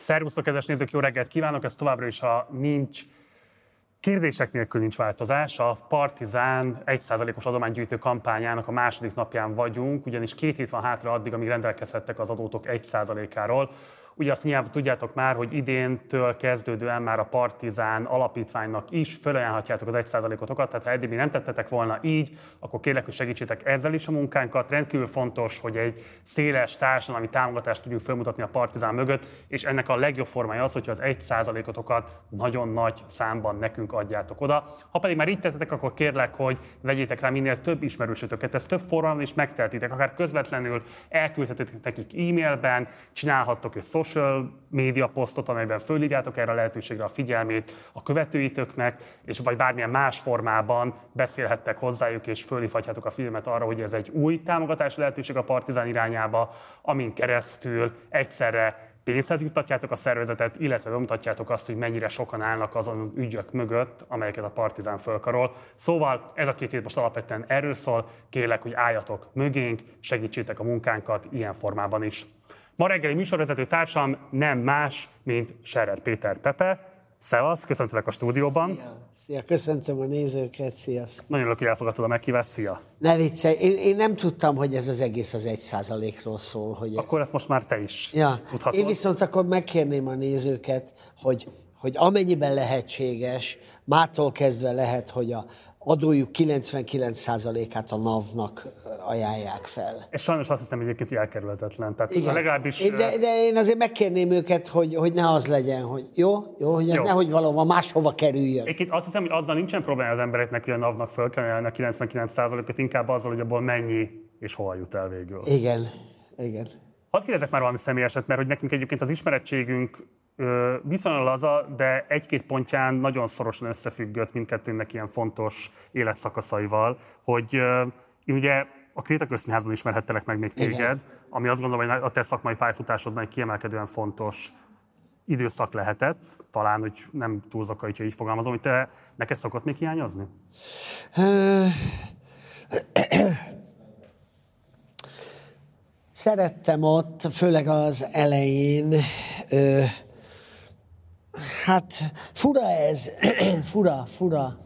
Szervusztok, kedves nézők, jó reggelt kívánok! Ez továbbra is, ha nincs Kérdések nélkül nincs változás. A Partizán 1%-os adománygyűjtő kampányának a második napján vagyunk, ugyanis két hét van hátra addig, amíg rendelkezhettek az adótok 1%-áról. Ugye azt nyilván tudjátok már, hogy idéntől kezdődően már a Partizán alapítványnak is felajánlhatjátok az 1%-otokat, tehát ha eddig még nem tettetek volna így, akkor kérlek, hogy segítsétek ezzel is a munkánkat. Rendkívül fontos, hogy egy széles társadalmi támogatást tudjuk felmutatni a Partizán mögött, és ennek a legjobb formája az, hogyha az 1%-otokat nagyon nagy számban nekünk adjátok oda. Ha pedig már így tettetek, akkor kérlek, hogy vegyétek rá minél több ismerősötöket. Ezt több formában is megteltitek, akár közvetlenül elküldhetetek nekik e-mailben, csinálhattok egy social média posztot, amelyben fölírjátok erre a lehetőségre a figyelmét a követőitöknek, és vagy bármilyen más formában beszélhettek hozzájuk, és fölhívhatjátok a filmet arra, hogy ez egy új támogatási lehetőség a Partizán irányába, amin keresztül egyszerre pénzhez juttatjátok a szervezetet, illetve bemutatjátok azt, hogy mennyire sokan állnak azon ügyök mögött, amelyeket a Partizán fölkarol. Szóval ez a két hét most alapvetően erről szól, kérlek, hogy álljatok mögénk, segítsétek a munkánkat ilyen formában is. Ma reggeli műsorvezető társam nem más, mint Serer Péter Pepe. Szevasz, köszöntelek a stúdióban. Szia, szia köszöntöm a nézőket, sziasztok. Nagyon örülök, hogy elfogadtad a meghívást, szia. Ne viccelj, én, én nem tudtam, hogy ez az egész az egy százalékról szól. Hogy ez... Akkor ezt most már te is ja. tudhatod. Én viszont akkor megkérném a nézőket, hogy, hogy amennyiben lehetséges, mától kezdve lehet, hogy a, adójuk 99%-át a NAV-nak ajánlják fel. És sajnos azt hiszem egyébként, hogy elkerülhetetlen. Tehát Igen. legalábbis... De, de én azért megkérném őket, hogy, hogy ne az legyen, hogy jó, jó hogy ez jó. nehogy valahova máshova kerüljön. Egyébként azt hiszem, hogy azzal nincsen probléma az embereknek, hogy a NAV-nak föl kell a 99%-ot, inkább azzal, hogy abból mennyi és hol jut el végül. Igen, igen. Hadd kérdezek már valami személyeset, mert hogy nekünk egyébként az ismerettségünk viszonylag laza, de egy-két pontján nagyon szorosan összefüggött mindkettőnknek ilyen fontos életszakaszaival, hogy én ugye a Kréta Közszínházban ismerhettelek meg még téged, Igen. ami azt gondolom, hogy a te szakmai pályafutásodban egy kiemelkedően fontos időszak lehetett, talán, hogy nem túlzok, hogyha így fogalmazom, hogy te neked szokott még hiányozni? Szerettem ott, főleg az elején, Hát fura ez, fura, fura.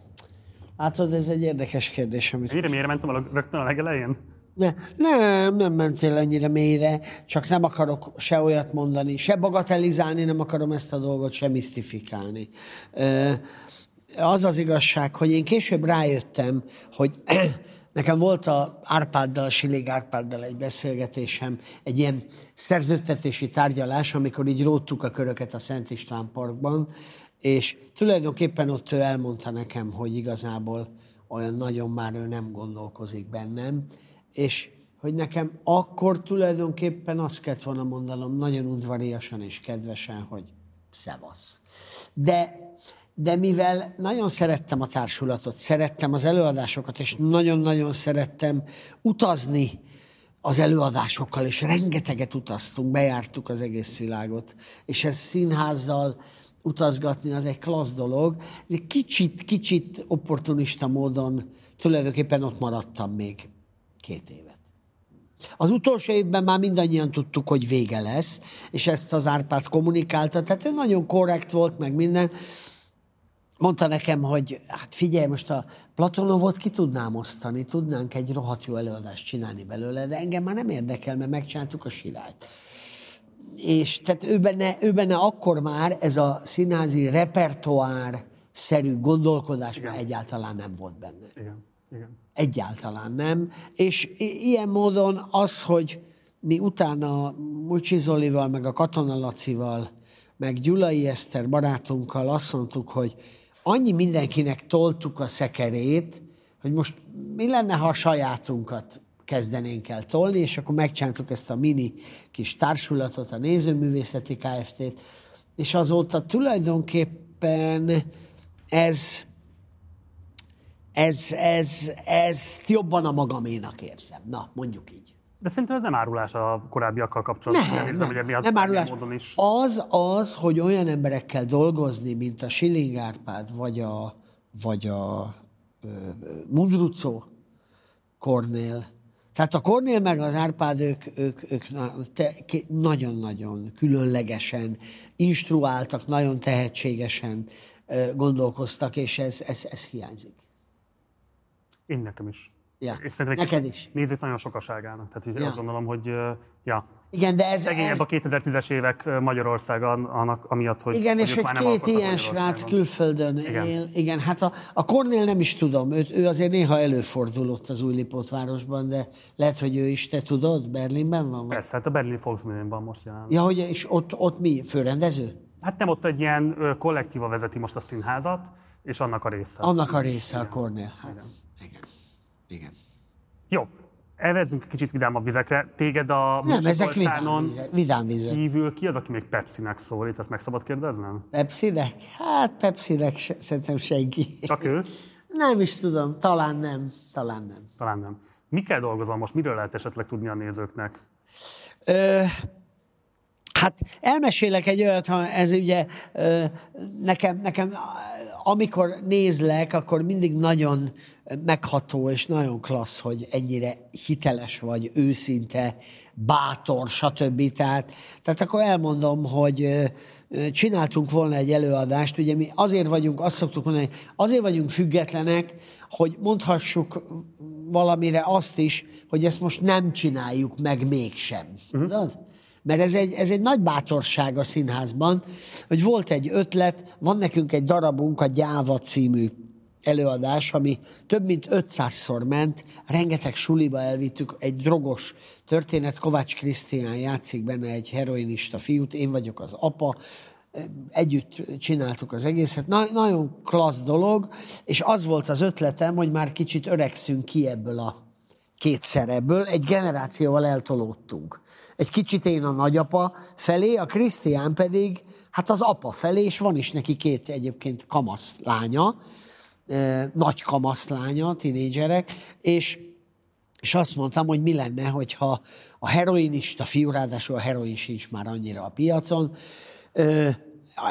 Látod, ez egy érdekes kérdés. Amit Mire miért mentem a, rögtön a legelején? Ne, nem, nem mentél ennyire mélyre, csak nem akarok se olyat mondani, se bagatelizálni, nem akarom ezt a dolgot, se misztifikálni. Az az igazság, hogy én később rájöttem, hogy Nekem volt a Árpáddal, Silig Árpáddal egy beszélgetésem, egy ilyen szerződtetési tárgyalás, amikor így róttuk a köröket a Szent István Parkban, és tulajdonképpen ott ő elmondta nekem, hogy igazából olyan nagyon már ő nem gondolkozik bennem, és hogy nekem akkor tulajdonképpen azt kellett volna mondanom nagyon udvariasan és kedvesen, hogy szevasz. De de mivel nagyon szerettem a társulatot, szerettem az előadásokat, és nagyon-nagyon szerettem utazni az előadásokkal, és rengeteget utaztunk, bejártuk az egész világot, és ez színházzal utazgatni az egy klassz dolog. Ez egy kicsit, kicsit opportunista módon tulajdonképpen ott maradtam még két évet. Az utolsó évben már mindannyian tudtuk, hogy vége lesz, és ezt az Árpád kommunikálta, tehát ő nagyon korrekt volt, meg minden, mondta nekem, hogy hát figyelj, most a Platonovot ki tudnám osztani, tudnánk egy rohadt jó előadást csinálni belőle, de engem már nem érdekel, mert megcsináltuk a sirályt. És tehát ő benne, ő benne akkor már ez a színházi repertoár szerű gondolkodás Igen. már egyáltalán nem volt benne. Igen. Igen. Egyáltalán nem. És ilyen módon az, hogy mi utána Mucsi Zolival, meg a Katona Lacival, meg Gyulai Eszter barátunkkal azt mondtuk, hogy annyi mindenkinek toltuk a szekerét, hogy most mi lenne, ha a sajátunkat kezdenénk el tolni, és akkor megcsináltuk ezt a mini kis társulatot, a Nézőművészeti Kft-t, és azóta tulajdonképpen ez, ez, ez, ez jobban a magaménak érzem. Na, mondjuk így. De szerintem ez nem árulás a korábbiakkal kapcsolatban. Nem, érzem, nem, hogy nem árulás. Módon is... Az az, hogy olyan emberekkel dolgozni, mint a Schilling Árpád, vagy a, vagy a Mundrucó Kornél, Tehát a Kornél meg az Árpád, ők, ők, ők nagyon-nagyon különlegesen instruáltak, nagyon tehetségesen gondolkoztak, és ez, ez, ez hiányzik. Én nekem is. Ja. És szerintem Neked is. Nézzük nagyon sokaságának. Tehát ja. azt gondolom, hogy ja. Igen, de ez... Szegényebb ez... a 2010-es évek Magyarország annak, amiatt, hogy Igen, és hogy két ilyen srác külföldön Igen. él. Igen, hát a, a Kornél nem is tudom, ő, ő azért néha előfordulott az városban, de lehet, hogy ő is, te tudod, Berlinben van? Persze, hát a Berlin Volksmühlenben most jelen. Ja, hogy és ott, ott mi, főrendező? Hát nem, ott egy ilyen kollektíva vezeti most a színházat, és annak a része. Annak a része Igen. a Kornél. Hát, igen. Igen. Jó, elvezzünk kicsit vidámabb vizekre. Téged a Nem, ezek vidám, vizek, vidám vizek. Kívül ki az, aki még Pepsi-nek szólít? Ezt meg szabad kérdeznem? Pepsi-nek? Hát Pepsi-nek se, szerintem senki. Csak ő? Nem is tudom, talán nem, talán nem. Talán nem. Mikkel dolgozol most? Miről lehet esetleg tudni a nézőknek? Ö, hát elmesélek egy olyat, ha ez ugye nekem, nekem amikor nézlek, akkor mindig nagyon megható és nagyon klassz, hogy ennyire hiteles vagy, őszinte, bátor, stb. Tehát, tehát akkor elmondom, hogy csináltunk volna egy előadást, ugye mi azért vagyunk, azt szoktuk mondani, azért vagyunk függetlenek, hogy mondhassuk valamire azt is, hogy ezt most nem csináljuk meg mégsem. Uh-huh. Tudod? Mert ez egy, ez egy nagy bátorság a színházban, hogy volt egy ötlet, van nekünk egy darabunk, a Gyáva című előadás, ami több mint 500-szor ment, rengeteg suliba elvittük, egy drogos történet, Kovács Krisztián játszik benne egy heroinista fiút, én vagyok az apa, együtt csináltuk az egészet. Na, nagyon klassz dolog, és az volt az ötletem, hogy már kicsit öregszünk ki ebből a két szerebből, egy generációval eltolódtunk. Egy kicsit én a nagyapa felé, a Krisztián pedig hát az apa felé, és van is neki két egyébként kamasz lánya, nagy kamaszlánya, tinédzserek, és, és azt mondtam, hogy mi lenne, hogyha a heroinista fiú, ráadásul a heroin sincs már annyira a piacon,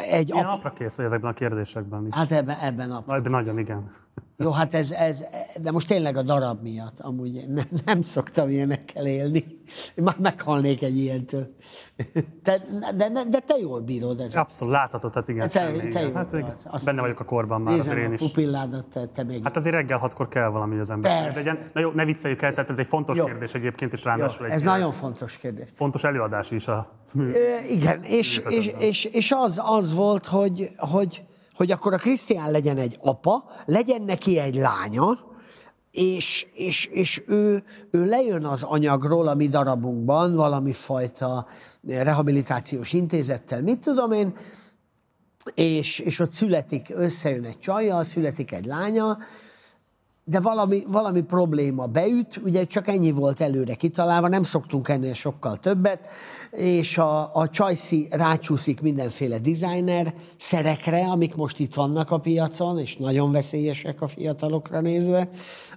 egy Ilyen ap... apra kész, hogy ezekben a kérdésekben is. Hát ebben, ebben apra. Ebben nagyon, igen. Jó, hát ez, ez, de most tényleg a darab miatt, amúgy nem, nem szoktam ilyenekkel élni. Én már meghalnék egy ilyentől. Te, de, de, de te jól bírod ezt. Abszolút, láthatod, tehát igen. Te, semmi, te igen. Hát, igen. Azt benne vagyok a korban már, azért én is. a pupilládat, te, te még. Hát azért reggel hatkor kell valami az ember. Persze. Na jó, ne vicceljük el, tehát ez egy fontos jó. kérdés egyébként, és ráadásul egy... Ez nagyon fontos kérdés. Fontos előadás is a... Ö, igen, és, és, és, és az, az volt, hogy, hogy hogy akkor a Krisztián legyen egy apa, legyen neki egy lánya, és, és, és ő, ő lejön az anyagról a mi darabunkban, valami fajta rehabilitációs intézettel, mit tudom én, és, és ott születik, összejön egy csajjal, születik egy lánya, de valami, valami probléma beüt, ugye csak ennyi volt előre kitalálva, nem szoktunk ennél sokkal többet, és a, a Csajci rácsúszik mindenféle designer szerekre, amik most itt vannak a piacon, és nagyon veszélyesek a fiatalokra nézve.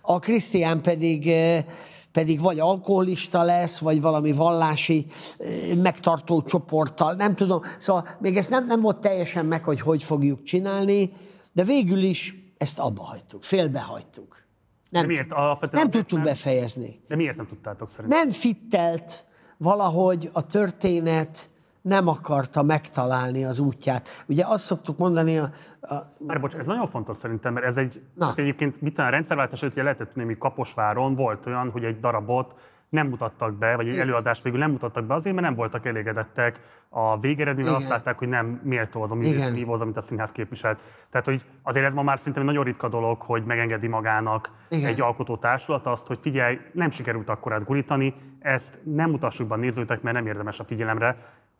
A Krisztián pedig eh, pedig vagy alkoholista lesz, vagy valami vallási eh, megtartó csoporttal, nem tudom. Szóval még ezt nem, nem volt teljesen meg, hogy hogy fogjuk csinálni, de végül is ezt abba hagytuk, félbe hagytuk. Nem, de miért? nem tudtuk nem, befejezni. De miért nem tudtátok szerintem? Nem fittelt valahogy a történet nem akarta megtalálni az útját. Ugye azt szoktuk mondani a... a... Már bocs, ez nagyon fontos szerintem, mert ez egy... Hát egyébként mit a rendszerváltás előtt lehetett tudni, hogy Kaposváron volt olyan, hogy egy darabot nem mutattak be, vagy egy előadást végül nem mutattak be azért, mert nem voltak elégedettek a végeredményben, azt látták, hogy nem méltó az a művész nívó, amit a színház képviselt. Tehát, hogy azért ez ma már szinte egy nagyon ritka dolog, hogy megengedi magának Igen. egy alkotótársulat azt, hogy figyelj, nem sikerült akkorát gurítani, ezt nem mutassuk be a nézőtek, mert nem érdemes a figyelemre.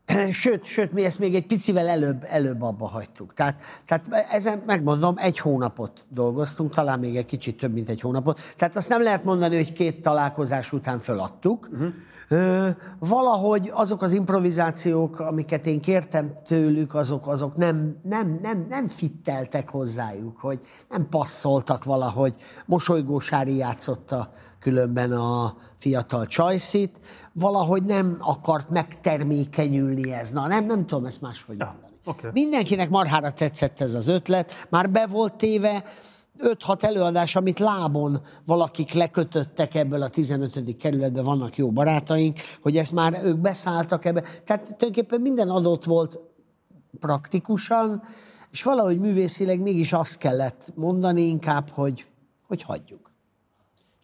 Sőt, sőt, mi ezt még egy picivel előbb, előbb abba hagytuk. Tehát, tehát ezen megmondom, egy hónapot dolgoztunk, talán még egy kicsit több, mint egy hónapot. Tehát azt nem lehet mondani, hogy két találkozás után föladtuk. Uh-huh. Ö, valahogy azok az improvizációk, amiket én kértem tőlük, azok, azok nem, nem, nem, nem fitteltek hozzájuk, hogy nem passzoltak valahogy. Mosolygósári játszotta különben a fiatal csajszit, valahogy nem akart megtermékenyülni ez. Na, nem, nem tudom ezt máshogy ja, mondani. Okay. Mindenkinek marhára tetszett ez az ötlet, már be volt téve, 5-6 előadás, amit lábon valakik lekötöttek ebből a 15. kerületbe, vannak jó barátaink, hogy ezt már ők beszálltak ebbe. Tehát tulajdonképpen minden adott volt praktikusan, és valahogy művészileg mégis azt kellett mondani inkább, hogy, hogy hagyjuk.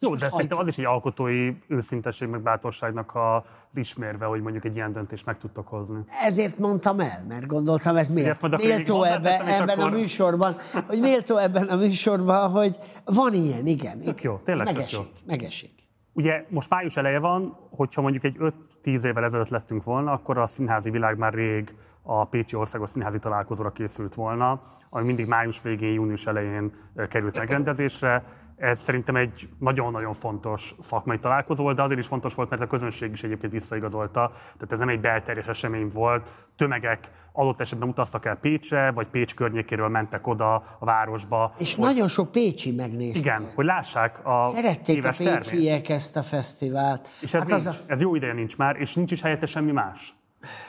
Jó, de szerintem az is egy alkotói őszintesség, meg bátorságnak az ismérve, hogy mondjuk egy ilyen döntést meg tudtok hozni. Ezért mondtam el, mert gondoltam, ez miért akkor méltó végig ebben, akkor- a műsorban, hogy méltó ebben a műsorban, hogy van ilyen, igen. Tök jó, tényleg tök megesik, jó. megesik. Ugye most május eleje van, hogyha mondjuk egy 5-10 évvel ezelőtt lettünk volna, akkor a színházi világ már rég a Pécsi Országos Színházi Találkozóra készült volna, ami mindig május végén, június elején került megrendezésre. Ez szerintem egy nagyon-nagyon fontos szakmai találkozó volt, de azért is fontos volt, mert a közönség is egyébként visszaigazolta. Tehát ez nem egy belterjes esemény volt. Tömegek adott esetben utaztak el Pécsre, vagy Pécs környékéről mentek oda a városba. És hogy, nagyon sok pécsi megnézte. igen, hogy lássák a Szerették a éves termést. pécsiek ezt a fesztivált. És ez, Hát nincs, az a, ez jó ideje nincs már, és nincs is helyette semmi más.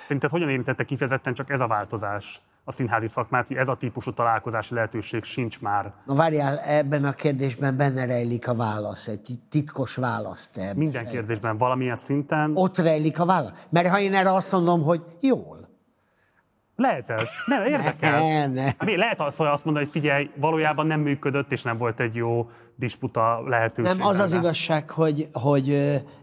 Szerinted hogyan érintette kifejezetten csak ez a változás a színházi szakmát, hogy ez a típusú találkozási lehetőség sincs már Na várjál, ebben a kérdésben benne rejlik a válasz, egy tit- titkos válasz. Te minden kérdésben valamilyen szinten. Ott rejlik a válasz. Mert ha én erre azt mondom, hogy jól. Lehet ez. Nem, érdekel. Ne, ne. Mi, lehet azt, azt mondani, hogy figyelj, valójában nem működött, és nem volt egy jó disputa lehetőség. Nem, az az igazság, hogy, hogy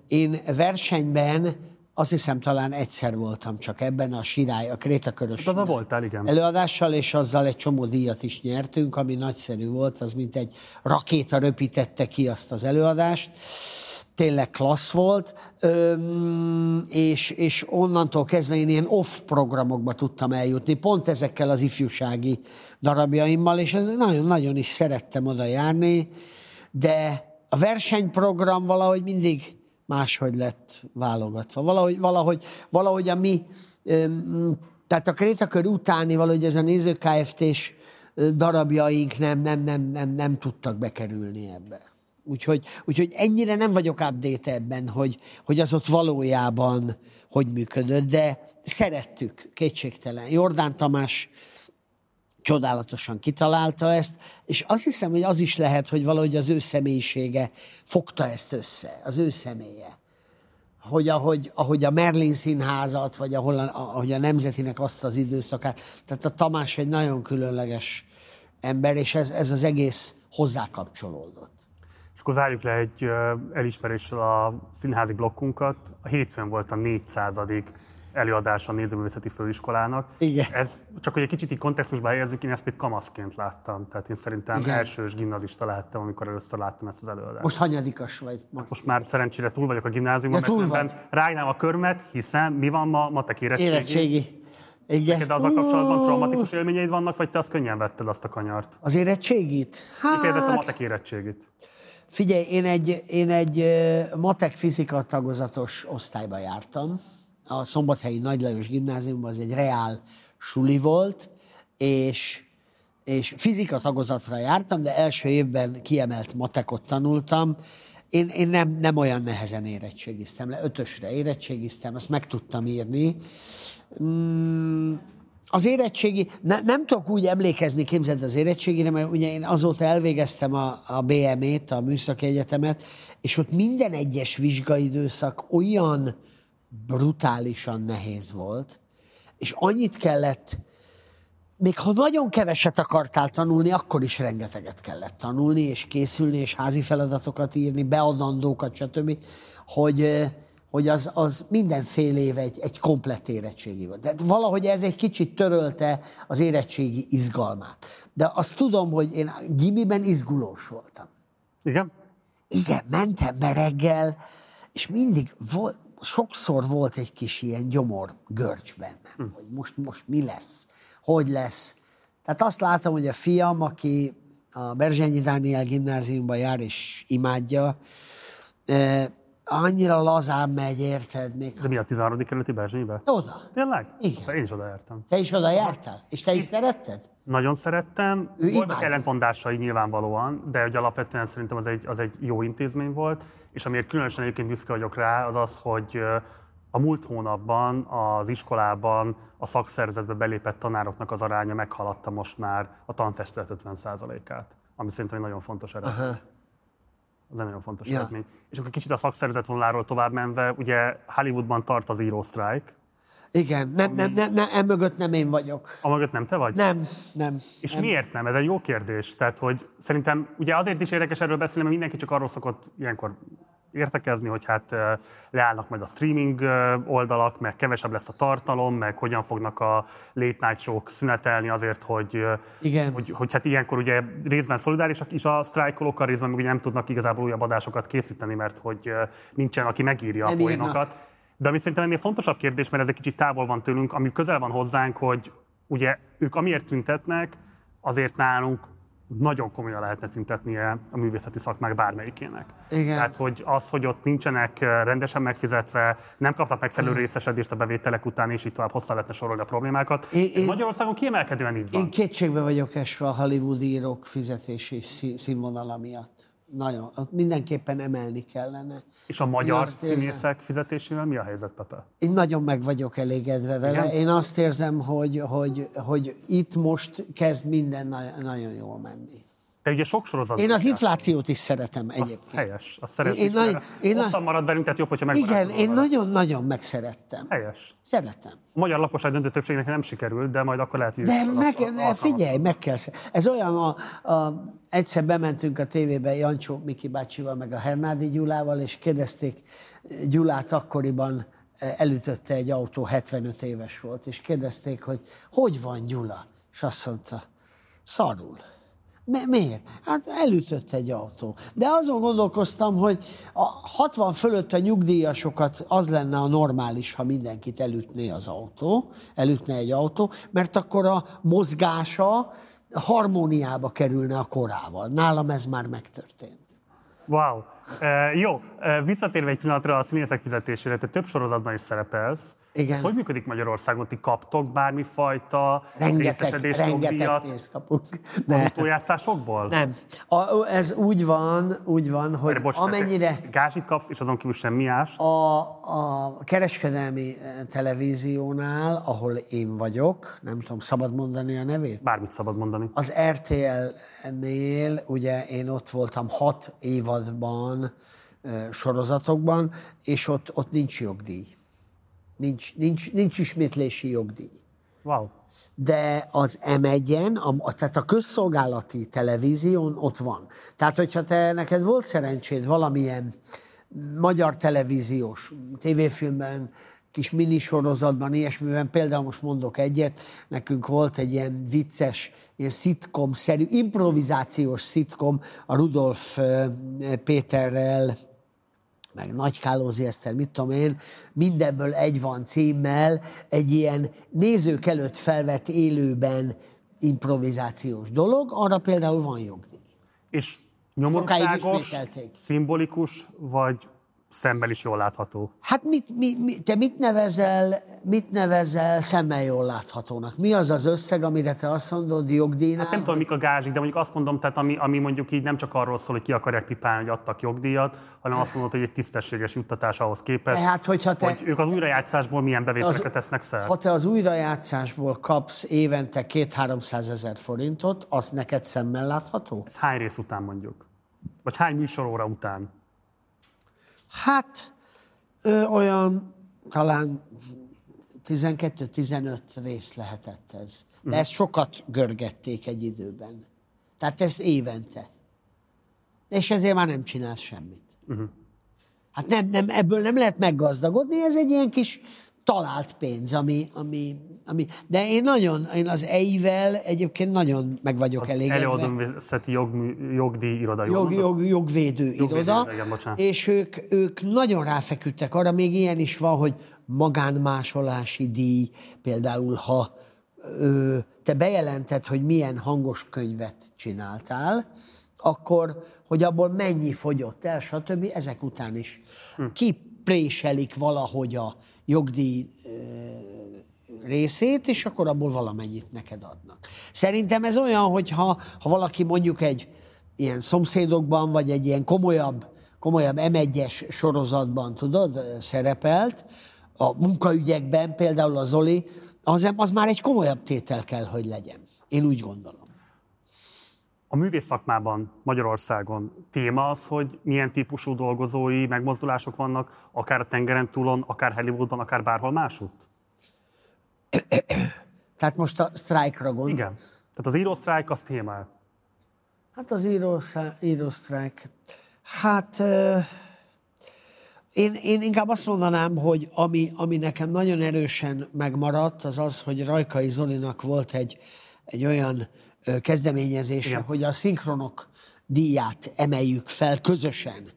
én versenyben azt hiszem talán egyszer voltam csak ebben a sirály, a Krétakörös Az a voltál, igen. előadással, és azzal egy csomó díjat is nyertünk, ami nagyszerű volt, az mint egy rakéta röpítette ki azt az előadást. Tényleg klassz volt, Öm, és, és onnantól kezdve én ilyen off programokba tudtam eljutni, pont ezekkel az ifjúsági darabjaimmal, és nagyon-nagyon is szerettem oda járni, de a versenyprogram valahogy mindig máshogy lett válogatva. Valahogy, valahogy, valahogy a mi, tehát a Krétakör utáni valahogy ez a Néző Kft-s darabjaink nem, nem, nem, nem, nem tudtak bekerülni ebbe. Úgyhogy, úgyhogy ennyire nem vagyok update ebben, hogy, hogy az ott valójában hogy működött, de szerettük, kétségtelen. Jordán Tamás csodálatosan kitalálta ezt, és azt hiszem, hogy az is lehet, hogy valahogy az ő személyisége fogta ezt össze, az ő személye. Hogy ahogy, ahogy a Merlin színházat, vagy ahol a, ahogy a Nemzetinek azt az időszakát, tehát a Tamás egy nagyon különleges ember, és ez, ez az egész hozzá kapcsolódott. És akkor zárjuk le egy elismeréssel a színházi blokkunkat. A hétfőn volt a 400. előadás a Nézőművészeti Főiskolának. Igen. Ez csak, hogy egy kicsit így kontextusba helyezzük, én ezt még kamaszként láttam. Tehát én szerintem Igen. elsős gimnazista láttam, amikor először láttam ezt az előadást. Most hanyadikas vagy? Most már szerencsére túl vagyok a gimnáziumon, Ja, mert vagy. rájnám a körmet, hiszen mi van ma, matek érettségi. Érettségi. Igen. Neked azzal kapcsolatban traumatikus élményeid vannak, vagy te azt könnyen vetted azt a kanyart? Az érettségit? Kifejezetten a Hát, matek érettségit. Figyelj, én egy, én egy matek fizika tagozatos osztályba jártam. A Szombathelyi Nagy Lajos gimnáziumban, az egy reál suli volt, és, és fizika tagozatra jártam, de első évben kiemelt matekot tanultam. Én, én nem, nem olyan nehezen érettségiztem le, ötösre érettségiztem, azt meg tudtam írni. Mm, az érettségi, ne, nem tudok úgy emlékezni, képzeld az érettségére, mert ugye én azóta elvégeztem a, a BME-t, a Műszaki Egyetemet, és ott minden egyes vizsgaidőszak olyan brutálisan nehéz volt, és annyit kellett, még ha nagyon keveset akartál tanulni, akkor is rengeteget kellett tanulni, és készülni, és házi feladatokat írni, beadandókat, stb., hogy, hogy az, az minden fél év egy, egy komplett érettségi volt. De valahogy ez egy kicsit törölte az érettségi izgalmát. De azt tudom, hogy én gimiben izgulós voltam. Igen? Igen, mentem be reggel, és mindig volt, sokszor volt egy kis ilyen gyomor görcs bennem, hm. hogy most, most mi lesz, hogy lesz. Tehát azt látom, hogy a fiam, aki a Berzsenyi Dániel gimnáziumban jár és imádja, eh, annyira lazán megy, érted? Még De mi a 13. kerületi Berzsénybe? oda. Tényleg? Igen. Szuper, én is oda jártam. Te is oda jártál? És te is szeretted? Nagyon szerettem. Ő Voltak imádta. ellentmondásai nyilvánvalóan, de hogy alapvetően szerintem az egy, az egy jó intézmény volt, és amiért különösen egyébként büszke vagyok rá, az az, hogy a múlt hónapban az iskolában a szakszervezetbe belépett tanároknak az aránya meghaladta most már a tanfestület 50%-át. ami szerintem egy nagyon fontos eredmény. Aha. Az egy nagyon fontos ja. eredmény. És akkor kicsit a szakszervezet vonaláról tovább menve, ugye Hollywoodban tart az írósztrájk, igen, nem, nem, nem, nem, emögött nem én vagyok. A mögött nem te vagy? Nem, nem. És nem. miért nem? Ez egy jó kérdés. Tehát, hogy szerintem ugye azért is érdekes erről beszélni, mert mindenki csak arról szokott ilyenkor értekezni, hogy hát leállnak majd a streaming oldalak, meg kevesebb lesz a tartalom, meg hogyan fognak a late night show szünetelni azért, hogy, Igen. hogy, hogy hát ilyenkor ugye részben szolidárisak is a sztrájkolókkal, részben meg ugye nem tudnak igazából újabb adásokat készíteni, mert hogy nincsen, aki megírja nem a poénokat. De ami szerintem ennél fontosabb kérdés, mert ez egy kicsit távol van tőlünk, ami közel van hozzánk, hogy ugye ők amiért tüntetnek, azért nálunk nagyon komolyan lehetne tüntetnie a művészeti szakmák bármelyikének. Igen. Tehát, hogy az, hogy ott nincsenek rendesen megfizetve, nem kapnak megfelelő részesedést a bevételek után, és így tovább hosszá lehetne sorolni a problémákat. Én, Ez Magyarországon kiemelkedően így van. Én kétségbe vagyok esve a Hollywood írók fizetési színvonala miatt. Nagyon. Ott mindenképpen emelni kellene. És a magyar színészek fizetésével mi a helyzet, Pepe? Én nagyon meg vagyok elégedve vele. Igen? Én azt érzem, hogy, hogy, hogy itt most kezd minden nagyon jól menni. Te ugye sok sorozat. Én az inflációt is szeretem egyébként. Az helyes, azt szeretem. Én, én, én, hosszan marad velünk, tehát jobb, hogyha Igen, én nagyon-nagyon megszerettem. Helyes. Szeretem. A magyar lakosság döntő többségnek nem sikerült, de majd akkor lehet, hogy... De meg, figyelj, meg kell. Ez olyan, a, a, egyszer bementünk a tévébe Jancsó Miki bácsival, meg a Hernádi Gyulával, és kérdezték Gyulát akkoriban, e, elütötte egy autó, 75 éves volt, és kérdezték, hogy hogy van Gyula? És azt mondta, szarul. Mi- miért? Hát elütött egy autó. De azon gondolkoztam, hogy a 60 fölött a nyugdíjasokat az lenne a normális, ha mindenkit elütné az autó, elütne egy autó, mert akkor a mozgása harmóniába kerülne a korával. Nálam ez már megtörtént. Wow. Uh, jó, uh, visszatérve egy pillanatra a színészek fizetésére, te több sorozatban is szerepelsz. Igen. Ez hogy működik Magyarországon? Ti kaptok bármifajta rengeteg, rengeteg pénzt kapunk. Ne. Az utójátszásokból? Nem. A, ez úgy van, úgy van, hogy Erre, bocs, amennyire... Gázsit kapsz, és azon kívül semmi ást? A, a kereskedelmi eh, televíziónál, ahol én vagyok, nem tudom, szabad mondani a nevét? Bármit szabad mondani. Az RTL-nél, ugye én ott voltam hat évadban, sorozatokban, és ott, ott nincs jogdíj. Nincs, nincs, nincs ismétlési jogdíj. Wow. De az M1-en, a, tehát a közszolgálati televízión ott van. Tehát, hogyha te neked volt szerencséd valamilyen magyar televíziós tévéfilmben, kis minisorozatban, ilyesmiben, például most mondok egyet, nekünk volt egy ilyen vicces, ilyen szitkom-szerű, improvizációs szitkom a Rudolf Péterrel, meg Nagy Kálózi Eszter, mit tudom én, mindenből egy van címmel, egy ilyen nézők előtt felvett élőben improvizációs dolog, arra például van jogdíj. És nyomorúságos, szimbolikus, vagy szemmel is jól látható. Hát mit, mi, mi, te mit nevezel, mit nevezel szemmel jól láthatónak? Mi az az összeg, amire te azt mondod jogdíjnál? Hát nem tudom, mik a gázsik, de mondjuk azt mondom, tehát ami, ami mondjuk így nem csak arról szól, hogy ki akarják pipálni, hogy adtak jogdíjat, hanem azt mondod, hogy egy tisztességes juttatás ahhoz képest, tehát, hogyha te, hogy ők az újrajátszásból milyen bevételeket tesznek szer. Ha te az újrajátszásból kapsz évente 2-300 ezer forintot, az neked szemmel látható? Ez hány rész után mondjuk? Vagy hány műsoróra után? Hát ö, olyan talán 12-15 rész lehetett ez. De uh-huh. ezt sokat görgették egy időben. Tehát ez évente. És ezért már nem csinálsz semmit. Uh-huh. Hát nem, nem, ebből nem lehet meggazdagodni, ez egy ilyen kis talált pénz, ami, ami, ami de én nagyon, én az EI-vel egyébként nagyon meg vagyok az elégedve. Előadóművészeti jog, jogdíj iroda, jog, jog, jogvédő, jogvédő iroda, igen, és ők, ők nagyon ráfeküdtek arra, még ilyen is van, hogy magánmásolási díj, például ha ö, te bejelented, hogy milyen hangos könyvet csináltál, akkor, hogy abból mennyi fogyott el, stb. ezek után is hm. Kipréselik valahogy a jogdíj részét, és akkor abból valamennyit neked adnak. Szerintem ez olyan, hogy ha, ha valaki mondjuk egy ilyen szomszédokban, vagy egy ilyen komolyabb, komolyabb M1-es sorozatban, tudod, szerepelt, a munkaügyekben, például a Zoli, az, az már egy komolyabb tétel kell, hogy legyen. Én úgy gondolom. A művész szakmában Magyarországon téma az, hogy milyen típusú dolgozói megmozdulások vannak, akár a tengeren túlon, akár Hollywoodban, akár bárhol másutt? Tehát most a sztrájkra gondolsz? Igen. Tehát az írósztrájk az téma. Hát az írósztrájk. Hát én, én inkább azt mondanám, hogy ami, ami nekem nagyon erősen megmaradt, az az, hogy Rajkai Zolinak volt egy, egy olyan kezdeményezése, Igen. hogy a szinkronok díját emeljük fel közösen.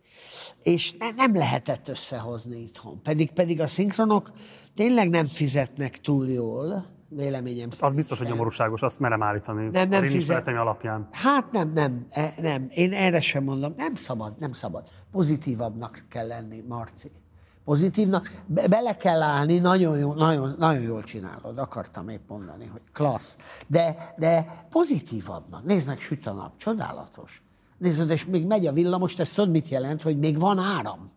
És ne, nem lehetett összehozni itthon. Pedig, pedig a szinkronok tényleg nem fizetnek túl jól, véleményem szerint. Az biztos, hogy nyomorúságos, azt merem állítani nem, nem az én fizet... alapján. Hát nem, nem, e, nem. Én erre sem mondom. Nem szabad, nem szabad. Pozitívabbnak kell lenni, Marci. Pozitívnak. Be- bele kell állni, nagyon, jó, nagyon, nagyon jól csinálod, akartam épp mondani, hogy klassz. De, de pozitívabbnak. Nézd meg, süt a nap, csodálatos. Nézd, és még megy a villamos, ezt tudod, mit jelent, hogy még van áram.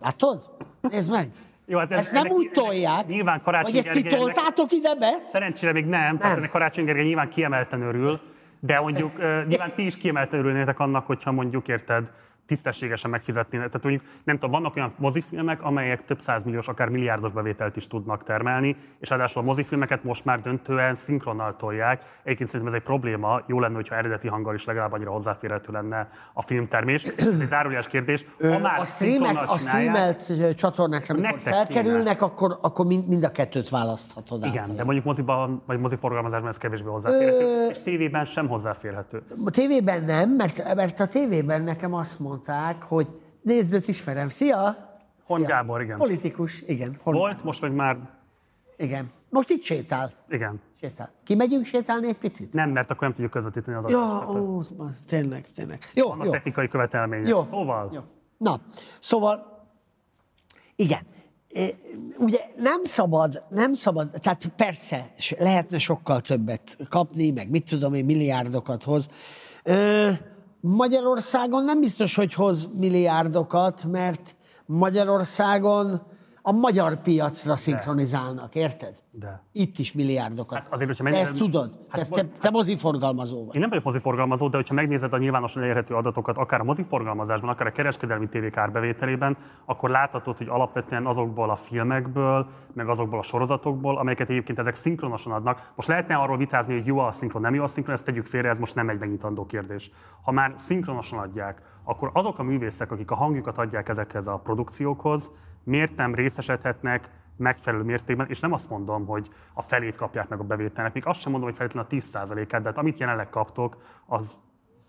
Látod? Nézd meg. Jó, hát ez, ezt nem úgy tolják, nyilván Karácsony hogy ezt ti toltátok ide be? Szerencsére még nem, nem. tehát ennek Karácsony Gergely nyilván kiemelten örül, de mondjuk nyilván ti is kiemelten örülnétek annak, hogyha mondjuk érted, tisztességesen megfizetni. Tehát mondjuk, nem tudom, vannak olyan mozifilmek, amelyek több százmilliós, akár milliárdos bevételt is tudnak termelni, és ráadásul a mozifilmeket most már döntően szinkronnal tolják. Egyébként szerintem ez egy probléma, jó lenne, hogyha eredeti hanggal is legalább annyira hozzáférhető lenne a filmtermés. Ez egy zárójeles kérdés. Ha már a, streamek, a streamelt csatornákra, amikor felkerülnek, akkor, akkor mind, a kettőt választhatod Igen, át. de mondjuk moziban, vagy moziforgalmazásban ez kevésbé hozzáférhető, Ö... és tévében sem hozzáférhető. A tévében nem, mert, mert a tévében nekem azt mond, mondták, hogy nézd, őt ismerem. Szia! Hon Szia. Gábor, igen. Politikus, igen. Hon Volt, most meg már... Igen. Most itt sétál. Igen. Sétál. Kimegyünk sétálni egy picit? Nem, mert akkor nem tudjuk közvetíteni az adást. Jó, ó, tényleg, tényleg. Jó, Vannak jó. technikai követelmények. Jó. Szóval... Jó. Na, szóval, igen. Ugye nem szabad, nem szabad, tehát persze lehetne sokkal többet kapni, meg mit tudom én, milliárdokat hoz. Magyarországon nem biztos, hogy hoz milliárdokat, mert Magyarországon a magyar piacra szinkronizálnak, érted? De. Itt is milliárdokat. Hát azért, hogyha megnézed... Te ezt tudod. Hát te, te, te moziforgalmazó vagy. Én nem vagyok moziforgalmazó, de hogyha megnézed a nyilvánosan elérhető adatokat, akár a moziforgalmazásban, akár a kereskedelmi tévék árbevételében, akkor láthatod, hogy alapvetően azokból a filmekből, meg azokból a sorozatokból, amelyeket egyébként ezek szinkronosan adnak. Most lehetne arról vitázni, hogy jó a szinkron, nem jó a szinkron, ezt tegyük félre, ez most nem egy megnyitandó kérdés. Ha már szinkronosan adják, akkor azok a művészek, akik a hangjukat adják ezekhez a produkciókhoz, miért nem részesedhetnek megfelelő mértékben, és nem azt mondom, hogy a felét kapják meg a bevételnek, még azt sem mondom, hogy feltétlenül a 10%-át, de hát amit jelenleg kaptok, az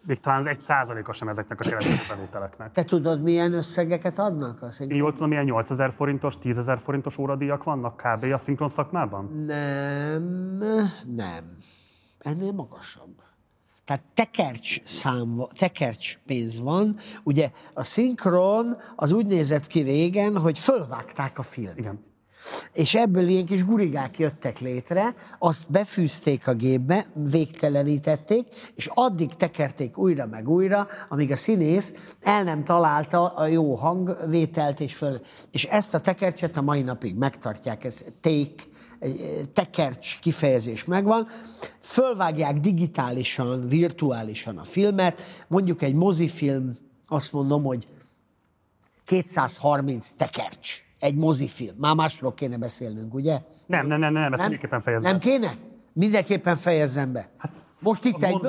még talán az egy százaléka sem ezeknek a jelentős bevételeknek. Te tudod, milyen összegeket adnak? Az Én jól tudom, milyen 8000 forintos, 10 ezer forintos óradíjak vannak kb. a szinkron szakmában? Nem, nem. Ennél magasabb. Tehát tekercs szám, tekercs pénz van. Ugye a szinkron az úgy nézett ki régen, hogy fölvágták a filmet. Igen. És ebből ilyen kis gurigák jöttek létre, azt befűzték a gépbe, végtelenítették, és addig tekerték újra meg újra, amíg a színész el nem találta a jó hangvételt, és, föl, és ezt a tekercset a mai napig megtartják, ez take, tekercs kifejezés megvan, fölvágják digitálisan, virtuálisan a filmet, mondjuk egy mozifilm, azt mondom, hogy 230 tekercs egy mozifilm. Már másról kéne beszélnünk, ugye? Nem, nem, nem, nem, ezt nem? mindenképpen fejezem. Nem kéne? Mindenképpen fejezzem be. Hát Most itt egy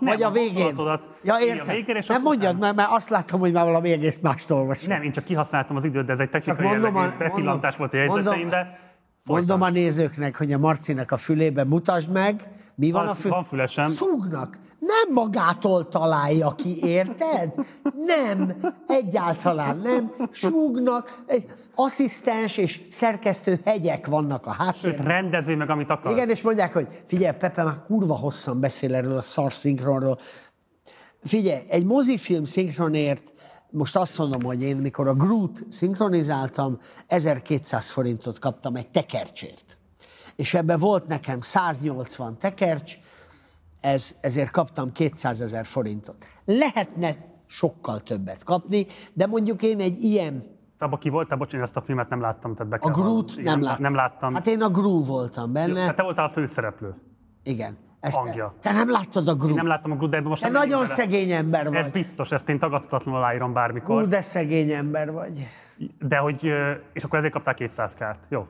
vagy a végén? Ja, értem. A és nem mondjad, mert, mert azt láttam, hogy már valami egész mást olvasom. Nem, én csak kihasználtam az időt, de ez egy technikai jellegű betillantás volt a jegyzeteimbe. Mondom a nézőknek, hogy a Marcinek a fülébe mutasd meg, mi van, van a fül... Van fülesem. Súgnak. Nem magától találja ki, érted? Nem, egyáltalán nem. Súgnak, egy asszisztens és szerkesztő hegyek vannak a háttérben. Sőt, rendező meg, amit akarsz. Igen, és mondják, hogy figyelj, Pepe már kurva hosszan beszél erről a szar szinkronról. Figyelj, egy mozifilm szinkronért most azt mondom, hogy én mikor a Groot szinkronizáltam, 1200 forintot kaptam egy tekercsért. És ebben volt nekem 180 tekercs, ez, ezért kaptam 200 ezer forintot. Lehetne sokkal többet kapni, de mondjuk én egy ilyen abban ki voltál? Bocsánat, ezt a filmet nem láttam, tehát be kell A Groot nem, láttam. nem láttam. Hát én a Gru voltam benne. Jó, tehát te voltál a főszereplő. Igen. Ezt, Hangja. Te nem láttad a Gru. Nem láttam a Gru, de most Te nem nagyon bele. szegény ember vagy. Ez biztos, ezt én tagadhatatlanul aláírom bármikor. Ú, de szegény ember vagy. De hogy, és akkor ezért kaptál 200 kárt. Jó.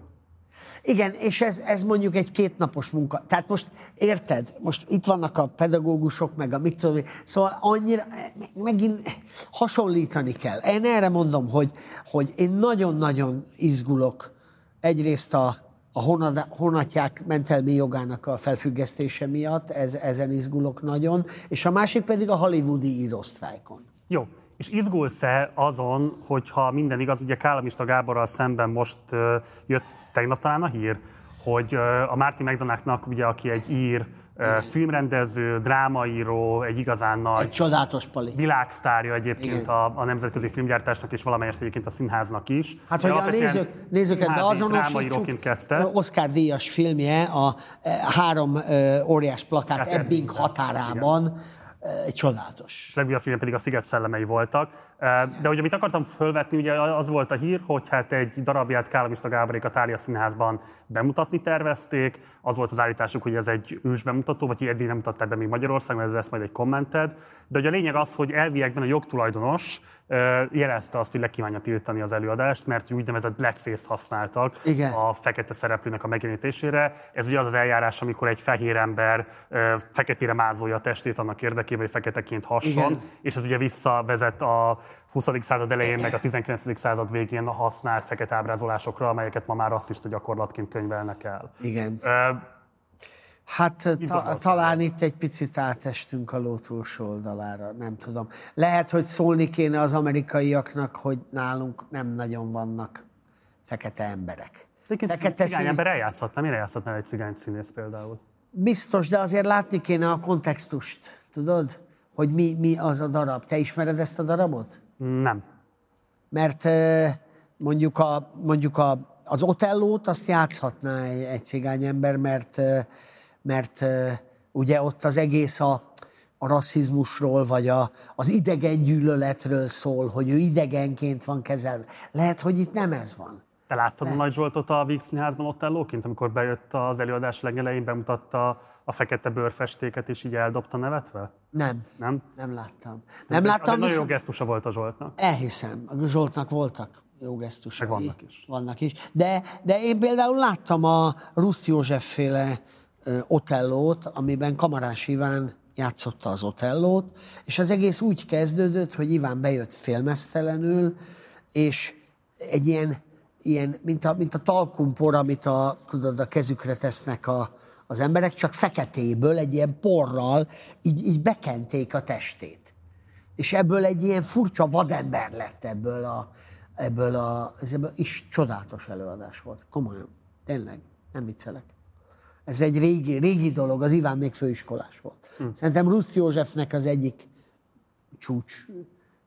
Igen, és ez, ez mondjuk egy kétnapos munka. Tehát most érted, most itt vannak a pedagógusok, meg a mit tudom én, szóval annyira, meg- megint hasonlítani kell. Én erre mondom, hogy, hogy én nagyon-nagyon izgulok egyrészt a, a honatják mentelmi jogának a felfüggesztése miatt, ez, ezen izgulok nagyon, és a másik pedig a hollywoodi írósztrájkon. Jó. És izgulsz-e azon, hogyha minden igaz, ugye Kálamista Gáborral szemben most jött tegnap talán a hír, hogy a Márti McDonaldnak, ugye, aki egy ír, filmrendező, drámaíró, egy igazán nagy Egy csodálatos pali. világsztárja egyébként Igen. a, a nemzetközi filmgyártásnak és valamelyest egyébként a színháznak is. Hát, hogy a nézők, nézőket beazonosítsuk, kezdte. Oscar díjas filmje, a e, három e, óriás plakát Hát Ebbing Ebbingben, határában, e, csodálatos. és legújabb film pedig a Sziget szellemei voltak. De hogy amit akartam fölvetni, ugye az volt a hír, hogy hát egy darabját Kálamista Gáborék a Tália Színházban bemutatni tervezték. Az volt az állításuk, hogy ez egy ős bemutató, vagy hogy eddig nem mutatták be még Magyarországon, ez lesz majd egy kommented. De hogy a lényeg az, hogy elviekben a jogtulajdonos jelezte azt, hogy le kívánja tiltani az előadást, mert úgynevezett blackface-t használtak Igen. a fekete szereplőnek a megjelenítésére. Ez ugye az az eljárás, amikor egy fehér ember feketére mázolja a testét annak érdekében, hogy feketeként hasson, Igen. és ez ugye visszavezet a 20. század elején, meg a 19. század végén használt fekete ábrázolásokra, amelyeket ma már rasszista gyakorlatként könyvelnek el. Igen. Ö, Hát ta, talán itt egy picit átestünk a ló túlsó oldalára, nem tudom. Lehet, hogy szólni kéne az amerikaiaknak, hogy nálunk nem nagyon vannak fekete emberek. Egyébként Fekete cigány szín- ember eljátszhatna, mire játszhatnál egy cigány színész például? Biztos, de azért látni kéne a kontextust, tudod? Hogy mi, mi az a darab. Te ismered ezt a darabot? Nem. Mert mondjuk, a, mondjuk a, az Otellót azt játszhatná egy, egy cigány ember, mert, mert ugye ott az egész a, a rasszizmusról, vagy a, az idegen gyűlöletről szól, hogy ő idegenként van kezelve. Lehet, hogy itt nem ez van. Te láttad a Nagy Zsoltot a Víg Színházban ott ellóként, amikor bejött az előadás legelején, bemutatta a fekete bőrfestéket, és így eldobta nevetve? Nem, Nem? nem láttam. Az Nem láttam, nagyon jó gesztusa volt a Zsoltnak. elhiszem. A Zsoltnak voltak jó gesztusai. Meg vannak is. Vannak is. De, de én például láttam a Rusz József féle Otellót, amiben Kamarás Iván játszotta az Otellót, és az egész úgy kezdődött, hogy Iván bejött félmeztelenül, és egy ilyen, ilyen mint, a, mint a talkumpor, amit a, tudod, a kezükre tesznek a, az emberek, csak feketéből, egy ilyen porral így, így bekenték a testét. És ebből egy ilyen furcsa vadember lett ebből a, ebből a, ez ebből is csodálatos előadás volt. Komolyan. Tényleg. Nem viccelek. Ez egy régi, régi dolog, az Iván még főiskolás volt. Hm. Szerintem Rusz Józsefnek az egyik csúcs.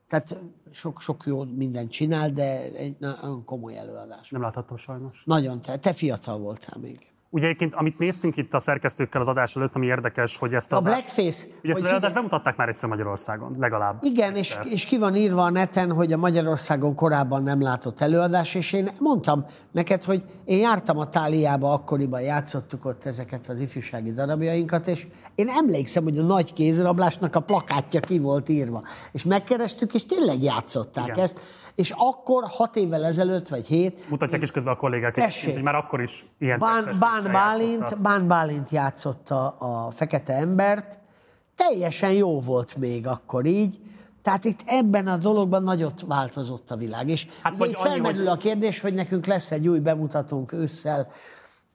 Tehát sok, sok jó mindent csinál, de egy nagyon komoly előadás. Nem láthattam sajnos. Nagyon, te, te fiatal voltál még. Ugye egyébként, amit néztünk itt a szerkesztőkkel az adás előtt, ami érdekes, hogy ezt A az, Blackface... ugye ezt az figyelj- bemutatták már egyszer Magyarországon, legalább. Igen, és, és ki van írva a neten, hogy a Magyarországon korábban nem látott előadás, és én mondtam neked, hogy én jártam a Táliába, akkoriban játszottuk ott ezeket az ifjúsági darabjainkat, és én emlékszem, hogy a nagy kézrablásnak a plakátja ki volt írva. És megkerestük, és tényleg játszották Igen. ezt. És akkor, hat évvel ezelőtt, vagy hét, Mutatják is közben a kollégák, Tessék. hogy már akkor is ilyen Bán, Bán, Bálint, játszotta. Bán Bálint játszotta a fekete embert, teljesen jó volt még akkor így, tehát itt ebben a dologban nagyot változott a világ. És Hát vagy itt felmerül hogy- a kérdés, hogy nekünk lesz egy új bemutatónk ősszel,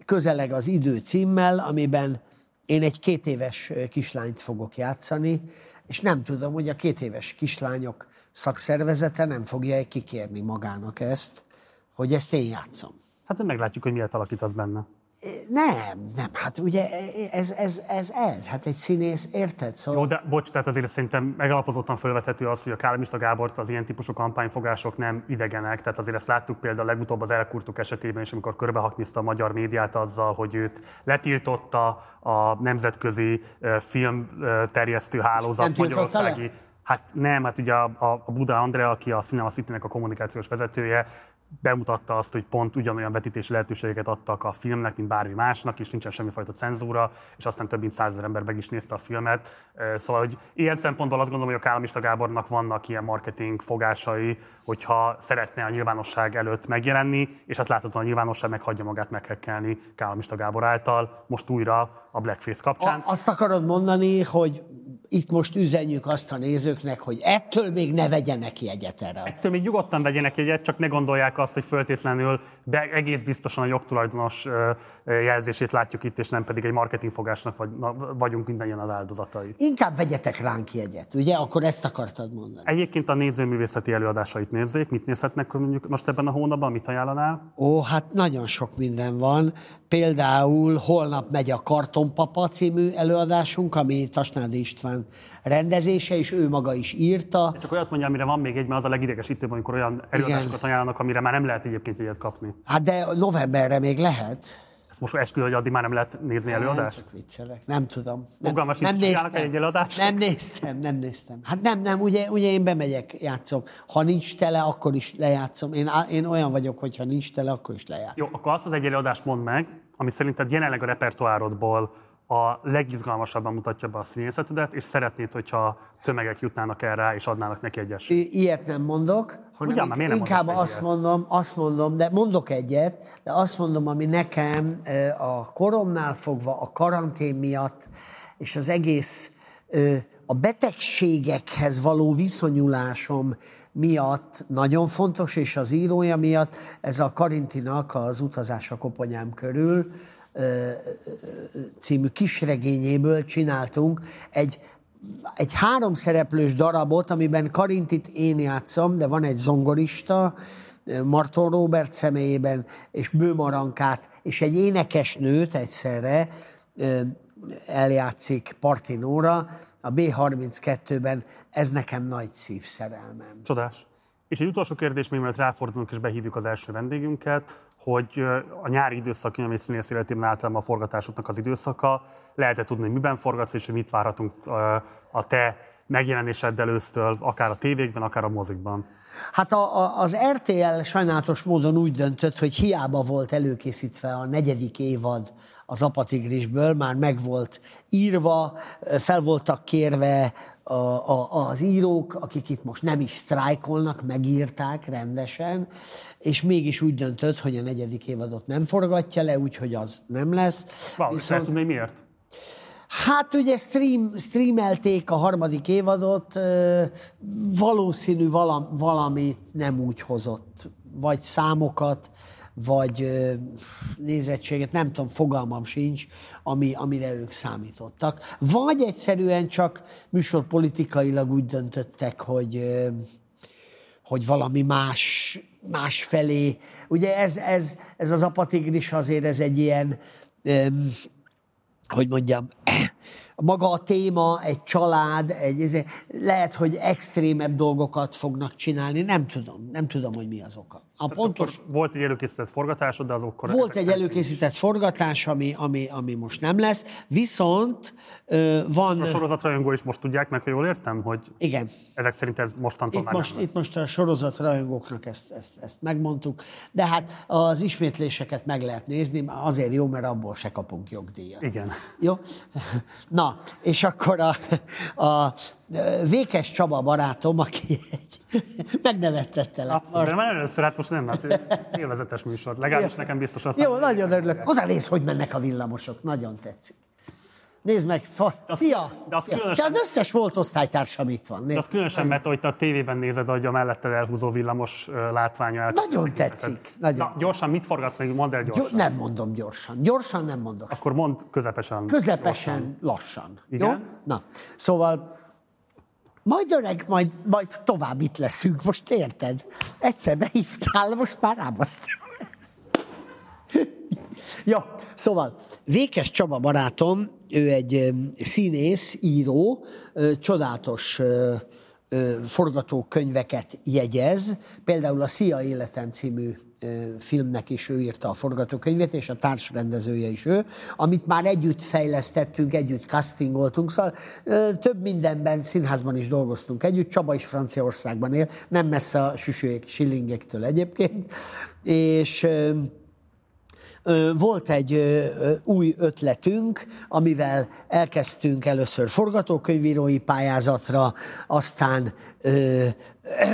közeleg az idő címmel, amiben én egy két éves kislányt fogok játszani, és nem tudom, hogy a két éves kislányok szakszervezete nem fogja kikérni magának ezt, hogy ezt én játszom. Hát meglátjuk, hogy miért alakítasz benne. Nem, nem, hát ugye ez, ez, ez, ez, hát egy színész, érted? Szóval Jó, de bocs, tehát azért szerintem megalapozottan felvethető az, hogy a Kálmista Gábort az ilyen típusú kampányfogások nem idegenek, tehát azért ezt láttuk például legutóbb az elkurtuk esetében is, amikor körbehakniszta a magyar médiát azzal, hogy őt letiltotta a nemzetközi ö, film ö, terjesztő hálózat magyarországi. le? Hát nem, hát ugye a, a- Buda Andrea, aki a Cinema City-nek a kommunikációs vezetője, bemutatta azt, hogy pont ugyanolyan vetítési lehetőségeket adtak a filmnek, mint bármi másnak, és nincsen semmifajta cenzúra, és aztán több mint százezer ember meg is nézte a filmet. Szóval, hogy ilyen szempontból azt gondolom, hogy a Kállamista Gábornak vannak ilyen marketing fogásai, hogyha szeretne a nyilvánosság előtt megjelenni, és hát láthatóan a nyilvánosság meghagyja magát meghekkelni Kállamista Gábor által, most újra a Blackface kapcsán. A, azt akarod mondani, hogy itt most üzenjük azt a nézőknek, hogy ettől még ne vegyenek jegyet erre. Ettől még nyugodtan vegyenek jegyet, csak ne gondolják azt, hogy föltétlenül be, egész biztosan a jogtulajdonos jelzését látjuk itt, és nem pedig egy marketingfogásnak vagy, na, vagyunk mindannyian az áldozatai. Inkább vegyetek ránk jegyet, ugye? Akkor ezt akartad mondani. Egyébként a nézőművészeti előadásait nézzék. Mit nézhetnek mondjuk most ebben a hónapban? Mit ajánlanál? Ó, hát nagyon sok minden van. Például holnap megy a Kartonpapa című előadásunk, ami Tasnádi István rendezése, és ő maga is írta. Csak olyat mondja, amire van még egy, mert az a legidegesítőbb, amikor olyan előadásokat Igen. ajánlanak, amire már nem lehet egyébként egyet kapni. Hát de novemberre még lehet. Ezt most esküdő, hogy addig már nem lehet nézni előadást? Nem, viccelek, nem tudom. Fogalmas nem, nem néztem. egy előadást? Nem néztem, nem néztem. Hát nem, nem, ugye, ugye én bemegyek, játszom. Ha nincs tele, akkor is lejátszom. Én, én olyan vagyok, hogy ha nincs tele, akkor is lejátszom. Jó, akkor azt az egy előadást mondd meg, ami szerinted jelenleg a repertoárodból a legizgalmasabban mutatja be a színészetedet, és szeretnéd, hogyha tömegek jutnának erre, és adnának neki egyes. Ilyet nem mondok, hanem Ugyan, nem inkább azt ilyet? mondom, azt mondom, de mondok egyet, de azt mondom, ami nekem a koromnál fogva, a karantén miatt, és az egész a betegségekhez való viszonyulásom miatt nagyon fontos, és az írója miatt, ez a Karintinak az utazás a koponyám körül, című kisregényéből csináltunk egy egy három szereplős darabot, amiben Karintit én játszom, de van egy zongorista, Marton Robert személyében, és Bőmarankát, és egy énekesnőt egyszerre eljátszik Partinóra, a B32-ben, ez nekem nagy szívszerelmem. Csodás. És egy utolsó kérdés, még mielőtt ráfordulunk és behívjuk az első vendégünket, hogy a nyári időszak, ami színész életében általában a forgatásoknak az időszaka, lehet-e tudni, hogy miben forgatsz, és hogy mit várhatunk a te megjelenéseddel ősztől, akár a tévékben, akár a mozikban? Hát a, a, az RTL sajnálatos módon úgy döntött, hogy hiába volt előkészítve a negyedik évad az apatigrisből, már meg volt írva, fel voltak kérve a, a, az írók, akik itt most nem is sztrájkolnak, megírták rendesen, és mégis úgy döntött, hogy a negyedik évadot nem forgatja le, úgyhogy az nem lesz. Val, Viszont... tudni, miért? Hát ugye stream, streamelték a harmadik évadot, valószínű valamit nem úgy hozott, vagy számokat, vagy nézettséget, nem tudom, fogalmam sincs, ami, amire ők számítottak. Vagy egyszerűen csak műsorpolitikailag úgy döntöttek, hogy, hogy valami más, más felé. Ugye ez, ez, ez az apatigris azért ez egy ilyen, hogy mondjam, maga a téma, egy család, egy, lehet, hogy extrémebb dolgokat fognak csinálni, nem tudom, nem tudom, hogy mi az oka. A Tehát pontos... Volt egy előkészített forgatásod, de az akkor... Volt egy előkészített forgatás, ami, ami, ami most nem lesz, viszont uh, van... A sorozatrajongó is most tudják meg, hogy jól értem, hogy Igen. ezek szerint ez mostantól itt már most. Itt most a sorozatrajongóknak ezt, ezt, ezt megmondtuk, de hát az ismétléseket meg lehet nézni, azért jó, mert abból se kapunk jogdíjat. Igen. Jó? Na, és akkor a, a Vékes Csaba barátom, aki egy megnevettettelek. Abszolút, de már először, hát most nem, hát élvezetes műsor. Legalábbis nekem biztos azt. Jó, nagyon örülök. Oda néz, hogy mennek a villamosok. Nagyon tetszik. Nézd meg, fa... de az, Szia! De az, különösen... de az összes volt osztálytársam itt van. Nézd. De az különösen, mert hogy te a tévében nézed, hogy a melletted elhúzó villamos látványa. Nagyon tetszik. Nagyon. Na, gyorsan, mit forgatsz még? Mondd el gyorsan. nem mondom gyorsan. Gyorsan nem mondok. Akkor mond közepesen. Közepesen, gyorsan. lassan. Igen? Jó? Na, szóval majd öreg, majd, majd tovább itt leszünk, most érted? Egyszer behívtál, most már rábasztál. ja, szóval Vékes Csaba barátom, ő egy színész, író, csodálatos forgatókönyveket jegyez, például a Szia Életem című filmnek is ő írta a forgatókönyvét, és a társrendezője is ő, amit már együtt fejlesztettünk, együtt castingoltunk, szóval több mindenben, színházban is dolgoztunk együtt, Csaba is Franciaországban él, nem messze a süsőjék, sillingektől egyébként, és volt egy új ötletünk, amivel elkezdtünk először forgatókönyvírói pályázatra, aztán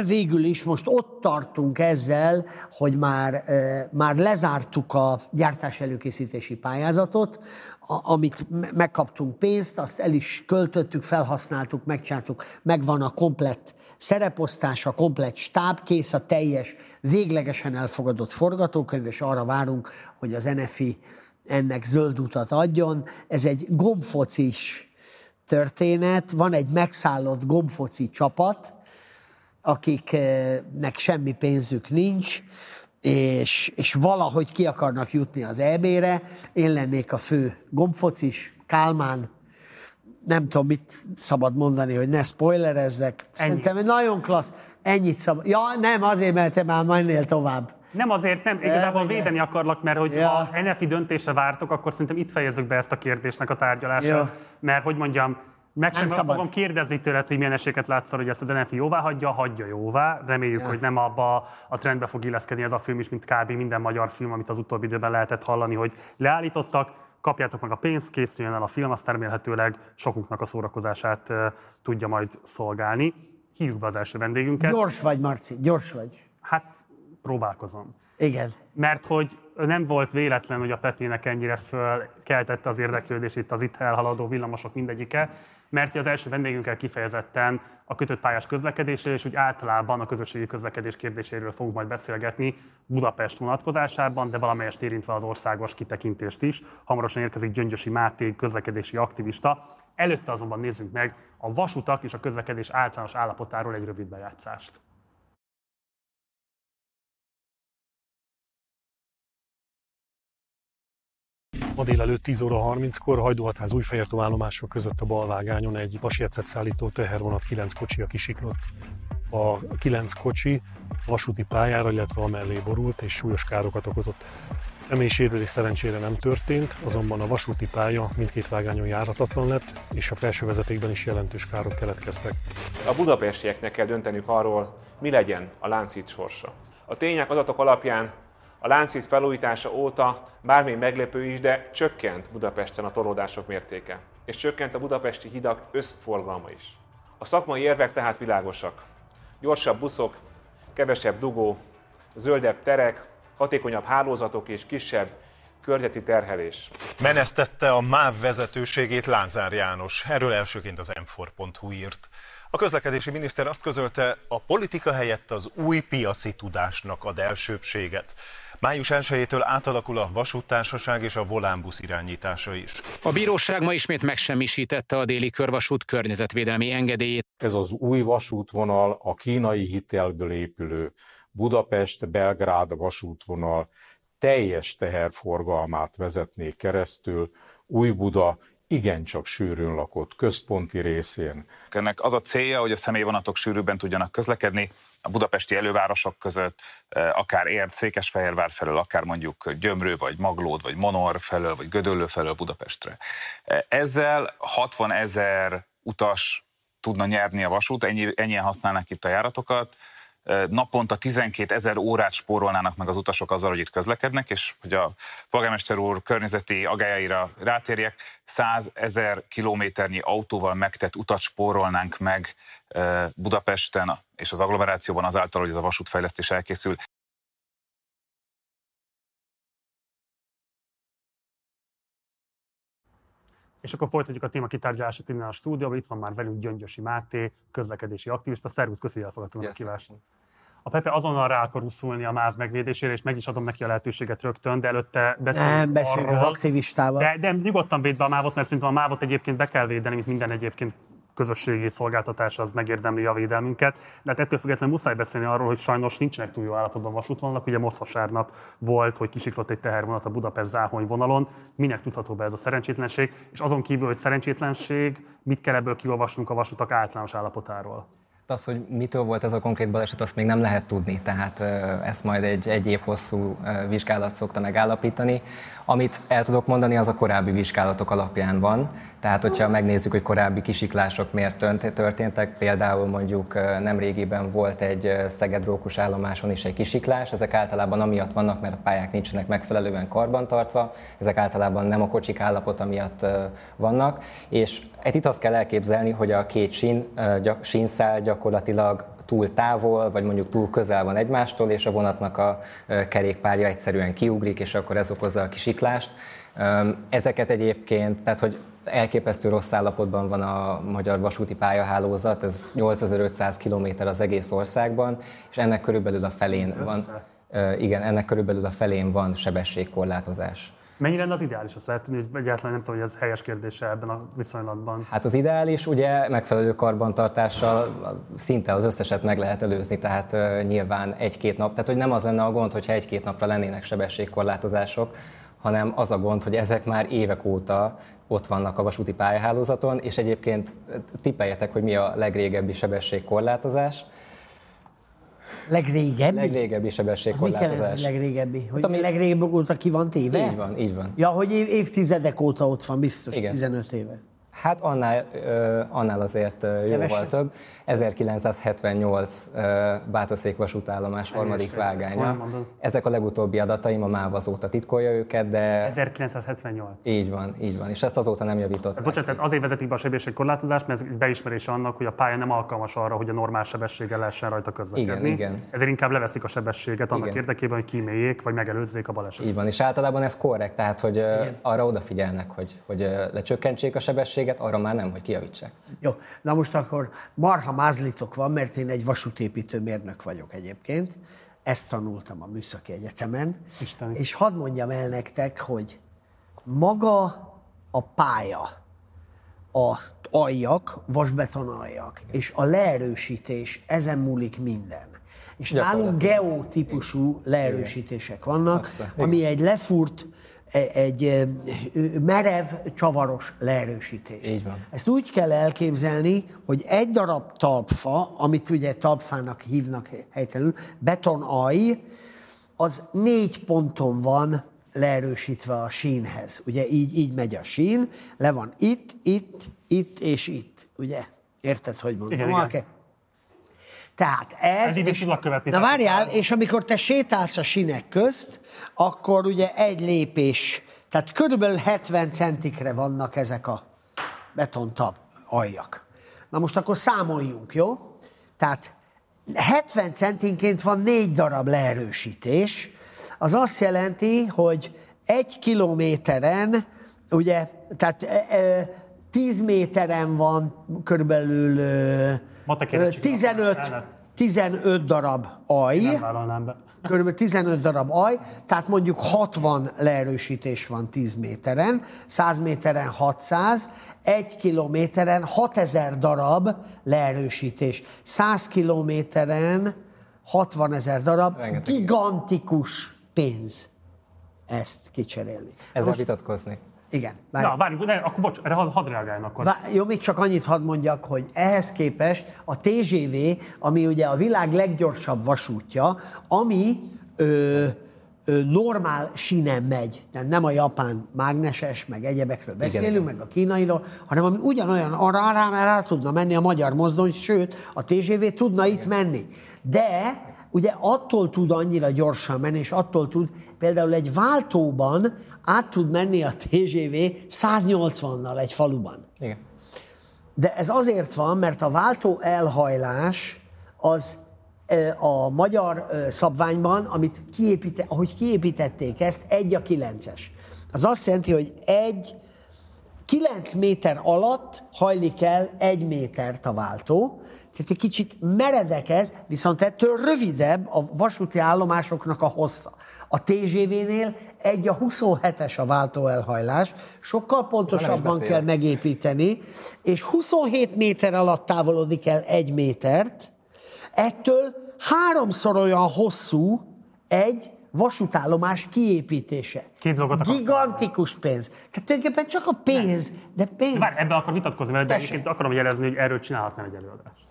végül is most ott tartunk ezzel, hogy már, már lezártuk a gyártás előkészítési pályázatot, amit megkaptunk pénzt, azt el is költöttük, felhasználtuk, megcsináltuk, megvan a komplett szereposztás, a komplett stáb, kész a teljes, véglegesen elfogadott forgatókönyv, és arra várunk, hogy az NFI ennek zöld utat adjon. Ez egy gombfocis történet, van egy megszállott gombfoci csapat, akiknek semmi pénzük nincs, és, és valahogy ki akarnak jutni az EB-re. Én lennék a fő gombfocis, Kálmán, nem tudom, mit szabad mondani, hogy ne spoilerezzek. Ennyit. Szerintem nagyon klassz. Ennyit szabad. Ja, nem, azért, mert te már mennél tovább. Nem azért, nem, igazából Elmegye. védeni akarlak, mert hogy ja. ha NFI döntése vártok, akkor szerintem itt fejezzük be ezt a kérdésnek a tárgyalását. Ja. Mert hogy mondjam, meg sem szabad. fogom kérdezni tőled, hogy milyen esélyeket látsz hogy ezt az NFI jóvá hagyja, hagyja jóvá. Reméljük, ja. hogy nem abba a trendbe fog illeszkedni ez a film is, mint kb. minden magyar film, amit az utóbbi időben lehetett hallani, hogy leállítottak kapjátok meg a pénzt, készüljön el a film, azt remélhetőleg sokunknak a szórakozását tudja majd szolgálni. Hívjuk be az első vendégünket. Gyors vagy, Marci, gyors vagy. Hát próbálkozom. Igen. Mert hogy nem volt véletlen, hogy a Pepének ennyire fölkeltette az érdeklődést itt az itt elhaladó villamosok mindegyike, mert az első vendégünkkel kifejezetten a kötött pályás közlekedésről és úgy általában a közösségi közlekedés kérdéséről fogunk majd beszélgetni Budapest vonatkozásában, de valamelyest érintve az országos kitekintést is. Hamarosan érkezik Gyöngyösi Máté közlekedési aktivista. Előtte azonban nézzünk meg a vasutak és a közlekedés általános állapotáról egy rövid bejátszást. Ma délelőtt 10 óra 30-kor Hajdúhatház újfehértó állomások között a balvágányon egy vasjegyzet szállító tehervonat 9 kocsia kisiklott. A 9 kocsi a vasúti pályára, illetve a mellé borult és súlyos károkat okozott. Személyi sérülés szerencsére nem történt, azonban a vasúti pálya mindkét vágányon járatatlan lett, és a felső vezetékben is jelentős károk keletkeztek. A budapestieknek kell dönteniük arról, mi legyen a láncít sorsa. A tények, adatok alapján a láncít felújítása óta bármi meglepő is, de csökkent Budapesten a torlódások mértéke, és csökkent a budapesti hidak összforgalma is. A szakmai érvek tehát világosak. Gyorsabb buszok, kevesebb dugó, zöldebb terek, hatékonyabb hálózatok és kisebb környezeti terhelés. Menesztette a MÁV vezetőségét Lázár János. Erről elsőként az m írt. A közlekedési miniszter azt közölte, a politika helyett az új piaci tudásnak ad elsőbséget. Május 1-től átalakul a vasúttársaság és a volánbusz irányítása is. A bíróság ma ismét megsemmisítette a déli körvasút környezetvédelmi engedélyét. Ez az új vasútvonal a kínai hitelből épülő Budapest-Belgrád vasútvonal teljes teherforgalmát vezetné keresztül Új-Buda igencsak sűrűn lakott központi részén. Ennek az a célja, hogy a személyvonatok sűrűbben tudjanak közlekedni, a budapesti elővárosok között, eh, akár ért Székesfehérvár felől, akár mondjuk Gyömrő, vagy Maglód, vagy Monor felől, vagy Gödöllő felől Budapestre. Eh, ezzel 60 ezer utas tudna nyerni a vasút, ennyi, ennyien használnak itt a járatokat, naponta 12 ezer órát spórolnának meg az utasok azzal, hogy itt közlekednek, és hogy a polgármester úr környezeti agájaira rátérjek, 100 ezer kilométernyi autóval megtett utat spórolnánk meg Budapesten és az agglomerációban azáltal, hogy ez a vasútfejlesztés elkészül. És akkor folytatjuk a téma kitárgyalását innen a stúdióban. Itt van már velünk Gyöngyösi Máté, közlekedési aktivista. Szervusz, köszi, elfogadtam a kívást. A Pepe azonnal rá akar uszulni a MÁV megvédésére, és meg is adom neki a lehetőséget rögtön, de előtte beszélünk Nem, beszélünk az aktivistával. De, de nyugodtan véd be a mávot, mert szerintem a mávot egyébként be kell védeni, mint minden egyébként közösségi szolgáltatás az megérdemli a védelmünket. De hát ettől függetlenül muszáj beszélni arról, hogy sajnos nincsenek túl jó állapotban vasútvonalak. Ugye most vasárnap volt, hogy kisiklott egy tehervonat a Budapest Záhony vonalon. Minek tudható be ez a szerencsétlenség? És azon kívül, hogy szerencsétlenség, mit kell ebből kiolvasnunk a vasutak általános állapotáról? Az, hogy mitől volt ez a konkrét baleset, azt még nem lehet tudni, tehát ezt majd egy, egy év hosszú vizsgálat szokta megállapítani. Amit el tudok mondani, az a korábbi vizsgálatok alapján van. Tehát, hogyha megnézzük, hogy korábbi kisiklások miért történtek, például mondjuk nem régiben volt egy Szeged Rókus állomáson is egy kisiklás, ezek általában amiatt vannak, mert a pályák nincsenek megfelelően karbantartva, ezek általában nem a kocsik állapota miatt vannak, és itt azt kell elképzelni, hogy a két sín, sínszál gyakorlatilag túl távol, vagy mondjuk túl közel van egymástól, és a vonatnak a kerékpárja egyszerűen kiugrik, és akkor ez okozza a kisiklást. Ezeket egyébként, tehát hogy elképesztő rossz állapotban van a magyar vasúti pályahálózat, ez 8500 km az egész országban, és ennek körülbelül a felén van. Igen, ennek körülbelül a felén van sebességkorlátozás. Mennyire lenne az ideális? Lehet tudni, hogy egyáltalán nem tudom, hogy ez helyes kérdése ebben a viszonylatban. Hát az ideális, ugye megfelelő karbantartással szinte az összeset meg lehet előzni, tehát uh, nyilván egy-két nap, tehát hogy nem az lenne a gond, hogyha egy-két napra lennének sebességkorlátozások, hanem az a gond, hogy ezek már évek óta ott vannak a vasúti pályahálózaton, és egyébként tippeljetek, hogy mi a legrégebbi sebességkorlátozás. Legrégebbi? Legrégebbi sebességkorlátozás. Az mit legrégebbi? Hogy hát, ami legrégebbi óta ki van téve? Így van, így van. Ja, hogy év, évtizedek óta ott van, biztos, Igen. 15 éve. Hát annál, annál azért jóval több. 1978 Bátaszék vasútállomás harmadik vágánya. Ezek a legutóbbi adataim, a MÁV azóta titkolja őket, de... 1978. Így van, így van, és ezt azóta nem javították. Bocsánat, tehát azért vezetik be a sebességkorlátozást, mert ez beismerés annak, hogy a pálya nem alkalmas arra, hogy a normál sebességgel lehessen rajta közlekedni. Igen, igen. Ezért inkább leveszik a sebességet annak igen. érdekében, hogy kíméljék, vagy megelőzzék a balesetet. Így van, és általában ez korrekt, tehát hogy igen. arra odafigyelnek, hogy, hogy lecsökkentsék a sebességet, arra már nem, hogy kijavítsák. Jó, na most akkor marha mázlitok van, mert én egy vasútépítő mérnök vagyok egyébként. Ezt tanultam a Műszaki Egyetemen. Isteni. És hadd mondjam el nektek, hogy maga a pálya, a aljak, vasbeton aljak, és a leerősítés, ezen múlik minden. És nálunk geotípusú leerősítések vannak, Aztán, ami egy lefúrt egy merev, csavaros leerősítés. Így van. Ezt úgy kell elképzelni, hogy egy darab talpfa, amit ugye talpfának hívnak helytelenül, betonaj, az négy ponton van leerősítve a sínhez. Ugye így, így megy a sín, le van itt, itt, itt és itt. Ugye? Érted, hogy mondom? Igen, igen. Tehát ez... ez és, követni. Na várjál, és amikor te sétálsz a sinek közt, akkor ugye egy lépés, tehát körülbelül 70 centikre vannak ezek a betontab aljak. Na most akkor számoljunk, jó? Tehát 70 centinként van négy darab leerősítés, az azt jelenti, hogy egy kilométeren, ugye, tehát e, e, 10 méteren van körülbelül e, 15, 15 darab aj. Nem be. Körülbelül 15 darab aj, tehát mondjuk 60 leerősítés van 10 méteren, 100 méteren 600, 1 kilométeren 6000 darab leerősítés, 100 kilométeren 60 ezer darab, Rengeteg. gigantikus pénz ezt kicserélni. Ezzel Most, vitatkozni. Igen. Várj. Na, várjunk, ne, akkor bocs, erre hadd had reagáljon akkor. Vár, jó, még csak annyit hadd mondjak, hogy ehhez képest a TGV, ami ugye a világ leggyorsabb vasútja, ami ö, ö, normál sinem megy, tehát nem a japán mágneses, meg egyebekről beszélünk, Igen. meg a kínairól, hanem ami ugyanolyan, arra rá, rá tudna menni a magyar mozdony, sőt, a TGV tudna Igen. itt menni. De ugye attól tud annyira gyorsan menni, és attól tud, például egy váltóban át tud menni a TGV 180-nal egy faluban. Igen. De ez azért van, mert a váltó elhajlás az a magyar szabványban, amit kiépíte, ahogy kiépítették ezt, egy a kilences. Az azt jelenti, hogy egy 9 méter alatt hajlik el egy métert a váltó, tehát egy kicsit meredek ez, viszont ettől rövidebb a vasúti állomásoknak a hossza. A TGV-nél egy a 27-es a váltóelhajlás, sokkal pontosabban kell megépíteni, és 27 méter alatt távolodik el egy métert, ettől háromszor olyan hosszú egy vasútállomás kiépítése. Két dolgot Gigantikus pénz. Tehát tulajdonképpen csak a pénz, de pénz. Várj, ebben akar vitatkozni, mert de egyébként akarom jelezni, hogy erről csinálhatnám egy előadást.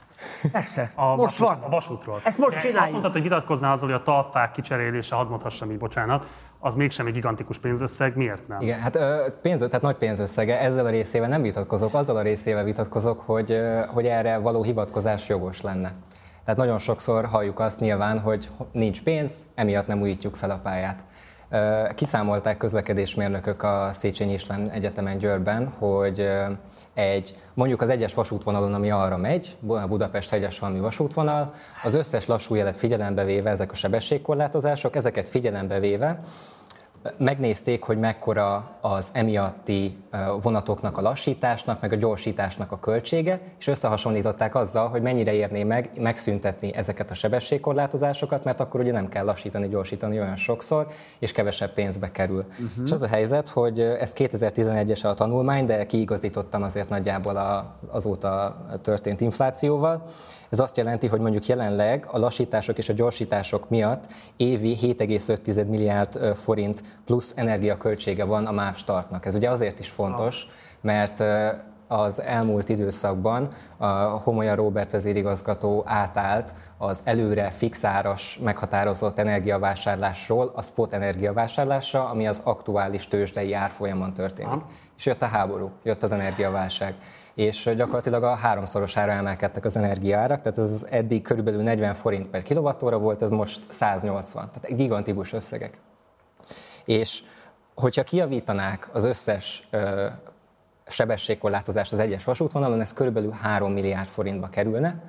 Persze, A most vasút, van. A vasútról. Ezt most csináljuk. Azt mondtad, hogy vitatkoznál azzal, hogy a talpfák kicserélése, hadd mondhassam így, bocsánat, az mégsem egy gigantikus pénzösszeg, miért nem? Igen, hát pénz, tehát nagy pénzösszege, ezzel a részével nem vitatkozok, azzal a részével vitatkozok, hogy, hogy erre való hivatkozás jogos lenne. Tehát nagyon sokszor halljuk azt nyilván, hogy nincs pénz, emiatt nem újítjuk fel a pályát. Kiszámolták közlekedésmérnökök a Széchenyi István Egyetemen Győrben, hogy egy, mondjuk az egyes vasútvonalon, ami arra megy, Bu- Budapest hegyes valami vasútvonal, az összes lassú jelet figyelembe véve ezek a sebességkorlátozások, ezeket figyelembe véve megnézték, hogy mekkora az emiatti vonatoknak a lassításnak, meg a gyorsításnak a költsége, és összehasonlították azzal, hogy mennyire érné meg megszüntetni ezeket a sebességkorlátozásokat, mert akkor ugye nem kell lassítani, gyorsítani olyan sokszor, és kevesebb pénzbe kerül. Uh-huh. És az a helyzet, hogy ez 2011-es a tanulmány, de kiigazítottam azért nagyjából a, azóta történt inflációval. Ez azt jelenti, hogy mondjuk jelenleg a lassítások és a gyorsítások miatt évi 7,5 milliárd forint plusz energiaköltsége van a MÁV startnak. Ez ugye azért is fontos, mert ö, az elmúlt időszakban a Homolya Robert vezérigazgató átállt az előre fixáras meghatározott energiavásárlásról a spot energiavásárlásra, ami az aktuális tőzsdei árfolyamon történik. És jött a háború, jött az energiaválság és gyakorlatilag a háromszorosára emelkedtek az energiaárak, tehát ez eddig körülbelül 40 forint per kilovattóra volt, ez most 180, tehát gigantikus összegek. És hogyha kiavítanák az összes ö, sebességkorlátozást az egyes vasútvonalon, ez körülbelül 3 milliárd forintba kerülne,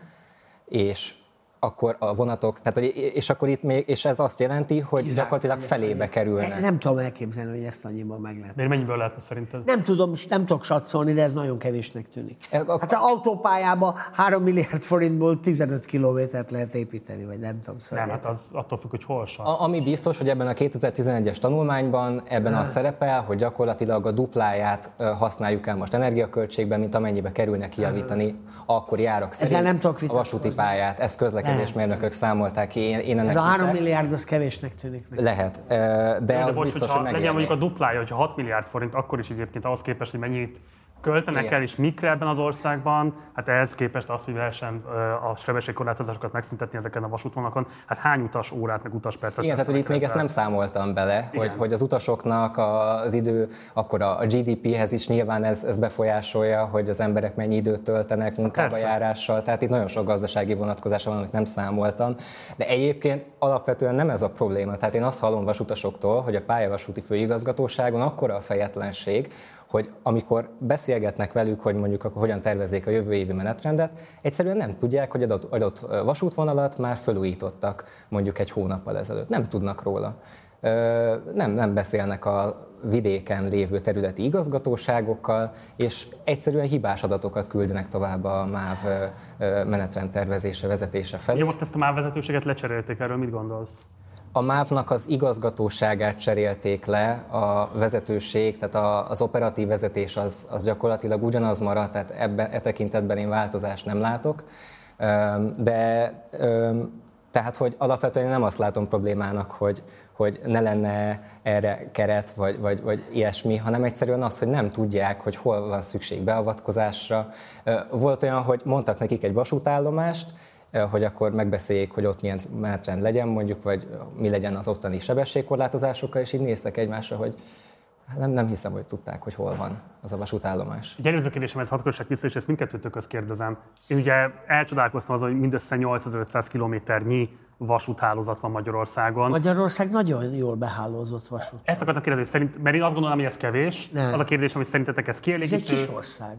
és akkor a vonatok, tehát, hogy- és akkor itt még, és ez azt jelenti, hogy Kizárt, gyakorlatilag hogy ezt felébe annyi- kerülne. Nem tudom elképzelni, hogy ezt annyiban meg lehet. Miért mennyiből lehetne szerinted? Nem tudom, és nem tudok satszolni, de ez nagyon kevésnek tűnik. E, ak- Hát az autópályába 3 milliárd forintból 15 kilométert lehet építeni, vagy nem tudom. Szóval Nem, hát az attól függ, hogy hol van. A, ami biztos, hogy ebben a 2011-es tanulmányban ebben az szerepel, hogy gyakorlatilag a dupláját használjuk el most energiaköltségben, mint amennyibe kerülne kijavítani akkori árak szerint nem tudok a vasúti pályát. Ezt közlekedésmérnökök számolták ki, én, én ennek Ez a 3 hiszek. milliárd, az kevésnek tűnik. nekem. Lehet, de, De az bocs, biztos, hogy legyen mondjuk a duplája, hogyha 6 milliárd forint, akkor is egyébként ahhoz képest, hogy mennyit költenek Igen. el, és mikre ebben az országban, hát ehhez képest az, hogy lehessen a sebességkorlátozásokat megszüntetni ezeken a vasútvonalakon, hát hány utas órát, meg utaspercet Igen, tehát hogy itt még ezt nem számoltam bele, hogy, Igen. hogy az utasoknak az idő, akkor a, a GDP-hez is nyilván ez, ez befolyásolja, hogy az emberek mennyi időt töltenek munkába persze. járással, tehát itt nagyon sok gazdasági vonatkozása van, amit nem számoltam. De egyébként alapvetően nem ez a probléma. Tehát én azt hallom vasutasoktól, hogy a pályavasúti főigazgatóságon akkora a fejetlenség, hogy amikor beszélgetnek velük, hogy mondjuk akkor hogyan tervezik a jövő évi menetrendet, egyszerűen nem tudják, hogy adott, adott vasútvonalat már felújítottak mondjuk egy hónappal ezelőtt. Nem tudnak róla. Nem, nem beszélnek a vidéken lévő területi igazgatóságokkal, és egyszerűen hibás adatokat küldenek tovább a MÁV menetrend tervezése, vezetése felé. Ugye most ezt a MÁV vezetőséget lecserélték, erről mit gondolsz? A MÁV-nak az igazgatóságát cserélték le, a vezetőség, tehát a, az operatív vezetés az, az gyakorlatilag ugyanaz maradt, tehát ebben, e tekintetben én változást nem látok. De tehát, hogy alapvetően nem azt látom problémának, hogy, hogy ne lenne erre keret, vagy, vagy, vagy ilyesmi, hanem egyszerűen az, hogy nem tudják, hogy hol van szükség beavatkozásra. Volt olyan, hogy mondtak nekik egy vasútállomást, hogy akkor megbeszéljék, hogy ott milyen menetrend legyen mondjuk, vagy mi legyen az ottani sebességkorlátozásokkal, és így néztek egymásra, hogy nem, nem hiszem, hogy tudták, hogy hol van az a vasútállomás. Egy előző kérdésem, ez hadd kössek vissza, és ezt mindkettőtökhöz kérdezem. Én ugye elcsodálkoztam azon, hogy mindössze 8500 kilométernyi vasúthálózat van Magyarországon. Magyarország nagyon jól behálózott vasút. Ezt akartam kérdezni, hogy szerint, mert én azt gondolom, hogy ez kevés. Nem. Az a kérdésem, hogy szerintetek ez Ez kielégítő. egy kis ország.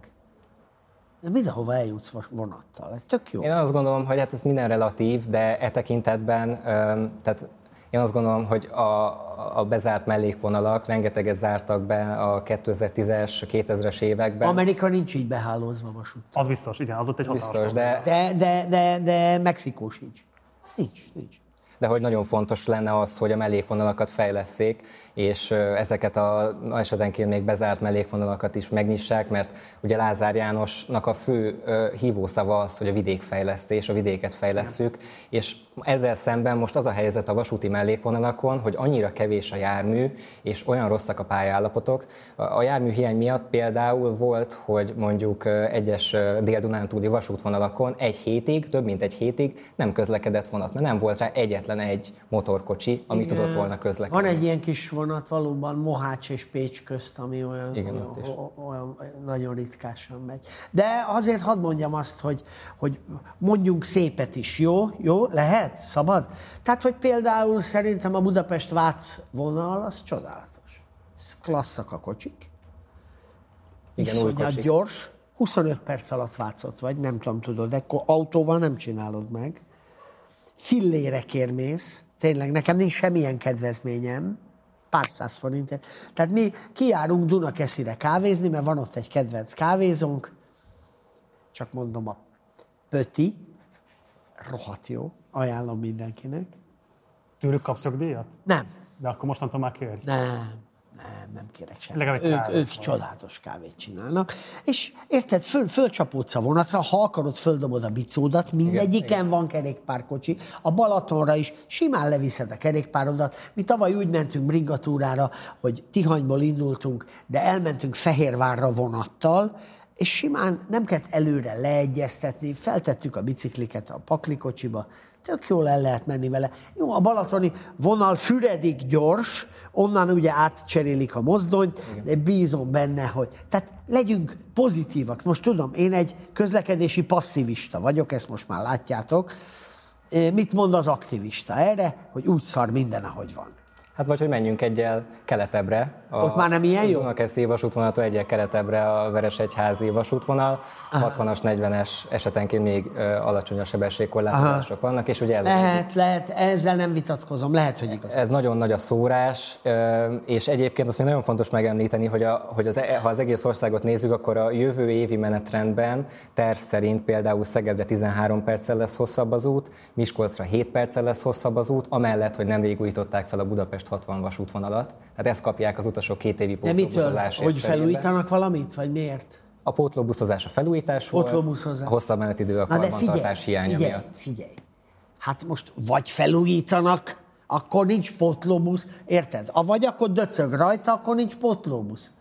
De mindenhova eljutsz vas- vonattal. Ez tök jó. Én azt gondolom, hogy hát ez minden relatív, de e tekintetben, öm, tehát én azt gondolom, hogy a, a bezárt mellékvonalak rengeteget zártak be a 2010-es, 2000-es években. Amerika nincs így behálózva vasút. Az biztos, igen, az ott egy Biztos, de, De, de, de, de Mexikó sincs. Nincs, nincs. de hogy nagyon fontos lenne az, hogy a mellékvonalakat fejlesszék, és ezeket a esetenként még bezárt mellékvonalakat is megnyissák, mert ugye Lázár Jánosnak a fő hívószava az, hogy a vidékfejlesztés, a vidéket fejlesszük, és ezzel szemben most az a helyzet a vasúti mellékvonalakon, hogy annyira kevés a jármű, és olyan rosszak a pályállapotok. A jármű hiány miatt például volt, hogy mondjuk egyes dél-dunántúli vasútvonalakon egy hétig, több mint egy hétig nem közlekedett vonat, mert nem volt rá egyetlen egy motorkocsi, ami Igen. tudott volna közlekedni. Van egy ilyen kis vonat valóban Mohács és Pécs közt, ami olyan, Igen, olyan, olyan nagyon ritkásan megy. De azért hadd mondjam azt, hogy, hogy mondjunk szépet is, jó? Jó? Lehet? Szabad? Tehát, hogy például szerintem a Budapest-Vác vonal, az csodálatos. Klasszak a kocsik. Igen, új kocsik. gyors. 25 perc alatt Vácot vagy, nem tudom, tudod, de autóval nem csinálod meg. Fillére kérmész, tényleg nekem nincs semmilyen kedvezményem, pár száz forintért. Tehát mi kiárunk Dunakeszire kávézni, mert van ott egy kedvenc kávézónk, csak mondom a Pöti, rohadt jó, ajánlom mindenkinek. Tőlük kapsz díjat? Nem. De akkor mostantól már kérj. Nem, nem, nem kérek semmit. Ők, ők csodálatos kávét csinálnak. És érted, föl, fölcsapódsz a vonatra, ha akarod, földobod a bicódat, mindegyiken igen, igen. van kerékpárkocsi, a Balatonra is simán leviszed a kerékpárodat. Mi tavaly úgy mentünk bringatúrára, hogy Tihanyból indultunk, de elmentünk Fehérvárra vonattal, és simán nem kellett előre leegyeztetni, feltettük a bicikliket a paklikocsiba, tök jól el lehet menni vele. Jó, a balatoni vonal Füredig gyors, onnan ugye átcserélik a mozdonyt, Igen. de bízom benne, hogy... Tehát legyünk pozitívak. Most tudom, én egy közlekedési passzivista vagyok, ezt most már látjátok. Mit mond az aktivista erre? Hogy úgy szar minden, ahogy van. Hát vagy, hogy menjünk egyel keletebbre. A Ott már nem ilyen jó? Dunakeszi vasútvonaltól egyel keletebbre a Veresegyházi vasútvonal. Aha. 60-as, 40-es esetenként még ö, alacsonyabb sebességkorlátozások Aha. vannak, és ugye ez Lehet, egy... lehet, ezzel nem vitatkozom, lehet, hogy igaz. Ez nagyon nagy a szórás, ö, és egyébként azt még nagyon fontos megemlíteni, hogy, a, hogy az, e- ha az egész országot nézzük, akkor a jövő évi menetrendben terv szerint például Szegedre 13 perccel lesz hosszabb az út, Miskolcra 7 perccel lesz hosszabb az út, amellett, hogy nemrég újították fel a Budapest 60 vasútvonalat, tehát ezt kapják az utasok két évi pótlóbuszozásért. Hogy felújítanak valamit, vagy miért? A pótlóbuszozás a felújítás volt, a hosszabb menetidő a karbantartás hiánya figyelj, miatt. Figyelj, hát most vagy felújítanak, akkor nincs pótlóbusz, érted? A vagy akkor döcög rajta, akkor nincs pótlóbusz.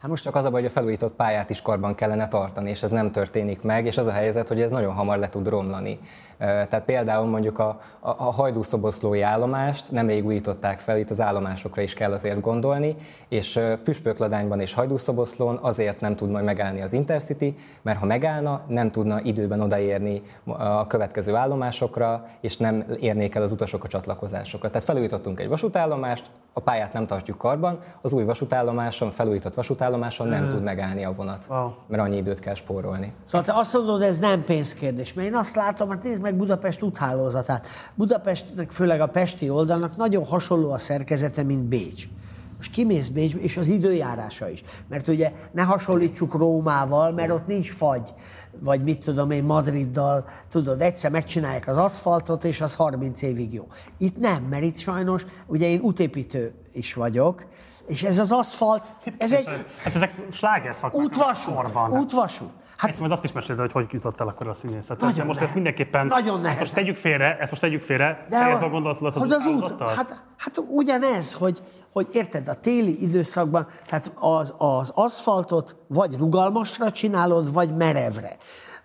Hát most csak az a baj, hogy a felújított pályát is karban kellene tartani, és ez nem történik meg, és az a helyzet, hogy ez nagyon hamar le tud romlani. Tehát például mondjuk a, a, a hajdúszoboszlói állomást nemrég újították fel, itt az állomásokra is kell azért gondolni, és Püspökladányban és hajdúszoboszlón azért nem tud majd megállni az Intercity, mert ha megállna, nem tudna időben odaérni a következő állomásokra, és nem érnék el az utasok a csatlakozásokat. Tehát felújítottunk egy vasútállomást, a pályát nem tartjuk karban, az új vasútállomáson, felújított vasútállomáson nem tud megállni a vonat, mert annyi időt kell spórolni. Szóval te azt mondod, ez nem pénzkérdés, mert én azt látom, hát nézd meg Budapest úthálózatát. Budapestnek, főleg a pesti oldalnak nagyon hasonló a szerkezete, mint Bécs. Most kimész Bécs, és az időjárása is. Mert ugye ne hasonlítsuk Rómával, mert ott nincs fagy, vagy mit tudom én, Madriddal, tudod, egyszer megcsinálják az aszfaltot, és az 30 évig jó. Itt nem, mert itt sajnos, ugye én útépítő is vagyok, és ez az aszfalt, ez egy... Hát ezek sláger Útvasút, útvasút. Hát, ezt majd azt is meséld, hogy hogy jutott el akkor a színészet. Nagyon most ezt mindenképpen... Nagyon nehezen. Most tegyük félre, ezt most tegyük félre. De a, a gondolatodat az, az út, hát, hát ugyanez, hogy, hogy érted, a téli időszakban, tehát az, az aszfaltot vagy rugalmasra csinálod, vagy merevre.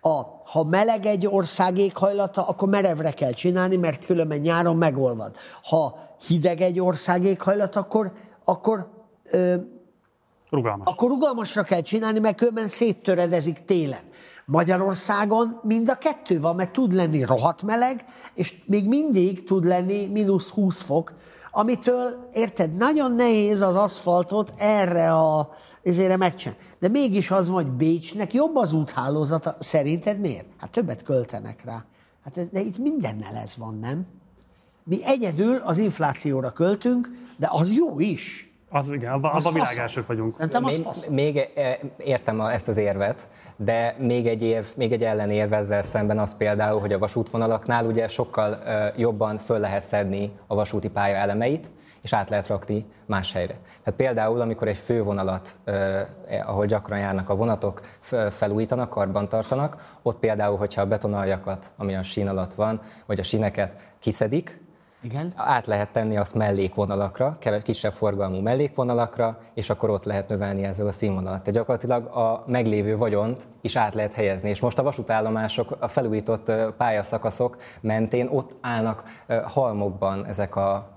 A, ha meleg egy ország éghajlata, akkor merevre kell csinálni, mert különben nyáron megolvad. Ha hideg egy ország éghajlata, akkor, akkor Rugalmas. Akkor rugalmasra kell csinálni, mert különben széttöredezik télen. Magyarországon mind a kettő van, mert tud lenni rohadt meleg, és még mindig tud lenni mínusz 20 fok, amitől, érted, nagyon nehéz az aszfaltot erre a ezére megcsinálni. De mégis az vagy Bécsnek jobb az úthálózata. Szerinted miért? Hát többet költenek rá. Hát ez, de itt mindennel ez van, nem? Mi egyedül az inflációra költünk, de az jó is. Az igen, abban abba világások vagyunk. még, még e, értem ezt az érvet, de még egy, érv, még egy ellenérv ezzel szemben az például, hogy a vasútvonalaknál ugye sokkal jobban föl lehet szedni a vasúti pálya elemeit, és át lehet rakni más helyre. Tehát például, amikor egy fővonalat, eh, ahol gyakran járnak a vonatok, felújítanak, karban tartanak, ott például, hogyha a betonaljakat, ami a sín alatt van, vagy a síneket kiszedik, igen. Át lehet tenni azt mellékvonalakra, kisebb forgalmú mellékvonalakra, és akkor ott lehet növelni ezzel a színvonalat. Tehát gyakorlatilag a meglévő vagyont is át lehet helyezni. És most a vasútállomások, a felújított pályaszakaszok mentén ott állnak halmokban ezek a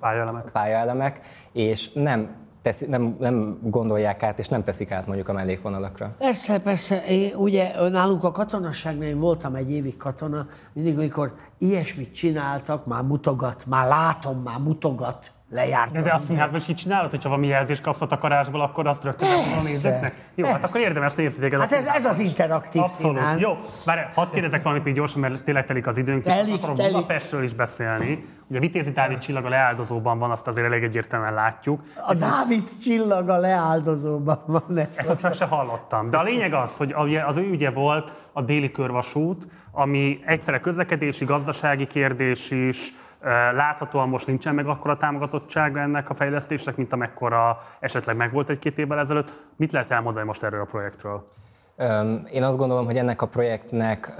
pályaelemek, pályaelemek és nem teszi, nem, nem gondolják át, és nem teszik át mondjuk a mellékvonalakra. Persze, persze. Én, ugye nálunk a katonasságnál, én voltam egy évig katona, mindig, amikor ilyesmit csináltak, már mutogat, már látom, már mutogat, lejárt. De, de a színházban is így csinálod, hogyha valami jelzést kapsz a takarásból, akkor azt rögtön a nézőknek. Jó, hát akkor érdemes nézni téged. Hát ez, ez az interaktív Abszolút. színház. Jó, várj, hadd kérdezek valamit még gyorsan, mert tényleg telik az időnk. Telik, akarom telik. Budapestről is beszélni. Ugye a Vitézi Dávid csillag a leáldozóban van, azt azért elég egyértelműen látjuk. A Dávid csillag a leáldozóban van. Ezt, ezt fel se hallottam. De a lényeg az, hogy az ő ügye volt a déli körvasút, ami egyszerre közlekedési, gazdasági kérdés is, Láthatóan most nincsen meg akkora támogatottsága ennek a fejlesztésnek, mint amekkora esetleg megvolt egy-két évvel ezelőtt. Mit lehet elmondani most erről a projektről? Én azt gondolom, hogy ennek a projektnek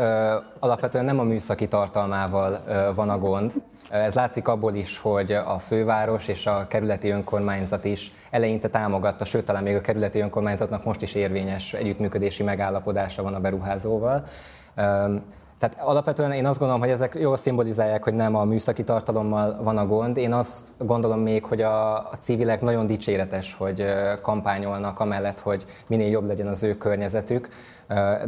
alapvetően nem a műszaki tartalmával van a gond. Ez látszik abból is, hogy a főváros és a kerületi önkormányzat is eleinte támogatta, sőt, talán még a kerületi önkormányzatnak most is érvényes együttműködési megállapodása van a beruházóval. Tehát alapvetően én azt gondolom, hogy ezek jól szimbolizálják, hogy nem a műszaki tartalommal van a gond. Én azt gondolom még, hogy a, a civilek nagyon dicséretes, hogy kampányolnak amellett, hogy minél jobb legyen az ő környezetük.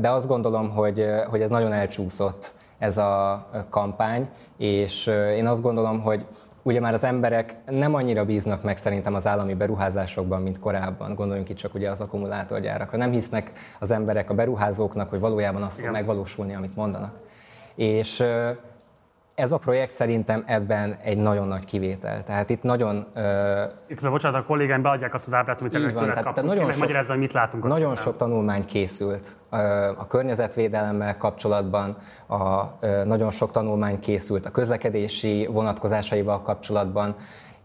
De azt gondolom, hogy, hogy ez nagyon elcsúszott ez a kampány, és én azt gondolom, hogy ugye már az emberek nem annyira bíznak meg szerintem az állami beruházásokban, mint korábban. Gondoljunk itt csak ugye az akkumulátorgyárakra. Nem hisznek az emberek a beruházóknak, hogy valójában az fog megvalósulni, amit mondanak. És ez a projekt szerintem ebben egy nagyon nagy kivétel. Tehát itt nagyon... Uh, Igazából, bocsánat, a kollégáim beadják azt az ábrát, amit ennek tőled kaptunk. Tehát nagyon sok, hogy mit látunk. Nagyon sok tanulmány készült uh, a környezetvédelemmel kapcsolatban, a, uh, nagyon sok tanulmány készült a közlekedési vonatkozásaival kapcsolatban,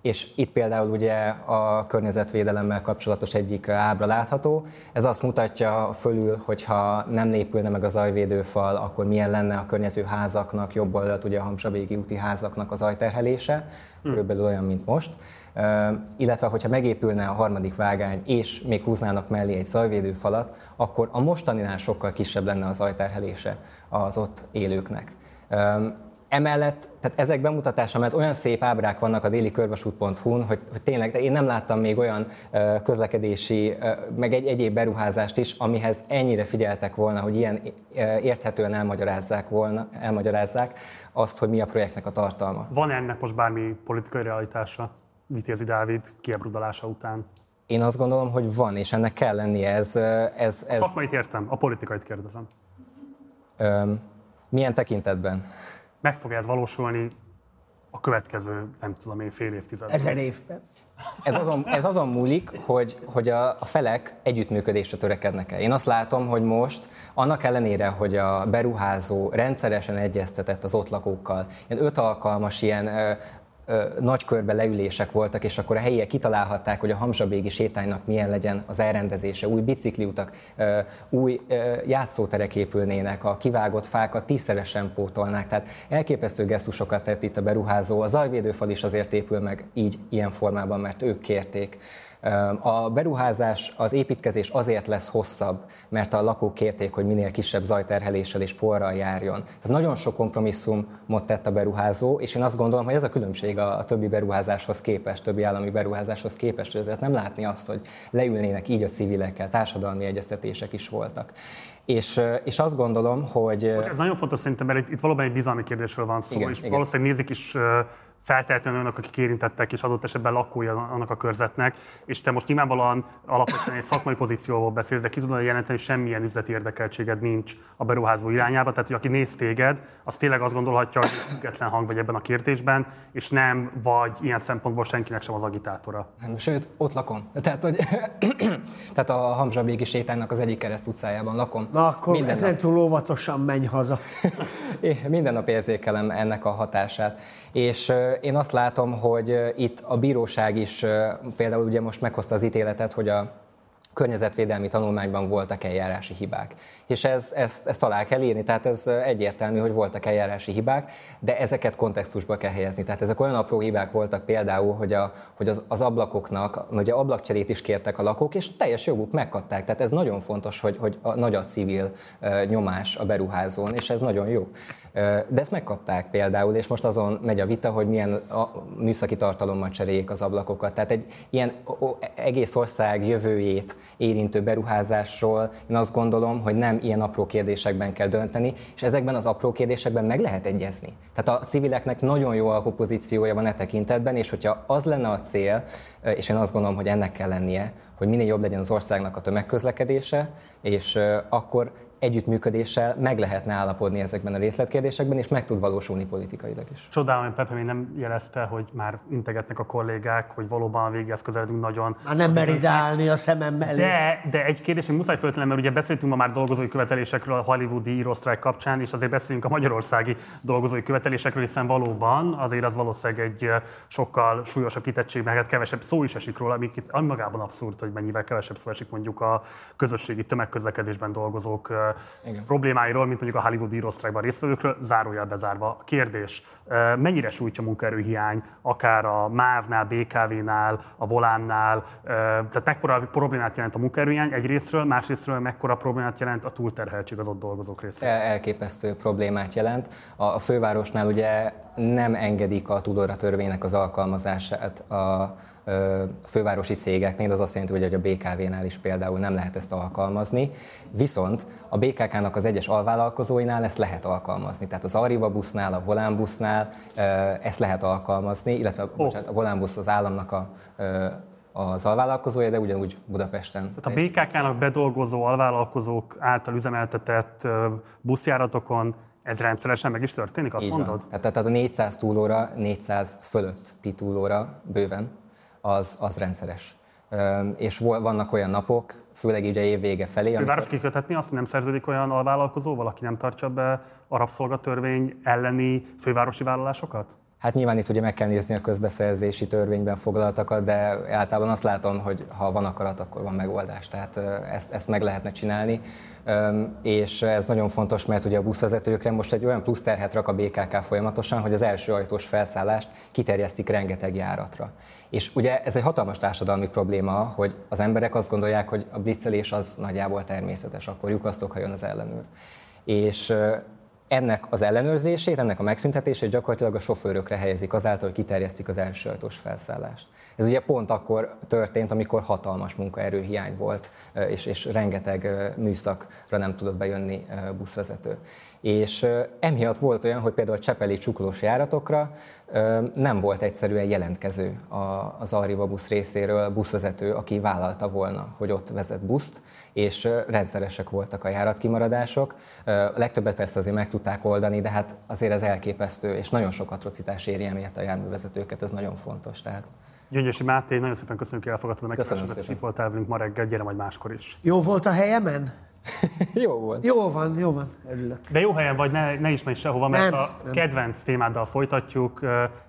és itt például ugye a környezetvédelemmel kapcsolatos egyik ábra látható. Ez azt mutatja fölül, hogyha nem lépülne meg a zajvédőfal, akkor milyen lenne a környező házaknak, jobb oldalt ugye a Hamsavégi úti házaknak az zajterhelése, hmm. körülbelül olyan, mint most. Illetve, hogyha megépülne a harmadik vágány, és még húznának mellé egy zajvédőfalat, akkor a mostaninál sokkal kisebb lenne a zajterhelése az ott élőknek. Emellett, tehát ezek bemutatása, mert olyan szép ábrák vannak a déli körvasút.hu-n, hogy, hogy tényleg, de én nem láttam még olyan közlekedési, meg egy egyéb beruházást is, amihez ennyire figyeltek volna, hogy ilyen érthetően elmagyarázzák volna, elmagyarázzák azt, hogy mi a projektnek a tartalma. Van ennek most bármi politikai realitása Vitézi Dávid kiebrudalása után? Én azt gondolom, hogy van, és ennek kell lennie. Ez, ez, ez... Szakmait értem, a politikait kérdezem. Öm, milyen tekintetben? Meg fog ez valósulni a következő, nem tudom én, fél évtizedben. Ezer évben. Ez azon, ez azon múlik, hogy, hogy a, a felek együttműködésre törekednek el. Én azt látom, hogy most, annak ellenére, hogy a beruházó rendszeresen egyeztetett az ott lakókkal, ilyen öt alkalmas ilyen nagy körbe leülések voltak, és akkor a helyiek kitalálhatták, hogy a Hamzsabégi sétánynak milyen legyen az elrendezése, új bicikliutak, új játszóterek épülnének, a kivágott fákat tízszeresen pótolnák. Tehát elképesztő gesztusokat tett itt a beruházó. A zajvédőfal is azért épül meg így, ilyen formában, mert ők kérték. A beruházás, az építkezés azért lesz hosszabb, mert a lakók kérték, hogy minél kisebb zajterheléssel és porral járjon. Tehát nagyon sok kompromisszumot tett a beruházó, és én azt gondolom, hogy ez a különbség a, többi beruházáshoz képest, többi állami beruházáshoz képest, hogy ezért nem látni azt, hogy leülnének így a civilekkel, társadalmi egyeztetések is voltak. És, és azt gondolom, hogy... Most ez nagyon fontos szerintem, mert itt, itt valóban egy bizalmi kérdésről van szó, igen, és igen. valószínűleg nézik is feltétlenül önök, akik érintettek, és adott esetben lakója annak a körzetnek, és te most nyilvánvalóan alapvetően egy szakmai pozícióval beszélsz, de ki tudod jelenteni, hogy semmilyen üzleti érdekeltséged nincs a beruházó irányába, tehát hogy aki néz téged, az tényleg azt gondolhatja, hogy független hang vagy ebben a kérdésben, és nem vagy ilyen szempontból senkinek sem az agitátora. Sőt, ott lakom. Tehát, hogy, tehát a Hamzsabégi sétánynak az egyik kereszt utcájában lakom. Na akkor ezen túl óvatosan menj haza. Én minden nap érzékelem ennek a hatását. És én azt látom, hogy itt a bíróság is például ugye most meghozta az ítéletet, hogy a környezetvédelmi tanulmányban voltak eljárási hibák. És ez, ezt, ezt alá kell írni, tehát ez egyértelmű, hogy voltak eljárási hibák, de ezeket kontextusba kell helyezni. Tehát ezek olyan apró hibák voltak például, hogy, a, hogy az, az ablakoknak, ugye ablakcserét is kértek a lakók, és teljes joguk megkapták. Tehát ez nagyon fontos, hogy, hogy a nagy a civil nyomás a beruházón, és ez nagyon jó. De ezt megkapták például, és most azon megy a vita, hogy milyen a műszaki tartalommal cseréljék az ablakokat. Tehát egy ilyen egész ország jövőjét érintő beruházásról én azt gondolom, hogy nem ilyen apró kérdésekben kell dönteni, és ezekben az apró kérdésekben meg lehet egyezni. Tehát a civileknek nagyon jó alkupozíciója van e tekintetben, és hogyha az lenne a cél, és én azt gondolom, hogy ennek kell lennie, hogy minél jobb legyen az országnak a tömegközlekedése, és akkor együttműködéssel meg lehetne állapodni ezekben a részletkérdésekben, és meg tud valósulni politikailag is. Csodálom, hogy Pepe még nem jelezte, hogy már integetnek a kollégák, hogy valóban a végéhez közeledünk nagyon. Már nem mer állni a szemem mellé. De, de egy kérdés, hogy muszáj föltennem, mert ugye beszéltünk ma már dolgozói követelésekről a hollywoodi írósztrájk kapcsán, és azért beszélünk a magyarországi dolgozói követelésekről, hiszen valóban azért az valószínűleg egy sokkal súlyosabb kitettség, mert hát kevesebb szó is esik róla, ami magában abszurd, hogy mennyivel kevesebb szó esik mondjuk a közösségi tömegközlekedésben dolgozók igen. problémáiról, mint mondjuk a Hollywood írósztrákban résztvevőkről, zárójel bezárva. A kérdés, mennyire sújtja munkaerőhiány, akár a MÁV-nál, BKV-nál, a Volánnál, tehát mekkora problémát jelent a munkaerőhiány egyrésztről, másrésztről mekkora problémát jelent a túlterheltség az ott dolgozók részéről? Elképesztő problémát jelent. A fővárosnál ugye nem engedik a tudóra törvénynek az alkalmazását a fővárosi cégeknél, az azt jelenti, hogy a BKV-nál is például nem lehet ezt alkalmazni, viszont a BKK-nak az egyes alvállalkozóinál ezt lehet alkalmazni. Tehát az Arriva busznál, a Volánbusznál ezt lehet alkalmazni, illetve oh. bocsánat, a Volánbusz az államnak a az alvállalkozója, de ugyanúgy Budapesten. Tehát a BKK-nak bedolgozó alvállalkozók által üzemeltetett buszjáratokon ez rendszeresen meg is történik, azt Így mondod? Van. Tehát, tehát a 400 túlóra, 400 fölötti túlóra bőven az, az rendszeres. És vannak olyan napok, főleg így a év vége felé. Főváros amikor... kikötetni azt, hogy nem szerződik olyan alvállalkozóval, aki nem tartsa be a rabszolgatörvény elleni fővárosi vállalásokat? Hát nyilván itt ugye meg kell nézni a közbeszerzési törvényben foglaltakat, de általában azt látom, hogy ha van akarat, akkor van megoldás. Tehát ezt, ezt meg lehetne csinálni. És ez nagyon fontos, mert ugye a buszvezetőkre most egy olyan plusz terhet rak a BKK folyamatosan, hogy az első ajtós felszállást kiterjesztik rengeteg járatra. És ugye ez egy hatalmas társadalmi probléma, hogy az emberek azt gondolják, hogy a blitzelés az nagyjából természetes, akkor lyukasztok, ha jön az ellenőr. És ennek az ellenőrzését, ennek a megszüntetését gyakorlatilag a sofőrökre helyezik azáltal, hogy kiterjesztik az első ajtós felszállást. Ez ugye pont akkor történt, amikor hatalmas munkaerőhiány volt, és, és rengeteg műszakra nem tudott bejönni buszvezető. És emiatt volt olyan, hogy például a Csepeli csuklós járatokra nem volt egyszerűen jelentkező az Arriva busz részéről buszvezető, aki vállalta volna, hogy ott vezet buszt, és rendszeresek voltak a járatkimaradások. A legtöbbet persze azért meg tudták oldani, de hát azért ez elképesztő, és nagyon sok atrocitás éri emiatt a járművezetőket, ez nagyon fontos. Tehát. Gyöngyösi Máté, nagyon szépen köszönjük, hogy elfogadtad a megkeresetet, és itt voltál velünk ma reggel, gyere majd máskor is. Jó volt a helyemen? jó volt. Jó van, jó van, örülök. De jó helyen vagy, ne, ne is menj sehova, mert nem, a nem. kedvenc témáddal folytatjuk.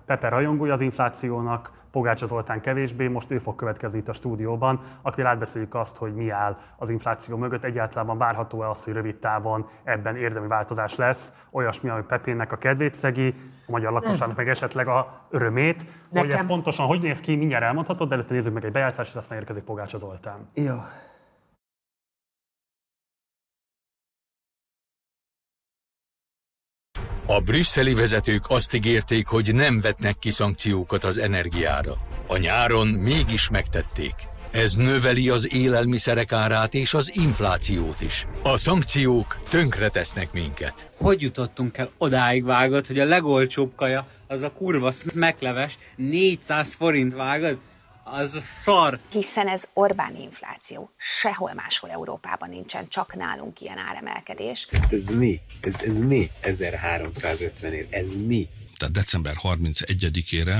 Pepe rajongója az inflációnak, Pogácsa Zoltán kevésbé, most ő fog következni itt a stúdióban, akivel átbeszéljük azt, hogy mi áll az infláció mögött, egyáltalán várható-e az, hogy rövid távon ebben érdemi változás lesz, olyasmi, ami Pepénnek a kedvét szegi, a magyar lakosságnak meg esetleg a örömét, Nekem... hogy ez pontosan hogy néz ki, mindjárt elmondhatod, de előtte nézzük meg egy bejátszást, és aztán érkezik Pogácsa Zoltán. Jó. A brüsszeli vezetők azt ígérték, hogy nem vetnek ki szankciókat az energiára. A nyáron mégis megtették. Ez növeli az élelmiszerek árát és az inflációt is. A szankciók tönkretesznek minket. Hogy jutottunk el odáig vágott, hogy a legolcsóbb kaja az a kurva megleves 400 forint vágod? Az szar. Hiszen ez Orbán infláció. Sehol máshol Európában nincsen, csak nálunk ilyen áremelkedés. Ez mi? Ez, ez mi? 1350 ér. Ez mi? Tehát december 31-ére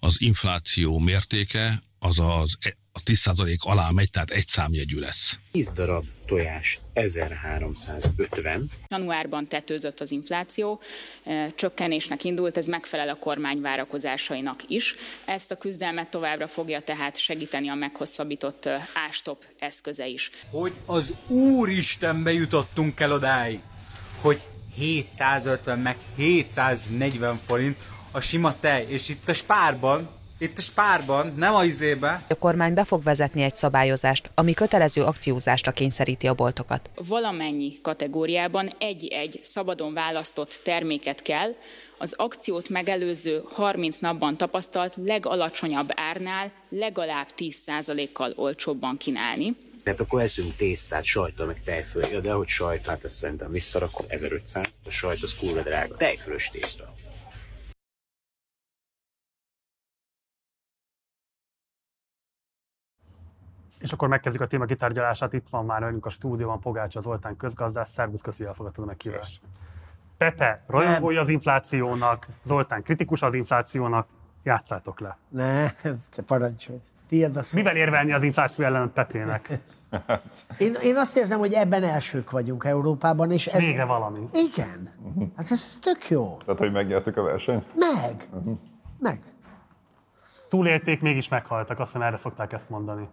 az infláció mértéke az az a 10% alá megy, tehát egy számjegyű lesz. 10 darab tojás 1350. Januárban tetőzött az infláció, e, csökkenésnek indult, ez megfelel a kormány várakozásainak is. Ezt a küzdelmet továbbra fogja tehát segíteni a meghosszabbított e, ástop eszköze is. Hogy az Úristenbe jutottunk el odáig, hogy 750 meg 740 forint a sima tej, és itt a spárban itt a spárban, nem a izébe. A kormány be fog vezetni egy szabályozást, ami kötelező akciózásra kényszeríti a boltokat. Valamennyi kategóriában egy-egy szabadon választott terméket kell az akciót megelőző 30 napban tapasztalt legalacsonyabb árnál legalább 10%-kal olcsóbban kínálni. Tehát akkor eszünk tésztát, sajtot, meg tejföl. Ja, de hogy sajt, hát ezt szerintem visszarakom 1500. A sajt az kurva drága. Tejfölös tészta. És akkor megkezdjük a téma kitárgyalását. Itt van már velünk a stúdióban Pogácsa Zoltán közgazdás. Szervusz, köszi, hogy elfogadtad a meghívást. Pepe, rajongója az inflációnak, Zoltán kritikus az inflációnak, játszátok le. Ne, te parancsolj. Tiéd a szó. Mivel érvelni az infláció ellen Pepének? Én, én azt érzem, hogy ebben elsők vagyunk Európában, és ez... Végre valami. Igen. Hát ez, ez tök jó. Tehát, hogy megnyertük a versenyt? Meg. Meg. Túlélték, mégis meghaltak, azt hiszem erre szokták ezt mondani.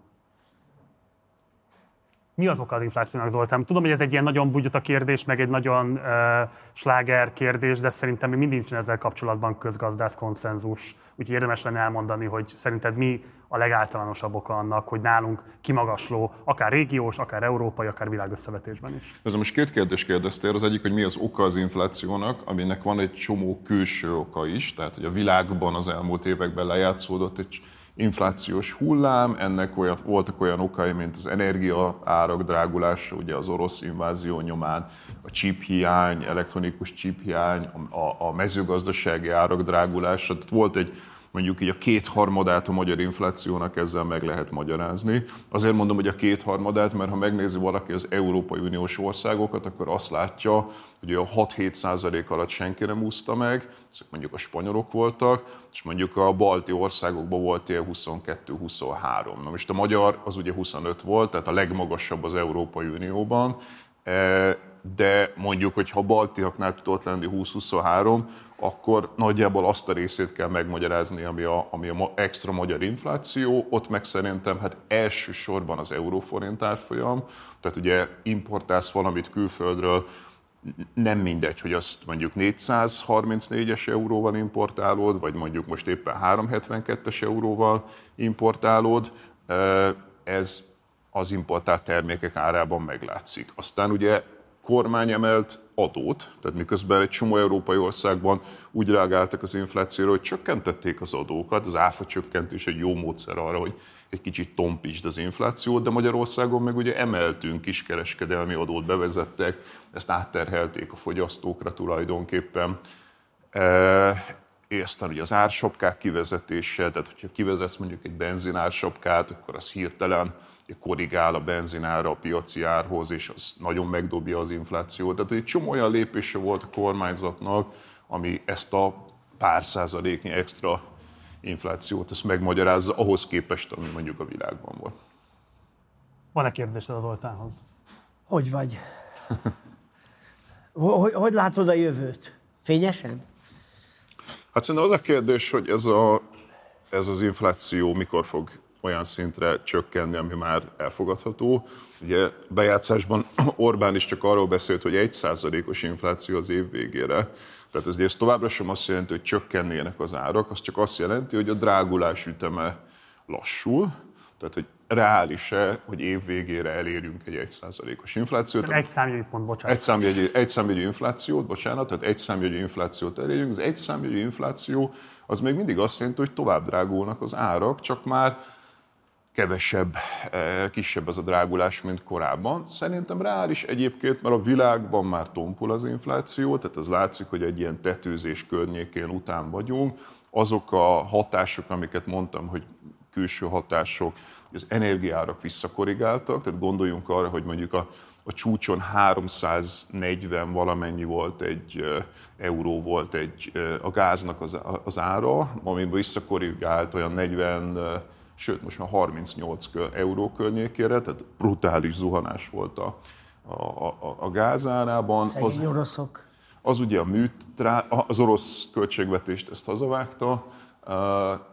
Mi az oka az inflációnak, Zoltán? Tudom, hogy ez egy ilyen nagyon bugyuta kérdés, meg egy nagyon uh, sláger kérdés, de szerintem még mindig nincsen ezzel kapcsolatban közgazdász konszenzus. Úgyhogy érdemes lenne elmondani, hogy szerinted mi a legáltalánosabb oka annak, hogy nálunk kimagasló, akár régiós, akár európai, akár világösszevetésben is. Ez most két kérdést kérdeztél. Az egyik, hogy mi az oka az inflációnak, aminek van egy csomó külső oka is, tehát hogy a világban az elmúlt években lejátszódott egy inflációs hullám, ennek olyan, voltak olyan okai, mint az energia árak drágulása, ugye az orosz invázió nyomán, a chip hiány, elektronikus chip hiány, a, a mezőgazdasági árak drágulása, tehát volt egy mondjuk így a kétharmadát a magyar inflációnak ezzel meg lehet magyarázni. Azért mondom, hogy a kétharmadát, mert ha megnézi valaki az Európai Uniós országokat, akkor azt látja, hogy a 6-7 százalék alatt senki nem úszta meg, ezek mondjuk a spanyolok voltak, és mondjuk a balti országokban volt ilyen 22-23. Na most a magyar az ugye 25 volt, tehát a legmagasabb az Európai Unióban, e, de mondjuk, hogy ha a baltiaknál tudott lenni 20-23, akkor nagyjából azt a részét kell megmagyarázni, ami a, ami a extra magyar infláció. Ott meg szerintem hát elsősorban az euróforint árfolyam, tehát ugye importálsz valamit külföldről, nem mindegy, hogy azt mondjuk 434-es euróval importálod, vagy mondjuk most éppen 372-es euróval importálod, ez az importált termékek árában meglátszik. Aztán ugye kormány emelt adót, tehát miközben egy csomó európai országban úgy reagáltak az inflációra, hogy csökkentették az adókat, az áfa csökkentés egy jó módszer arra, hogy egy kicsit tompítsd az inflációt, de Magyarországon meg ugye emeltünk kiskereskedelmi adót, bevezettek, ezt átterhelték a fogyasztókra tulajdonképpen. E, és aztán ugye az ársapkák kivezetése, tehát hogyha kivezetsz mondjuk egy benzinársapkát, akkor az hirtelen korrigál a benzinára a piaci árhoz, és az nagyon megdobja az inflációt. Tehát egy csomó olyan lépése volt a kormányzatnak, ami ezt a pár százaléknyi extra inflációt ezt megmagyarázza ahhoz képest, ami mondjuk a világban volt. Van-e kérdésed az Oltánhoz? Hogy vagy? hogy, hogy látod a jövőt? Fényesen? Hát szerintem az a kérdés, hogy ez, a, ez az infláció mikor fog olyan szintre csökkenni, ami már elfogadható. Ugye bejátszásban Orbán is csak arról beszélt, hogy egy százalékos infláció az év végére. Tehát ez, ez továbbra sem azt jelenti, hogy csökkennének az árak, az csak azt jelenti, hogy a drágulás üteme lassul, tehát hogy reális-e, hogy év végére elérjünk egy 1%-os inflációt. Egy számjegyű pont, bocsánat. Egy számjegyű, egy számjegyű inflációt, bocsánat, tehát egy számjegyű inflációt elérjünk. Az egy számjegyű infláció az még mindig azt jelenti, hogy tovább drágulnak az árak, csak már kevesebb, eh, kisebb az a drágulás, mint korábban. Szerintem reális egyébként, mert a világban már tompul az infláció, tehát az látszik, hogy egy ilyen tetőzés környékén után vagyunk. Azok a hatások, amiket mondtam, hogy külső hatások, az energiárak visszakorrigáltak, tehát gondoljunk arra, hogy mondjuk a, a csúcson 340 valamennyi volt egy eh, euró volt egy, eh, a gáznak az, az ára, amiben visszakorrigált olyan 40 sőt most már 38 euró környékére, tehát brutális zuhanás volt a, a, a, a gázárában. Szegény oroszok. Az ugye a műtrá, az orosz költségvetést ezt hazavágta,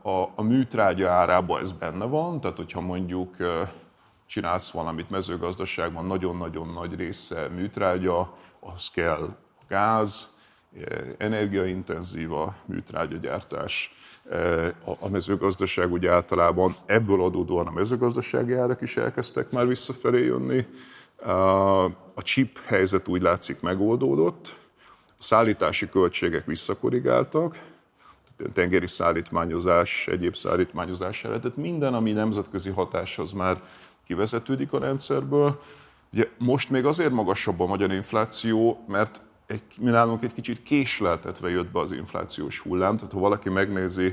a, a műtrágya árában ez benne van, tehát hogyha mondjuk csinálsz valamit mezőgazdaságban, nagyon-nagyon nagy része műtrágya, az kell gáz, energiaintenzív a műtrágyagyártás, a mezőgazdaság ugye általában ebből adódóan a mezőgazdasági árak is elkezdtek már visszafelé jönni. A chip helyzet úgy látszik megoldódott, a szállítási költségek visszakorrigáltak, tengeri szállítmányozás, egyéb szállítmányozás tehát minden, ami nemzetközi hatás, az már kivezetődik a rendszerből. Ugye most még azért magasabb a magyar infláció, mert egy, mi nálunk egy kicsit késleltetve jött be az inflációs hullám, tehát ha valaki megnézi,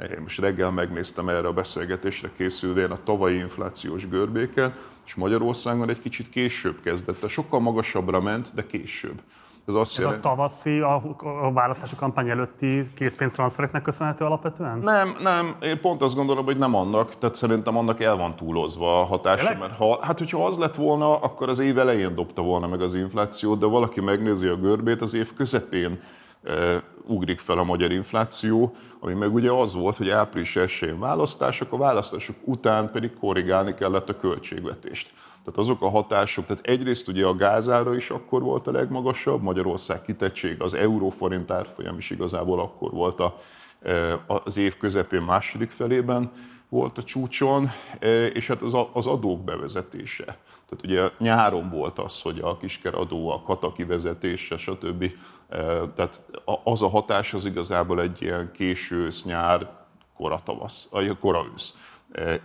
én most reggel megnéztem erre a beszélgetésre készülvén a tavalyi inflációs görbéket, és Magyarországon egy kicsit később kezdett, sokkal magasabbra ment, de később. Ez, azt Ez jelent... a tavaszi, a, a választási kampány előtti készpénztranszfereknek köszönhető alapvetően? Nem, nem, én pont azt gondolom, hogy nem annak, tehát szerintem annak el van túlozva a hatása, Jelek? mert ha, hát hogyha az lett volna, akkor az év elején dobta volna meg az inflációt, de valaki megnézi a görbét, az év közepén e, ugrik fel a magyar infláció, ami meg ugye az volt, hogy április 1 választások, a választások után pedig korrigálni kellett a költségvetést. Tehát azok a hatások, tehát egyrészt ugye a gázára is akkor volt a legmagasabb, Magyarország kitettség, az euróforint árfolyam is igazából akkor volt a, e, az év közepén második felében volt a csúcson, e, és hát az, az adók bevezetése. Tehát ugye nyáron volt az, hogy a kiskeradó, a kata kivezetése, stb. E, tehát az a hatás az igazából egy ilyen késő nyár, kora tavasz, kora ősz.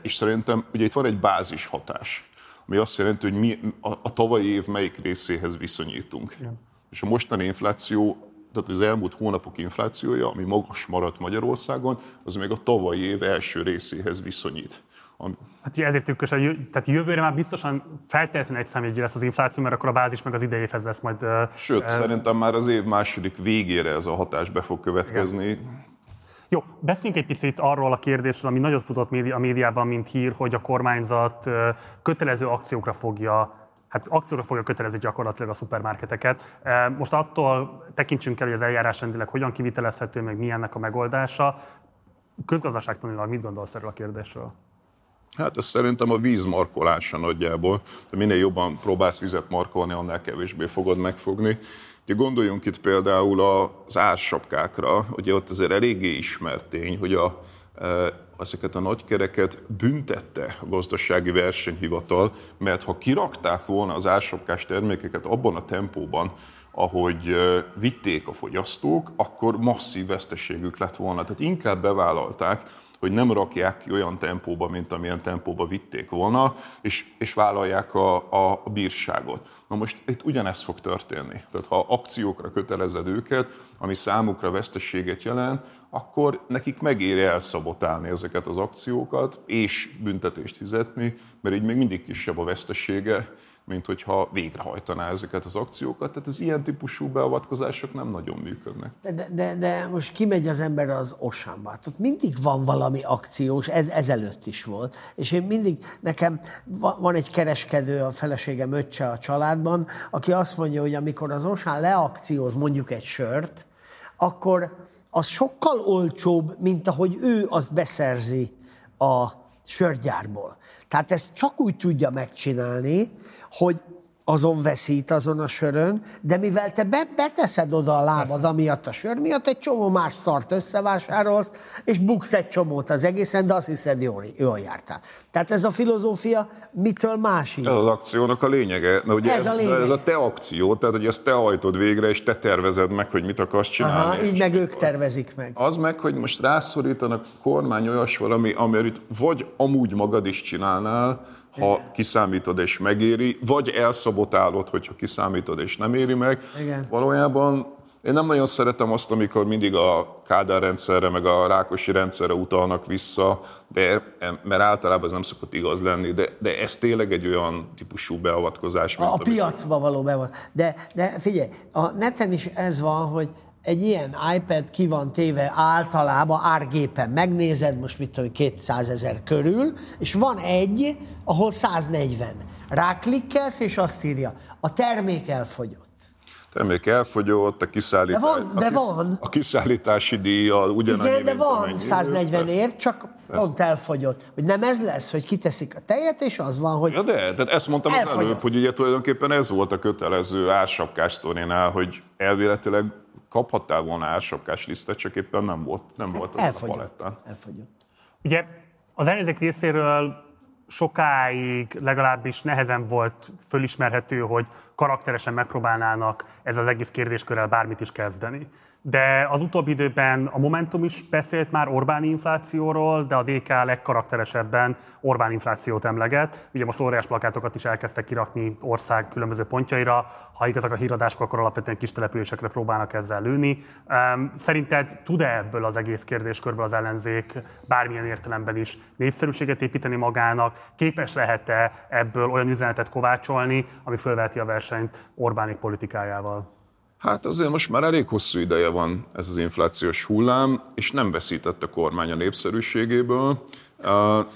És szerintem ugye itt van egy bázis hatás ami azt jelenti, hogy mi a, a tavalyi év melyik részéhez viszonyítunk. Ja. És a mostani infláció, tehát az elmúlt hónapok inflációja, ami magas maradt Magyarországon, az még a tavalyi év első részéhez viszonyít. Ami... Hát ezért tükkös, tehát jövőre már biztosan feltétlenül egy számjegyű lesz az infláció, mert akkor a bázis meg az idei évhez lesz majd... Sőt, uh, szerintem már az év második végére ez a hatás be fog következni. Igen. Jó, beszéljünk egy picit arról a kérdésről, ami nagyon futott a médiában, mint hír, hogy a kormányzat kötelező akciókra fogja hát akcióra fogja kötelezni gyakorlatilag a szupermarketeket. Most attól tekintsünk el, hogy az eljárásrendileg hogyan kivitelezhető, meg milyennek a megoldása. Közgazdaságtanilag mit gondolsz erről a kérdésről? Hát ez szerintem a víz markolása nagyjából. Minél jobban próbálsz vizet markolni, annál kevésbé fogod megfogni. Ugye gondoljunk itt például az ársapkákra, ugye ott azért eléggé ismert tény, hogy a, e, ezeket a nagykereket büntette a gazdasági versenyhivatal, mert ha kirakták volna az ársapkás termékeket abban a tempóban, ahogy e, vitték a fogyasztók, akkor masszív veszteségük lett volna. Tehát inkább bevállalták, hogy nem rakják ki olyan tempóba, mint amilyen tempóba vitték volna, és, és vállalják a, a, a bírságot. Na most itt ugyanezt fog történni. Tehát ha akciókra kötelezed őket, ami számukra veszteséget jelent, akkor nekik megéri elszabotálni ezeket az akciókat, és büntetést fizetni, mert így még mindig kisebb a vesztesége, mint hogyha végrehajtaná ezeket az akciókat. Tehát az ilyen típusú beavatkozások nem nagyon működnek. De, de, de, de most kimegy az ember az Osánba. Ott mindig van valami akciós, ez, ezelőtt is volt. És én mindig, nekem van egy kereskedő, a feleségem öccse a családban, aki azt mondja, hogy amikor az Osán leakcióz mondjuk egy sört, akkor az sokkal olcsóbb, mint ahogy ő azt beszerzi a sörgyárból. Tehát ezt csak úgy tudja megcsinálni, hogy azon veszít azon a sörön, de mivel te be, beteszed oda a lábad Persze. amiatt a sör miatt, egy csomó más szart összevásárolsz, és buksz egy csomót az egészen, de azt hiszed, jól, jól jártál. Tehát ez a filozófia mitől másik? Ez az akciónak a lényege. Na, ugye ez, ez, a lényeg. ez a te akció, tehát hogy ezt te hajtod végre, és te tervezed meg, hogy mit akarsz csinálni. Aha, így meg ők tervezik meg. Az meg, hogy most rászorítanak a kormány olyas valami, amit vagy amúgy magad is csinálnál, ha Igen. kiszámítod és megéri, vagy elszabotálod, hogyha kiszámítod és nem éri meg. Igen. Valójában én nem nagyon szeretem azt, amikor mindig a Kádár rendszerre, meg a Rákosi rendszerre utalnak vissza, de, mert általában ez nem szokott igaz lenni, de, de ez tényleg egy olyan típusú beavatkozás. Mint a, a piacba való beavatkozás. De, de figyelj, a neten is ez van, hogy egy ilyen iPad ki van téve általában árgépen, megnézed, most mit tudom, 200 ezer körül, és van egy, ahol 140. Ráklikkelsz, és azt írja, a termék elfogyott. termék elfogyott, a kiszállítás, De van, de a, kis- van. a kiszállítási díja ugyanannyi, Igen, de van amennyi. 140 ér, csak pont elfogyott. Hogy nem ez lesz, hogy kiteszik a tejet, és az van, hogy Ja de, tehát ezt mondtam az Elfogyott. előbb, hogy ugye tulajdonképpen ez volt a kötelező ársapkás hogy elvéletileg kaphattál volna ársapkás lisztet, csak éppen nem volt, nem volt az a elfogyott. palettán. elfogyott. Ugye az ellenzék részéről sokáig legalábbis nehezen volt fölismerhető, hogy karakteresen megpróbálnának ezzel az egész kérdéskörrel bármit is kezdeni. De az utóbbi időben a Momentum is beszélt már Orbán inflációról, de a DK legkarakteresebben Orbán inflációt emleget. Ugye most óriás plakátokat is elkezdtek kirakni ország különböző pontjaira. Ha igazak a híradások, akkor alapvetően kis településekre próbálnak ezzel lőni. Szerinted tud-e ebből az egész kérdéskörből az ellenzék bármilyen értelemben is népszerűséget építeni magának? Képes lehet-e ebből olyan üzenetet kovácsolni, ami fölveheti a versenyt Orbánik politikájával? Hát azért most már elég hosszú ideje van ez az inflációs hullám, és nem veszített a kormány a népszerűségéből,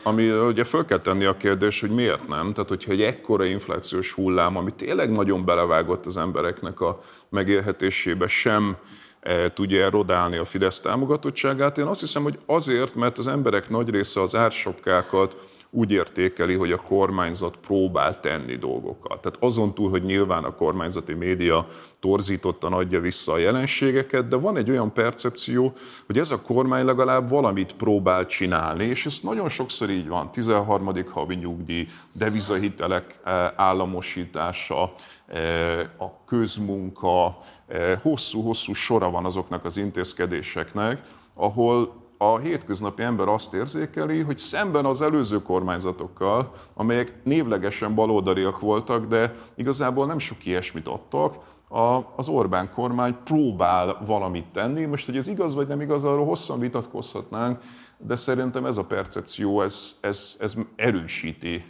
ami ugye föl kell tenni a kérdés, hogy miért nem. Tehát, hogyha egy ekkora inflációs hullám, ami tényleg nagyon belevágott az embereknek a megélhetésébe, sem eh, tudja erodálni a Fidesz támogatottságát, én azt hiszem, hogy azért, mert az emberek nagy része az ársapkákat úgy értékeli, hogy a kormányzat próbál tenni dolgokat. Tehát azon túl, hogy nyilván a kormányzati média torzítottan adja vissza a jelenségeket, de van egy olyan percepció, hogy ez a kormány legalább valamit próbál csinálni, és ez nagyon sokszor így van. 13. havi nyugdíj, devizahitelek eh, államosítása, eh, a közmunka, eh, hosszú-hosszú sora van azoknak az intézkedéseknek, ahol a hétköznapi ember azt érzékeli, hogy szemben az előző kormányzatokkal, amelyek névlegesen baloldaliak voltak, de igazából nem sok ilyesmit adtak, a, az Orbán kormány próbál valamit tenni. Most, hogy ez igaz vagy nem igaz, arról hosszan vitatkozhatnánk, de szerintem ez a percepció, ez, ez, ez erősíti.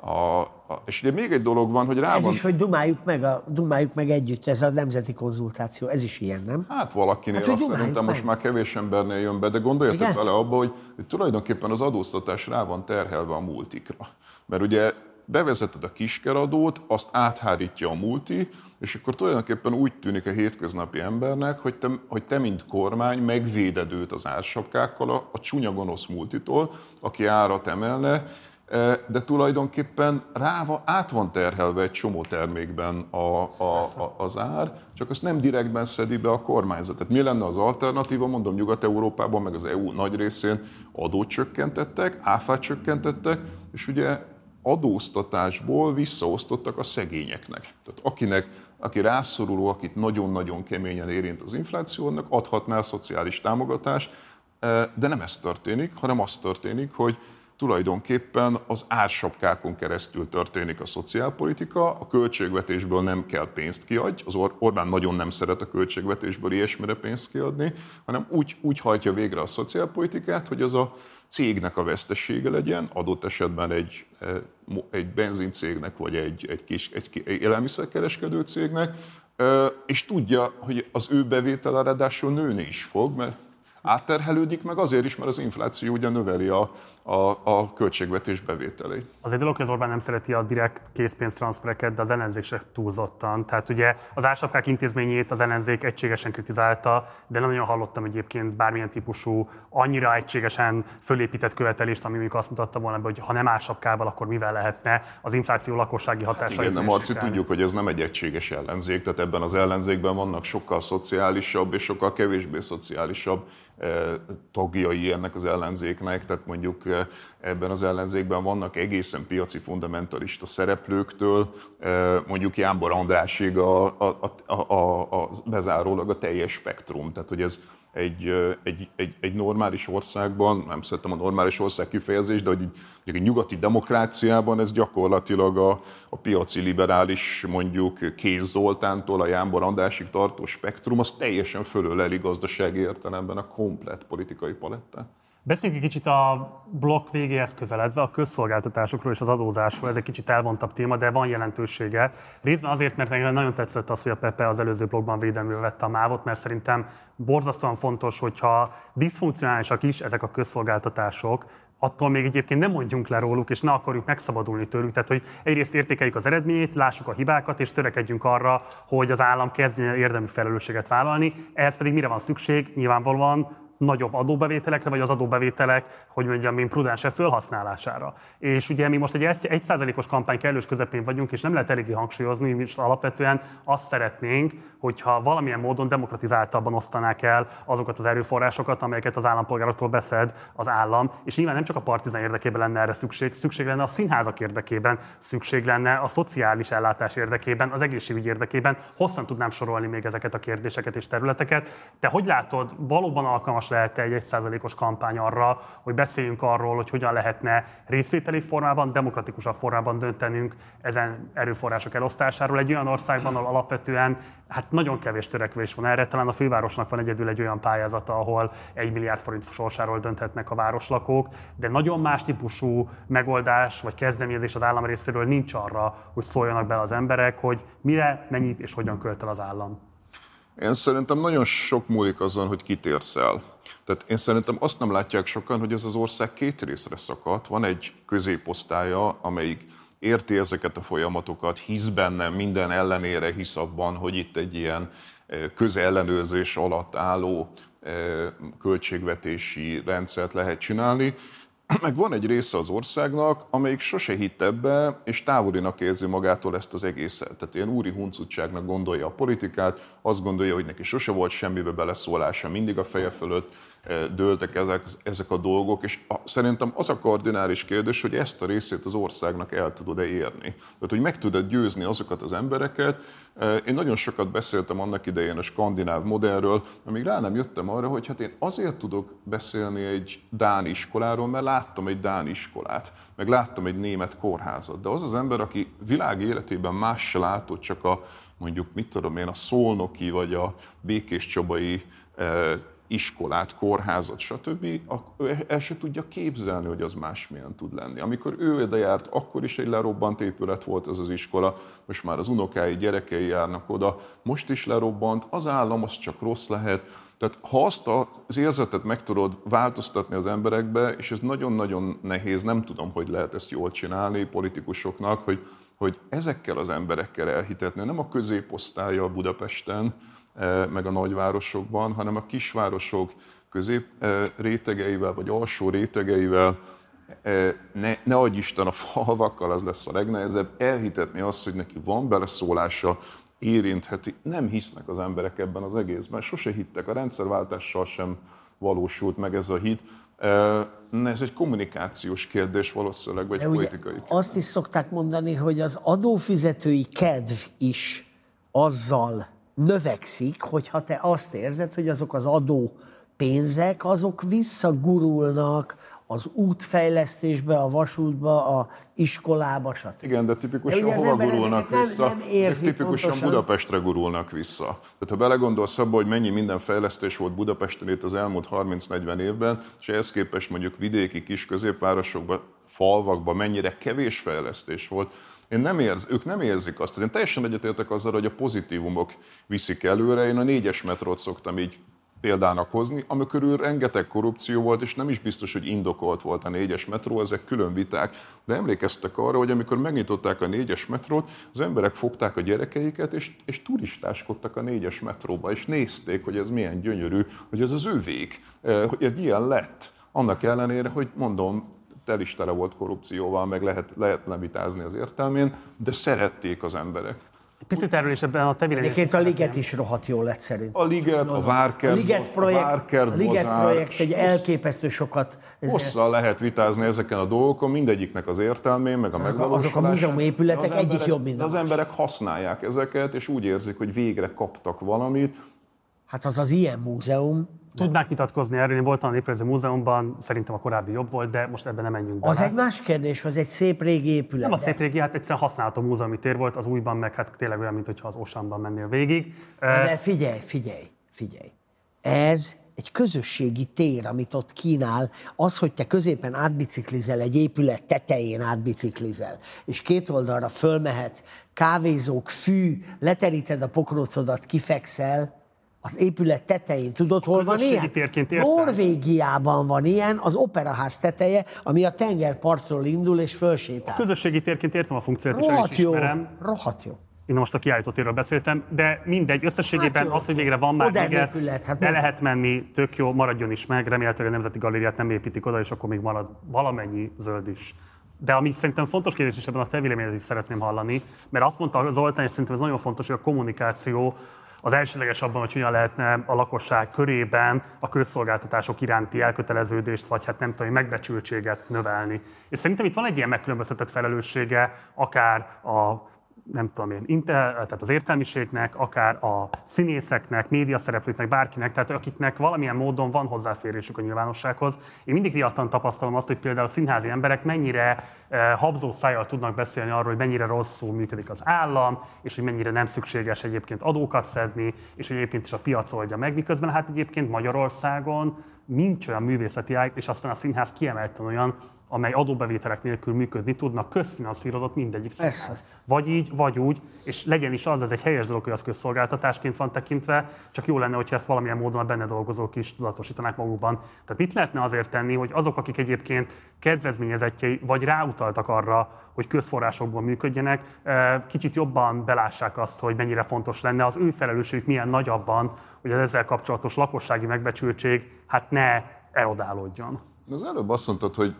A, a, és ugye még egy dolog van, hogy rá Ez van... is, hogy dumáljuk meg, a, dumáljuk meg együtt, ez a nemzeti konzultáció, ez is ilyen, nem? Hát valakinél Hát, azt szerintem meg. most már kevés embernél jön be, de gondoljatok Igen? bele abba, hogy, hogy tulajdonképpen az adóztatás rá van terhelve a multikra. Mert ugye bevezeted a kiskeradót, azt áthárítja a multi, és akkor tulajdonképpen úgy tűnik a hétköznapi embernek, hogy te, hogy te mint kormány megvéded őt az ársapkákkal a, a csúnya gonosz multitól, aki árat emelne, de tulajdonképpen rá van, át van terhelve egy csomó termékben a, a, a, az ár, csak azt nem direktben szedi be a kormányzat. Tehát mi lenne az alternatíva? Mondom, Nyugat-Európában, meg az EU nagy részén adót csökkentettek, áfát csökkentettek, és ugye adóztatásból visszaosztottak a szegényeknek. Tehát akinek, aki rászoruló, akit nagyon-nagyon keményen érint az infláció, annak adhatná a szociális támogatást, de nem ez történik, hanem az történik, hogy tulajdonképpen az ársapkákon keresztül történik a szociálpolitika, a költségvetésből nem kell pénzt kiadni, az Or- Orbán nagyon nem szeret a költségvetésből ilyesmire pénzt kiadni, hanem úgy, úgy hajtja végre a szociálpolitikát, hogy az a cégnek a vesztesége legyen, adott esetben egy, eh, egy benzincégnek, vagy egy, egy kis egy, ki- egy élelmiszerkereskedő cégnek, eh, és tudja, hogy az ő bevétele ráadásul nőni is fog, mert átterhelődik, meg azért is, mert az infláció ugye növeli a, a, a költségvetés bevételeit. Az egy dolog, hogy az Orbán nem szereti a direkt készpénztranszfereket, de az ellenzék se túlzottan. Tehát ugye az ársapkák intézményét az ellenzék egységesen kritizálta, de nem nagyon hallottam egyébként bármilyen típusú, annyira egységesen fölépített követelést, ami mondjuk azt mutatta volna, hogy ha nem ársapkával, akkor mivel lehetne az infláció lakossági hatásait Igen, de Marci, tudjuk, hogy ez nem egy egységes ellenzék, tehát ebben az ellenzékben vannak sokkal szociálisabb és sokkal kevésbé szociálisabb eh, tagjai ennek az ellenzéknek, tehát mondjuk eh, ebben az ellenzékben vannak egészen piaci fundamentalista szereplőktől, eh, mondjuk Jánbor Andrásig a, a, a, a, a, bezárólag a teljes spektrum, tehát hogy ez egy, ö, egy, egy, egy normális országban, nem szeretem a normális ország kifejezést, de hogy egy nyugati demokráciában ez gyakorlatilag a, a piaci liberális, mondjuk Kéz Zoltántól a Jánbor Andrásig tartó spektrum, az teljesen fölöleli gazdasági értelemben a komplett politikai palettát. Beszéljünk egy kicsit a blokk végéhez közeledve a közszolgáltatásokról és az adózásról. Ez egy kicsit elvontabb téma, de van jelentősége. Részben azért, mert nekem nagyon tetszett az, hogy a Pepe az előző blogban védelművel vette a mávot, mert szerintem borzasztóan fontos, hogyha diszfunkcionálisak is ezek a közszolgáltatások, attól még egyébként nem mondjunk le róluk, és ne akarjuk megszabadulni tőlük. Tehát, hogy egyrészt értékeljük az eredményét, lássuk a hibákat, és törekedjünk arra, hogy az állam kezdjen érdemi felelősséget vállalni. Ehhez pedig mire van szükség? Nyilvánvalóan nagyobb adóbevételekre, vagy az adóbevételek, hogy mondjam én, prudensebb felhasználására. És ugye mi most egy 1%-os kampány kellős közepén vagyunk, és nem lehet eléggé hangsúlyozni, mi alapvetően azt szeretnénk, hogyha valamilyen módon demokratizáltabban osztanák el azokat az erőforrásokat, amelyeket az állampolgároktól beszed az állam. És nyilván nem csak a partizán érdekében lenne erre szükség, szükség lenne a színházak érdekében, szükség lenne a szociális ellátás érdekében, az egészségügy érdekében. Hosszan tudnám sorolni még ezeket a kérdéseket és területeket. Te hogy látod, valóban alkalmas lehet egy 1%-os kampány arra, hogy beszéljünk arról, hogy hogyan lehetne részvételi formában, demokratikusabb formában döntenünk ezen erőforrások elosztásáról egy olyan országban, ahol alapvetően hát nagyon kevés törekvés van erre. Talán a fővárosnak van egyedül egy olyan pályázata, ahol egy milliárd forint sorsáról dönthetnek a városlakók, de nagyon más típusú megoldás vagy kezdeményezés az állam részéről nincs arra, hogy szóljanak bele az emberek, hogy mire, mennyit és hogyan költ el az állam. Én szerintem nagyon sok múlik azon, hogy kitérsz el. Tehát én szerintem azt nem látják sokan, hogy ez az ország két részre szakadt. Van egy középosztálya, amelyik érti ezeket a folyamatokat, hisz benne, minden ellenére hisz abban, hogy itt egy ilyen közellenőrzés alatt álló költségvetési rendszert lehet csinálni, meg van egy része az országnak, amelyik sose hitt ebbe, és távolinak érzi magától ezt az egészet. Tehát ilyen úri huncutságnak gondolja a politikát, azt gondolja, hogy neki sose volt semmibe beleszólása, mindig a feje fölött dőltek ezek, ezek a dolgok, és a, szerintem az a kardinális kérdés, hogy ezt a részét az országnak el tudod-e érni. Tehát, hogy meg tudod győzni azokat az embereket. Én nagyon sokat beszéltem annak idején a skandináv modellről, amíg rá nem jöttem arra, hogy hát én azért tudok beszélni egy Dán iskoláról, mert láttam egy Dán iskolát, meg láttam egy német kórházat. De az az ember, aki világ életében más se látott, csak a mondjuk, mit tudom én, a szolnoki vagy a békés csabai iskolát, kórházat, stb., ő el se tudja képzelni, hogy az másmilyen tud lenni. Amikor ő ide járt, akkor is egy lerobbant épület volt az az iskola, most már az unokái, gyerekei járnak oda, most is lerobbant, az állam az csak rossz lehet, tehát ha azt az érzetet meg tudod változtatni az emberekbe, és ez nagyon-nagyon nehéz, nem tudom, hogy lehet ezt jól csinálni politikusoknak, hogy, hogy ezekkel az emberekkel elhitetni, nem a középosztálya Budapesten, meg a nagyvárosokban, hanem a kisvárosok közép rétegeivel, vagy alsó rétegeivel, ne, ne adj Isten a falvakkal, az lesz a legnehezebb, elhitetni azt, hogy neki van beleszólása, érintheti. Nem hisznek az emberek ebben az egészben, sose hittek, a rendszerváltással sem valósult meg ez a hit. Ez egy kommunikációs kérdés valószínűleg, vagy De politikai kérdés. Azt is szokták mondani, hogy az adófizetői kedv is azzal növekszik, hogyha te azt érzed, hogy azok az adó pénzek, azok visszagurulnak az útfejlesztésbe, a vasútba, a iskolába, stb. Igen, de tipikusan de hova gurulnak nem, vissza? Nem Ez tipikusan pontosan. Budapestre gurulnak vissza. Tehát ha belegondolsz abba, hogy mennyi minden fejlesztés volt Budapesten itt az elmúlt 30-40 évben, és ehhez képest mondjuk vidéki kis középvárosokban, falvakban mennyire kevés fejlesztés volt, én nem érz, ők nem érzik azt. Én teljesen egyetértek azzal, hogy a pozitívumok viszik előre. Én a négyes metrót szoktam így példának hozni, amikor ő rengeteg korrupció volt, és nem is biztos, hogy indokolt volt a négyes metró, ezek külön viták. De emlékeztek arra, hogy amikor megnyitották a négyes metrót, az emberek fogták a gyerekeiket, és, és turistáskodtak a négyes metróba, és nézték, hogy ez milyen gyönyörű, hogy ez az ő vég, eh, hogy egy ilyen lett. Annak ellenére, hogy mondom, tel is tele volt korrupcióval, meg lehet, lehet levitázni az értelmén, de szerették az emberek. Picit erről is ebben a te Egyébként a Liget is rohadt jól lett szerint. A Liget, a Várkert, a Liget projekt, a, Várkert a Liget projekt egy elképesztő sokat... Hosszal lehet vitázni ezeken a dolgokon, mindegyiknek az értelmén, meg a megvalósulásán. Azok a múzeum épületek egyik emberek, jobb, mint az emberek használják ezeket, és úgy érzik, hogy végre kaptak valamit. Hát az az ilyen múzeum, Tudnák vitatkozni erről, én voltam a Néprajzi Múzeumban, szerintem a korábbi jobb volt, de most ebben nem menjünk bele. Az egy más kérdés, az egy szép régi épület. Nem a szép régi, hát egyszerűen használható múzeumi tér volt, az újban meg hát tényleg olyan, mintha az Osanban mennél végig. De figyelj, figyelj, figyelj. Ez egy közösségi tér, amit ott kínál, az, hogy te középen átbiciklizel, egy épület tetején átbiciklizel, és két oldalra fölmehetsz, kávézók, fű, leteríted a pokrócodat, kifekszel, az épület tetején. Tudod, hol van ilyen? térként értem. Norvégiában van ilyen, az operaház teteje, ami a tengerpartról indul és fölsétál. Közösségi térként értem a funkciót, és el is jó, ismerem. rohadt jó. Én most a kiállító térről beszéltem, de mindegy, összességében Hát jó. az, hogy végre van már liget, épület, hát be lehet menni, tök jó, maradjon is meg, remélhetőleg a Nemzeti Galériát nem építik oda, és akkor még marad valamennyi zöld is. De ami szerintem fontos kérdés, és ebben a te véleményedet is szeretném hallani, mert azt mondta Zoltán, és szerintem ez nagyon fontos, hogy a kommunikáció az elsőleges abban, hogy hogyan lehetne a lakosság körében a közszolgáltatások iránti elköteleződést, vagy hát nem tudom, megbecsültséget növelni. És szerintem itt van egy ilyen megkülönböztetett felelőssége, akár a nem tudom én, inter, tehát az értelmiségnek, akár a színészeknek, médiaszereplőknek, bárkinek, tehát akiknek valamilyen módon van hozzáférésük a nyilvánossághoz. Én mindig riadtan tapasztalom azt, hogy például a színházi emberek mennyire eh, habzó szájjal tudnak beszélni arról, hogy mennyire rosszul működik az állam, és hogy mennyire nem szükséges egyébként adókat szedni, és egyébként is a piac oldja meg, miközben hát egyébként Magyarországon nincs olyan művészeti ág, és aztán a színház kiemelten olyan, amely adóbevételek nélkül működni tudnak, közfinanszírozott mindegyik színház. Vagy így, vagy úgy, és legyen is az, ez egy helyes dolog, hogy az közszolgáltatásként van tekintve, csak jó lenne, hogyha ezt valamilyen módon a benne dolgozók is tudatosítanák magukban. Tehát mit lehetne azért tenni, hogy azok, akik egyébként kedvezményezettjei, vagy ráutaltak arra, hogy közforrásokból működjenek, eh, kicsit jobban belássák azt, hogy mennyire fontos lenne, az ő felelősségük milyen nagy abban, hogy az ezzel kapcsolatos lakossági megbecsültség hát ne erodálódjon. Az előbb azt mondtad, hogy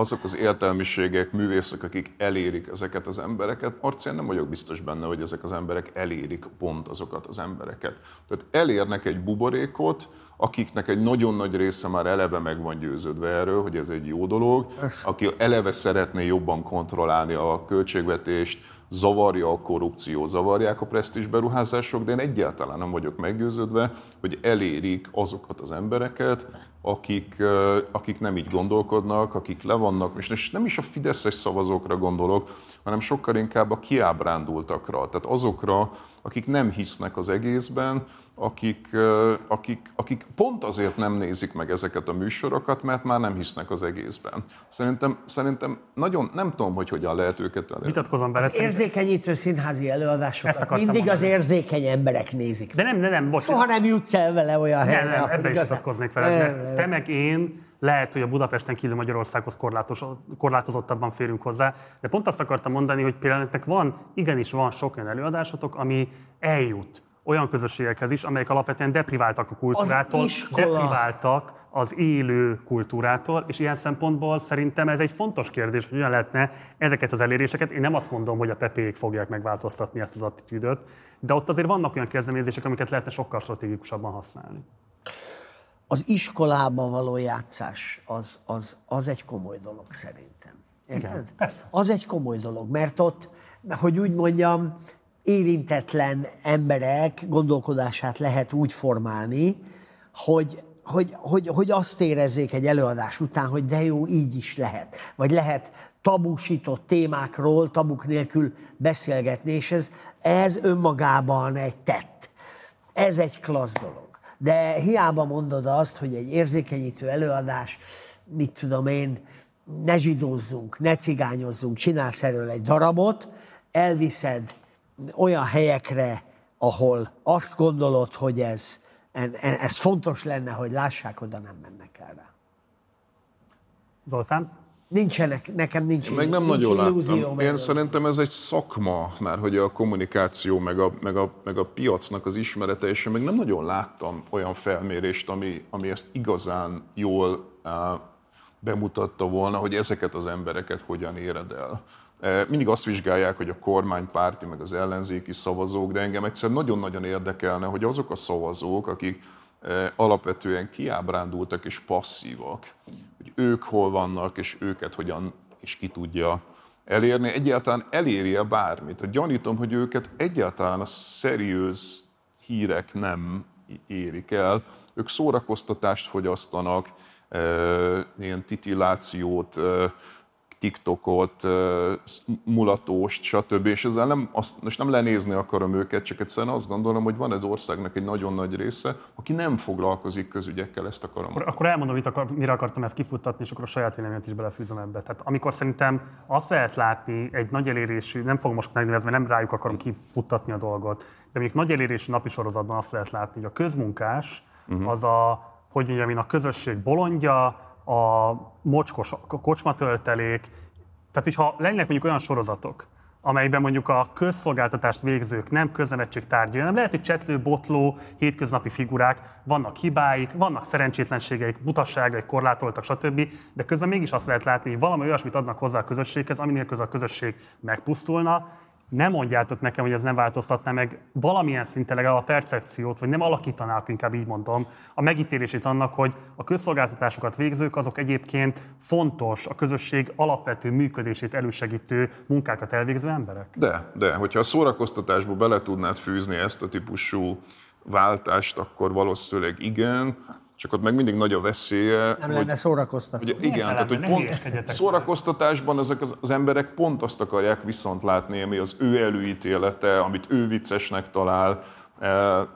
azok az értelmiségek, művészek, akik elérik ezeket az embereket, Marci, én nem vagyok biztos benne, hogy ezek az emberek elérik pont azokat az embereket. Tehát elérnek egy buborékot, akiknek egy nagyon nagy része már eleve meg van győződve erről, hogy ez egy jó dolog, aki eleve szeretné jobban kontrollálni a költségvetést, zavarja a korrupció, zavarják a presztízs beruházások, de én egyáltalán nem vagyok meggyőződve, hogy elérik azokat az embereket, akik, akik nem így gondolkodnak, akik le vannak, és nem is a fideszes szavazókra gondolok, hanem sokkal inkább a kiábrándultakra, tehát azokra, akik nem hisznek az egészben, akik, akik, akik pont azért nem nézik meg ezeket a műsorokat, mert már nem hisznek az egészben. Szerintem, szerintem nagyon nem tudom, hogy hogyan lehet őket elérni. Vitatkozom veled. Az érzékenyítő színházi előadásokat mindig az mondani. érzékeny emberek nézik. De nem, nem, nem, bocs. Soha nem jutsz el vele olyan Nem, helyre. nem, ahol ebben is vitatkoznék veled, Nem, mert nem. te meg én lehet, hogy a Budapesten kívül Magyarországhoz korlátos, korlátozottabban férünk hozzá, de pont azt akartam mondani, hogy például nektek van, igenis van sok olyan előadásotok, ami eljut olyan közösségekhez is, amelyek alapvetően depriváltak a kultúrától, depriváltak az élő kultúrától, és ilyen szempontból szerintem ez egy fontos kérdés, hogy hogyan lehetne ezeket az eléréseket. Én nem azt mondom, hogy a pepék fogják megváltoztatni ezt az attitűdöt, de ott azért vannak olyan kezdeményezések, amiket lehetne sokkal stratégikusabban használni. Az iskolában való játszás az, az, az egy komoly dolog szerintem. Érted? Igen, persze. Az egy komoly dolog, mert ott, hogy úgy mondjam, érintetlen emberek gondolkodását lehet úgy formálni, hogy, hogy, hogy, hogy azt érezzék egy előadás után, hogy de jó, így is lehet. Vagy lehet tabusított témákról, tabuk nélkül beszélgetni, és ez, ez önmagában egy tett. Ez egy klassz dolog. De hiába mondod azt, hogy egy érzékenyítő előadás, mit tudom én, ne zsidózzunk, ne cigányozzunk, csinálsz erről egy darabot, elviszed olyan helyekre, ahol azt gondolod, hogy ez, ez fontos lenne, hogy lássák, oda nem mennek el rá. Zoltán? Nincsenek, nekem nincs, Én meg nem nincs nagyon illúzió. láttam. Én szerintem ez egy szakma, mert hogy a kommunikáció, meg a, meg a, meg a piacnak az ismerete, és én meg nem nagyon láttam olyan felmérést, ami, ami ezt igazán jól uh, bemutatta volna, hogy ezeket az embereket hogyan éred el. Eh, Mindig azt vizsgálják, hogy a kormánypárti, meg az ellenzéki szavazók, de engem egyszer nagyon-nagyon érdekelne, hogy azok a szavazók, akik eh, alapvetően kiábrándultak és passzívak, hogy ők hol vannak, és őket hogyan és ki tudja elérni. Egyáltalán eléri-e bármit? Hát Gyanítom, hogy őket egyáltalán a szeriőz hírek nem érik el. Ők szórakoztatást fogyasztanak, eh, ilyen titillációt, eh, TikTokot, mulatóst, stb. És ezzel nem, azt, most nem lenézni akarom őket, csak egyszerűen azt gondolom, hogy van egy országnak egy nagyon nagy része, aki nem foglalkozik közügyekkel, ezt akarom. Akkor, akkor elmondom, mit akar, mire akartam ezt kifuttatni, és akkor a saját véleményet is belefűzöm ebbe. Tehát amikor szerintem azt lehet látni egy nagy elérésű, nem fogom most megnevezni, mert nem rájuk akarom kifuttatni a dolgot, de mondjuk nagy elérésű napi sorozatban azt lehet látni, hogy a közmunkás uh-huh. az a, hogy mondjam a közösség bolondja, a mocskos a kocsmatöltelék. Tehát, hogyha lennének mondjuk olyan sorozatok, amelyben mondjuk a közszolgáltatást végzők nem köznemetség tárgyai, hanem lehet, hogy csetlő, botló, hétköznapi figurák, vannak hibáik, vannak szerencsétlenségeik, butasságaik, korlátoltak, stb. De közben mégis azt lehet látni, hogy valami olyasmit adnak hozzá a közösséghez, ami nélkül a közösség megpusztulna, nem mondjátok nekem, hogy ez nem változtatná meg valamilyen szinten legalább a percepciót, vagy nem alakítanák, inkább így mondom, a megítélését annak, hogy a közszolgáltatásokat végzők azok egyébként fontos, a közösség alapvető működését elősegítő munkákat elvégző emberek? De, de, hogyha a szórakoztatásba bele tudnád fűzni ezt a típusú váltást, akkor valószínűleg igen csak ott meg mindig nagy a veszélye. Nem hogy, lenne szórakoztató. Hogy, igen, tehát hogy pont szórakoztatásban ezek az, az emberek pont azt akarják viszont látni, ami az ő előítélete, amit ő viccesnek talál,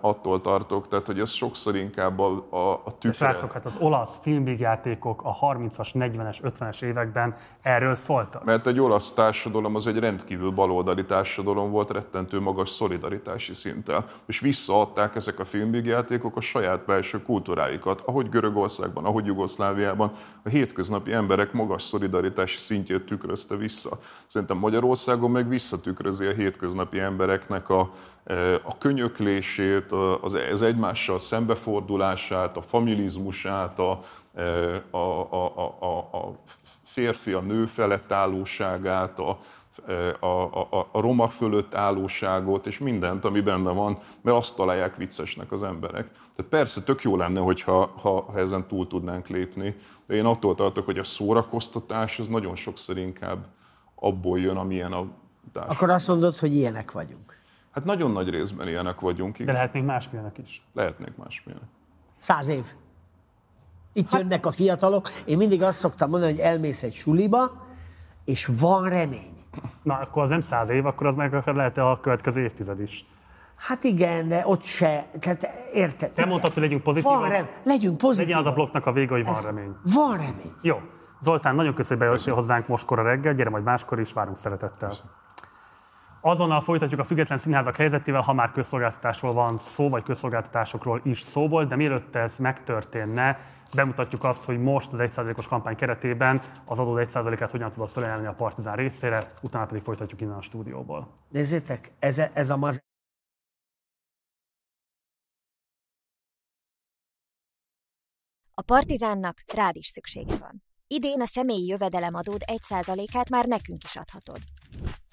attól tartok, tehát hogy ez sokszor inkább a, a, a tükre. Srácok, hát az olasz filmvégjátékok a 30-as, 40-es, 50-es években erről szóltak. Mert egy olasz társadalom az egy rendkívül baloldali társadalom volt, rettentő magas szolidaritási szinttel. És visszaadták ezek a filmvégjátékok a saját belső kultúráikat, ahogy Görögországban, ahogy Jugoszláviában a hétköznapi emberek magas szolidaritási szintjét tükrözte vissza. Szerintem Magyarországon meg visszatükrözi a hétköznapi embereknek a, a könyöklését, az, egymással szembefordulását, a familizmusát, a, a, a, a, a férfi a nő felett állóságát, a, a, a, a roma fölött állóságot, és mindent, ami benne van, mert azt találják viccesnek az emberek. Tehát persze tök jó lenne, hogyha ha, ha ezen túl tudnánk lépni, de én attól tartok, hogy a szórakoztatás az nagyon sokszor inkább abból jön, amilyen a társadalom. Akkor azt mondod, hogy ilyenek vagyunk. Hát nagyon nagy részben ilyenek vagyunk. Igen. De lehetnénk másmilyenek is. Lehetnék másmilyenek. Száz év. Itt hát... jönnek a fiatalok. Én mindig azt szoktam mondani, hogy elmész egy suliba, és van remény. Na, akkor az nem száz év, akkor az meg lehet a következő évtized is. Hát igen, de ott se, tehát érted? Te mondtad, hogy legyünk pozitívak? Van rem, legyünk pozitívak. Legyen az a blokknak a vége, hogy van Ez remény. Van remény. Jó. Zoltán, nagyon köszönjük, hogy hozzánk mostkor a reggel, gyere majd máskor is, várunk szeretettel. Köszönöm. Azonnal folytatjuk a független színházak helyzetével, ha már közszolgáltatásról van szó, vagy közszolgáltatásokról is szó volt, de mielőtt ez megtörténne, bemutatjuk azt, hogy most az 1%-os kampány keretében az adó 1%-át hogyan tudod felelni a Partizán részére, utána pedig folytatjuk innen a stúdióból. Nézzétek, ez, ez a maz... A Partizánnak rád is szüksége van. Idén a személyi jövedelemadód 1%-át már nekünk is adhatod.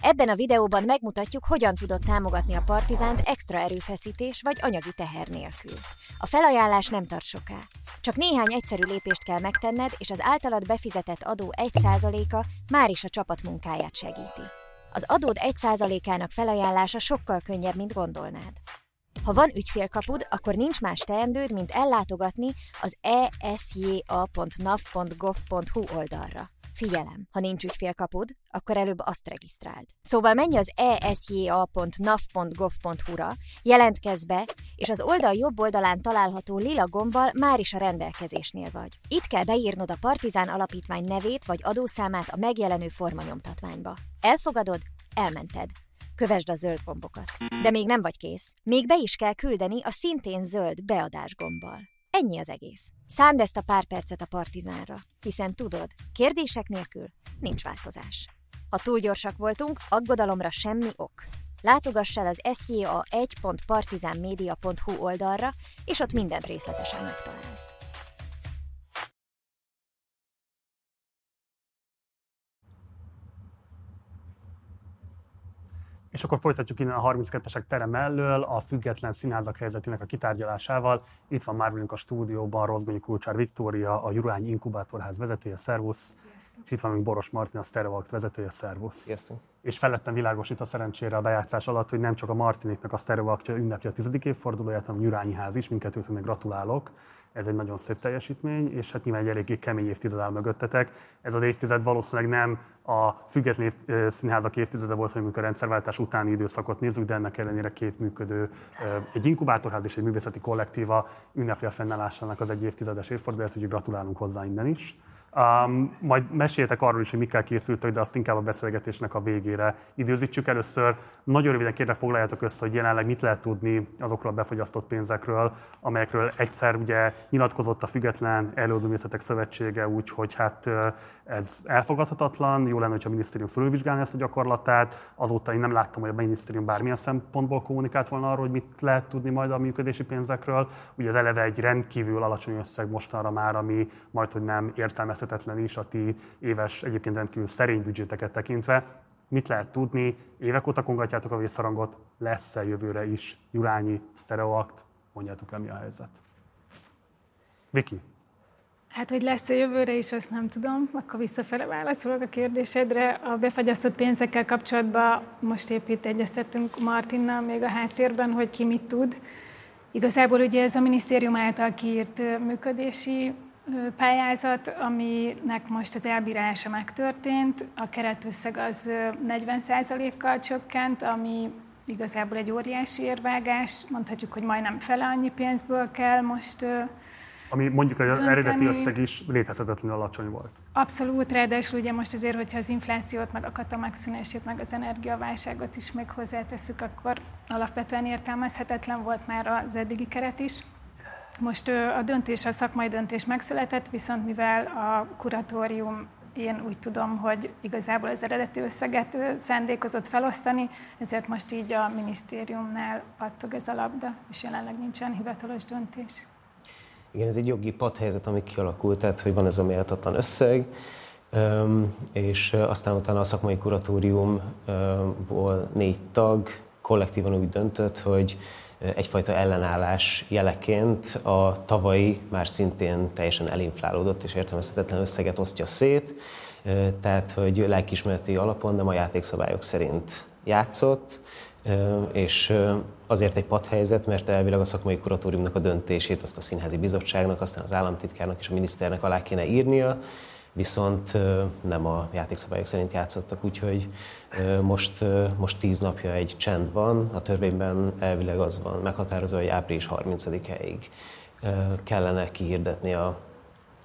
Ebben a videóban megmutatjuk, hogyan tudod támogatni a Partizánt extra erőfeszítés vagy anyagi teher nélkül. A felajánlás nem tart soká. Csak néhány egyszerű lépést kell megtenned, és az általad befizetett adó 1%-a már is a csapat munkáját segíti. Az adód 1%-ának felajánlása sokkal könnyebb, mint gondolnád. Ha van ügyfélkapud, akkor nincs más teendőd, mint ellátogatni az esja.nav.gov.hu oldalra. Figyelem, ha nincs ügyfélkapud, akkor előbb azt regisztráld. Szóval menj az esja.nav.gov.hu-ra, jelentkezz be, és az oldal jobb oldalán található lila gombbal már is a rendelkezésnél vagy. Itt kell beírnod a Partizán Alapítvány nevét vagy adószámát a megjelenő formanyomtatványba. Elfogadod? Elmented. Kövesd a zöld gombokat. De még nem vagy kész. Még be is kell küldeni a szintén zöld beadás gombbal. Ennyi az egész. Szánd ezt a pár percet a partizánra, hiszen tudod, kérdések nélkül nincs változás. Ha túl gyorsak voltunk, aggodalomra semmi ok. Látogass el az sja1.partizánmedia.hu oldalra, és ott mindent részletesen megtalálsz. És akkor folytatjuk innen a 32-esek tere mellől a független színházak helyzetének a kitárgyalásával. Itt van már velünk a stúdióban Rozgonyi Kulcsár Viktória, a Jurány Inkubátorház vezetője, szervusz. És itt van még Boros Martin, a Stereoact vezetője, szervusz. Sziasztok. És felettem világosít a szerencsére a bejátszás alatt, hogy nem csak a Martiniknak a sztereoaktja ünnepli a tizedik évfordulóját, hanem a Jurányi ház is, mindkettőtnek gratulálok. Ez egy nagyon szép teljesítmény, és hát nyilván egy eléggé kemény évtized áll mögöttetek. Ez az évtized valószínűleg nem a független év, színházak évtizede volt, amikor a rendszerváltás utáni időszakot nézzük, de ennek ellenére két működő, egy inkubátorház és egy művészeti kollektíva ünnepli a fennállásának az egy évtizedes évfordulóját, úgyhogy gratulálunk hozzá innen is. Um, majd meséltek arról is, hogy mikkel készültök, de azt inkább a beszélgetésnek a végére időzítsük. Először nagyon röviden kérlek foglaljátok össze, hogy jelenleg mit lehet tudni azokról a befogyasztott pénzekről, amelyekről egyszer ugye nyilatkozott a Független Előadóművészetek Szövetsége úgy, hogy hát ez elfogadhatatlan, jó lenne, hogyha a minisztérium fölülvizsgálni ezt a gyakorlatát. Azóta én nem láttam, hogy a minisztérium bármilyen szempontból kommunikált volna arról, hogy mit lehet tudni majd a működési pénzekről. Ugye az eleve egy rendkívül alacsony összeg mostanra már, ami majd, hogy nem értelmezhetetlen is a ti éves, egyébként rendkívül szerény büdzséteket tekintve. Mit lehet tudni? Évek óta kongatjátok a vészharangot, lesz-e jövőre is Jurányi, Stereoact? Mondjátok el, mi a helyzet. Viki. Hát, hogy lesz-e jövőre is, azt nem tudom. Akkor visszafele válaszolok a kérdésedre. A befagyasztott pénzekkel kapcsolatban most épp itt egyeztettünk Martinnal még a háttérben, hogy ki mit tud. Igazából ugye ez a minisztérium által kiírt működési pályázat, aminek most az elbírálása megtörtént. A keretösszeg az 40%-kal csökkent, ami igazából egy óriási érvágás. Mondhatjuk, hogy majdnem fele annyi pénzből kell most ami mondjuk az dönteni. eredeti összeg is létezhetetlenül alacsony volt. Abszolút, ráadásul ugye most azért, hogyha az inflációt, meg a kata megszűnését, meg az energiaválságot is még hozzáteszük, akkor alapvetően értelmezhetetlen volt már az eddigi keret is. Most a döntés, a szakmai döntés megszületett, viszont mivel a kuratórium én úgy tudom, hogy igazából az eredeti összeget szándékozott felosztani, ezért most így a minisztériumnál pattog ez a labda, és jelenleg nincsen hivatalos döntés. Igen, ez egy jogi padhelyzet, ami kialakult, tehát hogy van ez a méltatlan összeg, és aztán utána a szakmai kuratóriumból négy tag kollektívan úgy döntött, hogy egyfajta ellenállás jeleként a tavalyi már szintén teljesen elinflálódott és értelmezhetetlen összeget osztja szét, tehát hogy lelkismereti alapon, de a játékszabályok szerint játszott, és azért egy padhelyzet, mert elvileg a szakmai kuratóriumnak a döntését azt a színházi bizottságnak, aztán az államtitkárnak és a miniszternek alá kéne írnia, viszont nem a játékszabályok szerint játszottak, úgyhogy most, most tíz napja egy csend van, a törvényben elvileg az van meghatározva, hogy április 30-ig kellene kihirdetni a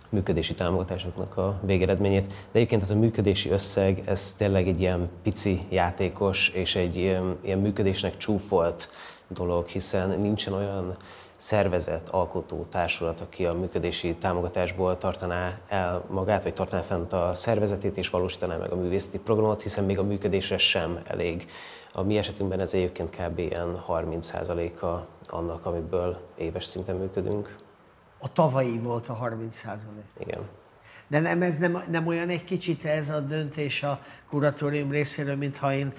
működési támogatásoknak a végeredményét. De egyébként ez a működési összeg, ez tényleg egy ilyen pici játékos és egy ilyen, ilyen működésnek csúfolt dolog, hiszen nincsen olyan szervezet, alkotó társulat, aki a működési támogatásból tartaná el magát, vagy tartaná fent a szervezetét, és valósítaná meg a művészeti programot, hiszen még a működésre sem elég. A mi esetünkben ez egyébként kb. ilyen 30%-a annak, amiből éves szinten működünk. A tavalyi volt a 30 százalék. Igen. De nem, ez nem, nem olyan egy kicsit ez a döntés a kuratórium részéről, mintha én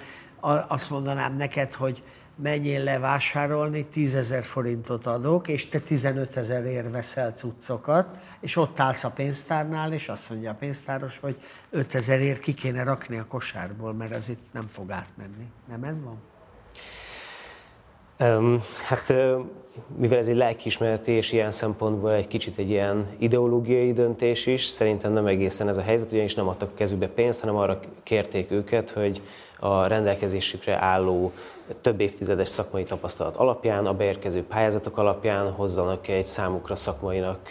azt mondanám neked, hogy menjél le vásárolni, 10 ezer forintot adok, és te 15 ezerért veszel cuccokat, és ott állsz a pénztárnál, és azt mondja a pénztáros, hogy 5 ezerért ki kéne rakni a kosárból, mert ez itt nem fog átmenni. Nem ez van? Hát mivel ez egy lelkiismereti és ilyen szempontból egy kicsit egy ilyen ideológiai döntés is, szerintem nem egészen ez a helyzet, ugyanis nem adtak a kezükbe pénzt, hanem arra kérték őket, hogy a rendelkezésükre álló több évtizedes szakmai tapasztalat alapján, a beérkező pályázatok alapján hozzanak egy számukra szakmainak,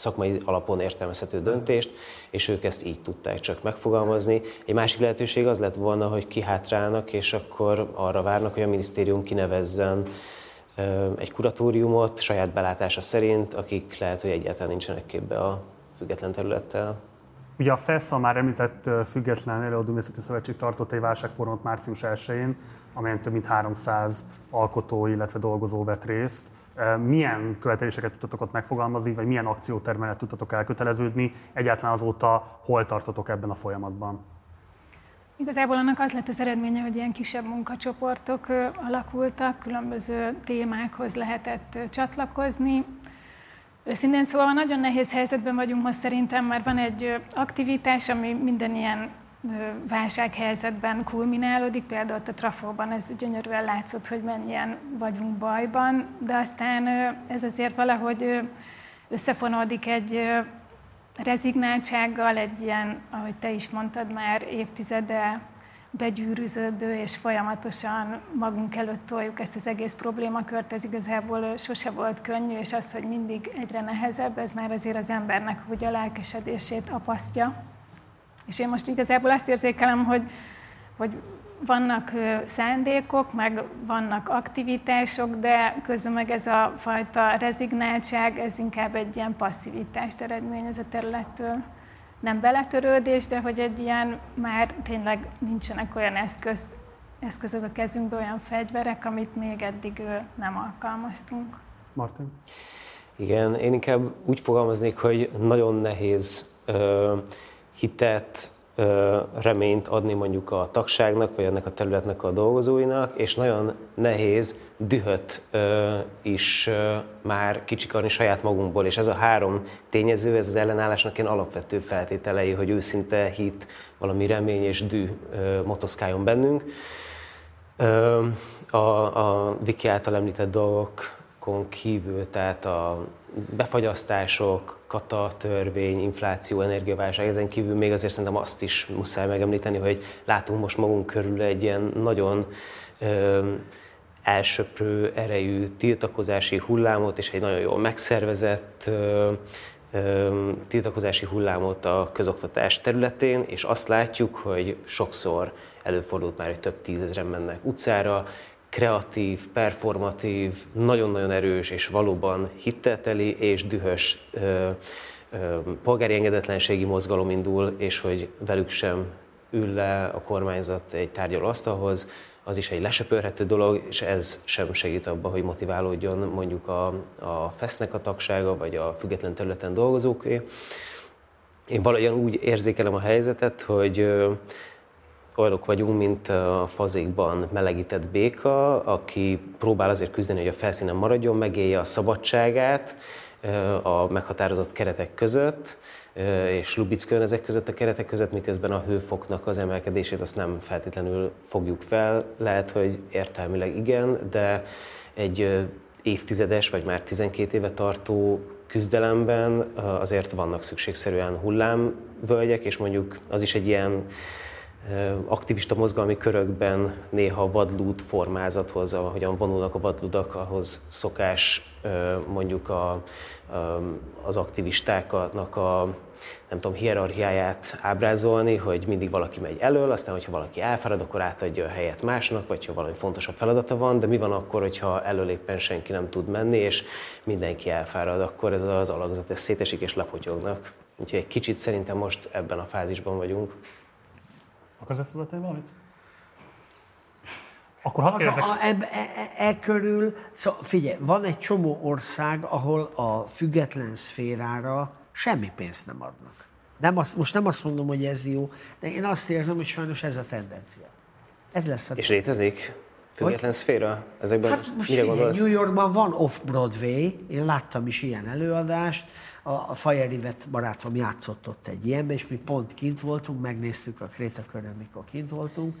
szakmai alapon értelmezhető döntést, és ők ezt így tudták csak megfogalmazni. Egy másik lehetőség az lett volna, hogy kihátrálnak, és akkor arra várnak, hogy a minisztérium kinevezzen egy kuratóriumot saját belátása szerint, akik lehet, hogy egyáltalán nincsenek képbe a független területtel. Ugye a FESZ, a már említett Független Előadóművészeti Szövetség tartott egy válságfórumot március 1-én, amelyen több mint 300 alkotó, illetve dolgozó vett részt. Milyen követeléseket tudtatok ott megfogalmazni, vagy milyen akciótermelet tudtatok elköteleződni? Egyáltalán azóta hol tartotok ebben a folyamatban? Igazából annak az lett az eredménye, hogy ilyen kisebb munkacsoportok alakultak, különböző témákhoz lehetett csatlakozni. Őszintén szóval nagyon nehéz helyzetben vagyunk most szerintem, mert van egy aktivitás, ami minden ilyen válsághelyzetben kulminálódik, például a Trafóban ez gyönyörűen látszott, hogy mennyien vagyunk bajban, de aztán ez azért valahogy összefonódik egy rezignáltsággal, egy ilyen, ahogy te is mondtad már, évtizede begyűrűződő és folyamatosan magunk előtt toljuk ezt az egész problémakört, ez igazából sose volt könnyű, és az, hogy mindig egyre nehezebb, ez már azért az embernek úgy a lelkesedését apasztja. És én most igazából azt érzékelem, hogy, hogy vannak szándékok, meg vannak aktivitások, de közben meg ez a fajta rezignáltság, ez inkább egy ilyen passzivitást eredményez a területtől. Nem beletörődés, de hogy egy ilyen már tényleg nincsenek olyan eszköz, eszközök a kezünkben, olyan fegyverek, amit még eddig nem alkalmaztunk. Martin? Igen, én inkább úgy fogalmaznék, hogy nagyon nehéz uh, hitet, reményt adni mondjuk a tagságnak, vagy ennek a területnek a dolgozóinak, és nagyon nehéz dühöt is már kicsikarni saját magunkból, és ez a három tényező, ez az ellenállásnak ilyen alapvető feltételei, hogy őszinte hit, valami remény és dű motoszkáljon bennünk. A, a Viki által említett dolgokon kívül, tehát a befagyasztások, kata, törvény, infláció, energiaválság, ezen kívül még azért szerintem azt is muszáj megemlíteni, hogy látunk most magunk körül egy ilyen nagyon ö, elsöprő erejű tiltakozási hullámot, és egy nagyon jól megszervezett ö, ö, tiltakozási hullámot a közoktatás területén, és azt látjuk, hogy sokszor előfordult már, hogy több tízezren mennek utcára, kreatív, performatív, nagyon-nagyon erős és valóban hittelteli és dühös ö, ö, polgári engedetlenségi mozgalom indul, és hogy velük sem ül le a kormányzat egy tárgyalóasztalhoz, az is egy lesöpörhető dolog, és ez sem segít abba, hogy motiválódjon mondjuk a, a FESZ-nek a tagsága, vagy a független területen dolgozóké. Én valahogyan úgy érzékelem a helyzetet, hogy olyanok vagyunk, mint a fazékban melegített béka, aki próbál azért küzdeni, hogy a felszínen maradjon, megélje a szabadságát a meghatározott keretek között, és Lubickön ezek között a keretek között, miközben a hőfoknak az emelkedését azt nem feltétlenül fogjuk fel. Lehet, hogy értelmileg igen, de egy évtizedes vagy már 12 éve tartó küzdelemben azért vannak szükségszerűen hullámvölgyek, és mondjuk az is egy ilyen aktivista mozgalmi körökben néha vadlúd formázathoz, ahogyan vonulnak a vadludak, ahhoz szokás mondjuk a, az aktivistáknak a nem tudom, hierarchiáját ábrázolni, hogy mindig valaki megy elől, aztán, hogyha valaki elfárad, akkor átadja a helyet másnak, vagy ha valami fontosabb feladata van, de mi van akkor, hogyha elől éppen senki nem tud menni, és mindenki elfárad, akkor ez az alakzat, ez szétesik és lepotyognak. Úgyhogy egy kicsit szerintem most ebben a fázisban vagyunk. Akarsz ezt valamit? Akkor hadd az a, e, e, e, körül, szóval figyelj, van egy csomó ország, ahol a független szférára semmi pénzt nem adnak. Nem azt, most nem azt mondom, hogy ez jó, de én azt érzem, hogy sajnos ez a tendencia. Ez lesz a És létezik? Független hogy? szféra? Ezekben hát most mire figyelj, New Yorkban van Off-Broadway, én láttam is ilyen előadást, a, a Fajerivet barátom játszott ott egy ilyenben, és mi pont kint voltunk, megnéztük a Kréta körön, mikor kint voltunk,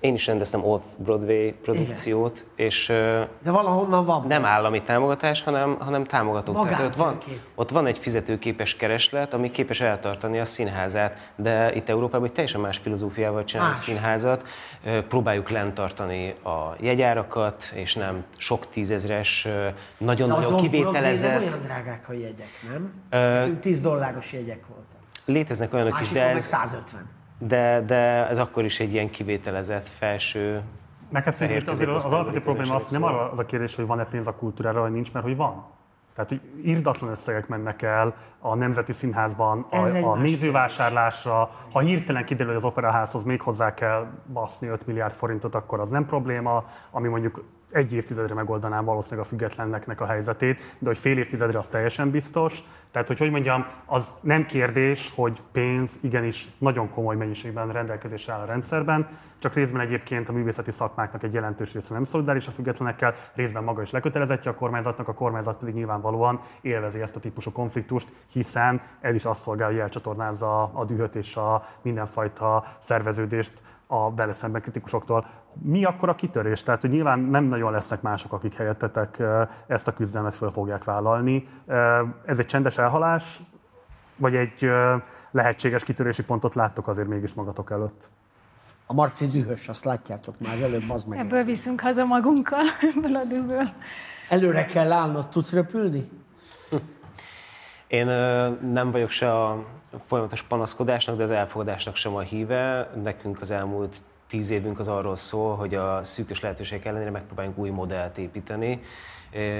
én is rendeztem off-Broadway produkciót, Igen. és De valahonnan van. Nem állami támogatás, hanem, hanem támogatók. Tehát ott van, ott van egy fizetőképes kereslet, ami képes eltartani a színházát, de itt Európában egy teljesen más filozófiával csinálunk színházat. Próbáljuk lent tartani a jegyárakat, és nem sok tízezres, nagyon-nagyon kivételezett... nem olyan drágák a jegyek, nem? Uh, 10 dolláros jegyek voltak. Léteznek olyanok is, de ez... 150 de, de ez akkor is egy ilyen kivételezett felső Neked szerintem azért az alapvető probléma az nem arra az a kérdés, hogy van-e pénz a kultúrára, vagy nincs, mert hogy van. Tehát, hogy írdatlan összegek mennek el a Nemzeti Színházban a, a nézővásárlásra. Ha hirtelen kiderül, hogy az operaházhoz még hozzá kell baszni 5 milliárd forintot, akkor az nem probléma. Ami mondjuk egy évtizedre megoldanám valószínűleg a függetlenneknek a helyzetét, de hogy fél évtizedre az teljesen biztos. Tehát, hogy hogy mondjam, az nem kérdés, hogy pénz igenis nagyon komoly mennyiségben rendelkezésre áll a rendszerben, csak részben egyébként a művészeti szakmáknak egy jelentős része nem szolidáris a függetlenekkel, részben maga is lekötelezettje a kormányzatnak, a kormányzat pedig nyilvánvalóan élvezi ezt a típusú konfliktust, hiszen ez is azt szolgálja, hogy elcsatornázza a dühöt és a mindenfajta szerveződést a vele szemben kritikusoktól. Mi akkor a kitörés? Tehát, hogy nyilván nem nagyon lesznek mások, akik helyettetek ezt a küzdelmet föl fogják vállalni. Ez egy csendes elhalás, vagy egy lehetséges kitörési pontot láttok azért mégis magatok előtt? A Marci dühös, azt látjátok már az előbb, az meg. Ebből viszünk haza magunkkal, ebből a dühből. Előre kell állnod, tudsz röpülni? Én nem vagyok se a folyamatos panaszkodásnak, de az elfogadásnak sem a híve. Nekünk az elmúlt tíz évünk az arról szól, hogy a szűkös lehetőségek ellenére megpróbáljunk új modellt építeni,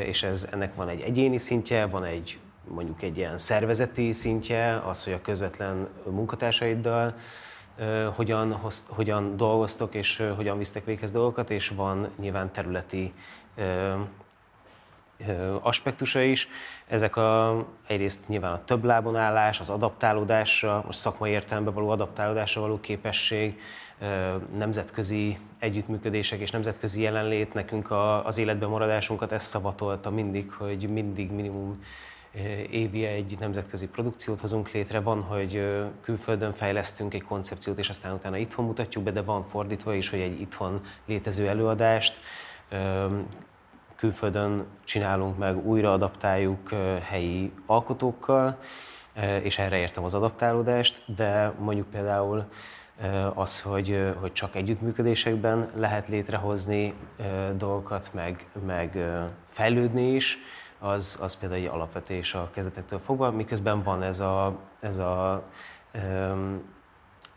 és ez, ennek van egy egyéni szintje, van egy mondjuk egy ilyen szervezeti szintje, az, hogy a közvetlen munkatársaiddal hogyan, hogyan dolgoztok és hogyan visztek véghez dolgokat, és van nyilván területi aspektusa is. Ezek a, egyrészt nyilván a több lábon állás, az adaptálódásra, most szakmai értelemben való adaptálódásra való képesség, nemzetközi együttműködések és nemzetközi jelenlét nekünk a, az életben maradásunkat ezt szavatolta mindig, hogy mindig minimum évi egy nemzetközi produkciót hozunk létre. Van, hogy külföldön fejlesztünk egy koncepciót, és aztán utána itthon mutatjuk be, de van fordítva is, hogy egy itthon létező előadást külföldön csinálunk meg, újra adaptáljuk helyi alkotókkal, és erre értem az adaptálódást, de mondjuk például az, hogy, hogy csak együttműködésekben lehet létrehozni dolgokat, meg, meg fejlődni is, az, az például egy alapvetés a kezdetektől fogva, miközben van ez a, ez a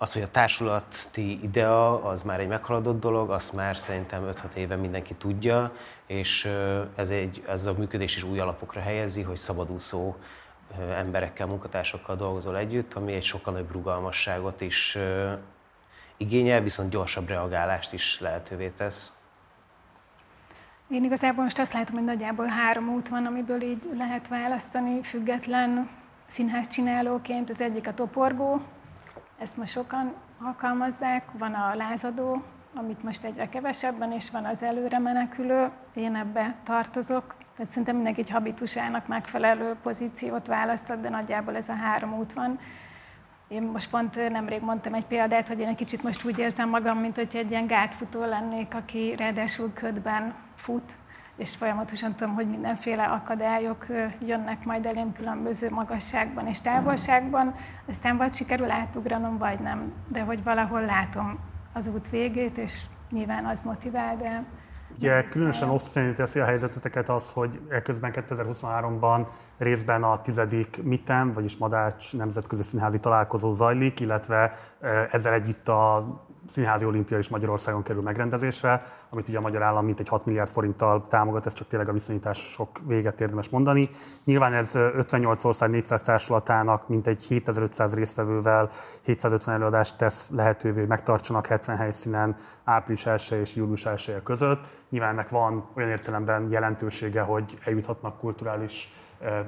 az, hogy a társulati idea az már egy meghaladott dolog, azt már szerintem 5-6 éve mindenki tudja, és ez, egy, ez a működés is új alapokra helyezi, hogy szabadúszó emberekkel, munkatársakkal dolgozol együtt, ami egy sokkal nagyobb rugalmasságot is igényel, viszont gyorsabb reagálást is lehetővé tesz. Én igazából most azt látom, hogy nagyjából három út van, amiből így lehet választani független színház csinálóként. Az egyik a toporgó, ezt most sokan alkalmazzák, van a lázadó, amit most egyre kevesebben, és van az előre menekülő, én ebbe tartozok. Tehát szerintem mindenki egy habitusának megfelelő pozíciót választott, de nagyjából ez a három út van. Én most pont nemrég mondtam egy példát, hogy én egy kicsit most úgy érzem magam, mint hogy egy ilyen gátfutó lennék, aki ráadásul ködben fut, és folyamatosan tudom, hogy mindenféle akadályok jönnek majd elém különböző magasságban és távolságban, aztán vagy sikerül átugranom, vagy nem, de hogy valahol látom az út végét, és nyilván az motivál, de Ugye különösen obszénít teszi a helyzeteteket az, hogy eközben 2023-ban részben a tizedik MITEM, vagyis Madács Nemzetközi Színházi Találkozó zajlik, illetve ezzel együtt a Színházi Olimpia is Magyarországon kerül megrendezésre, amit ugye a magyar állam mintegy 6 milliárd forinttal támogat, ez csak tényleg a viszonyítások véget érdemes mondani. Nyilván ez 58 ország 400 társulatának mintegy 7500 résztvevővel 750 előadást tesz lehetővé, hogy megtartsanak 70 helyszínen április 1 és július 1 között. Nyilván ennek van olyan értelemben jelentősége, hogy eljuthatnak kulturális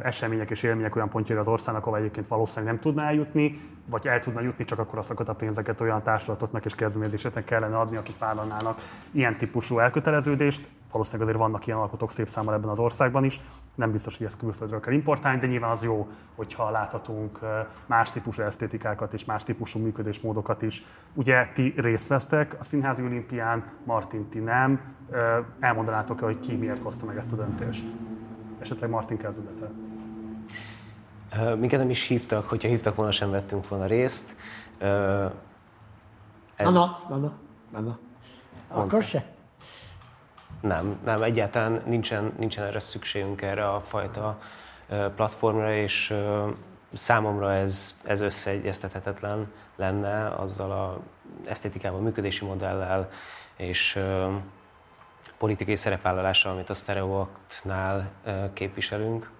események és élmények olyan pontjára az országnak, ahol egyébként valószínűleg nem tudná eljutni, vagy el tudna jutni, csak akkor azokat a pénzeket olyan társulatoknak és kezdeményezéseknek kellene adni, akik vállalnának ilyen típusú elköteleződést. Valószínűleg azért vannak ilyen alkotók szép számmal ebben az országban is. Nem biztos, hogy ezt külföldről kell importálni, de nyilván az jó, hogyha láthatunk más típusú esztétikákat és más típusú működésmódokat is. Ugye ti részt vesztek a Színházi Olimpián, Martin, ti nem. Elmondanátok-e, hogy ki miért hozta meg ezt a döntést? Esetleg Martin kezdete. Minket nem is hívtak, hogyha hívtak volna, sem vettünk volna részt. Ez... Na, na, na, na, na. Akkor se? Nem, nem, egyáltalán nincsen, nincsen erre szükségünk erre a fajta platformra, és számomra ez, ez összeegyeztethetetlen lenne azzal a esztétikával, működési modellel, és politikai szerepvállalással, amit a Stereoaktnál képviselünk.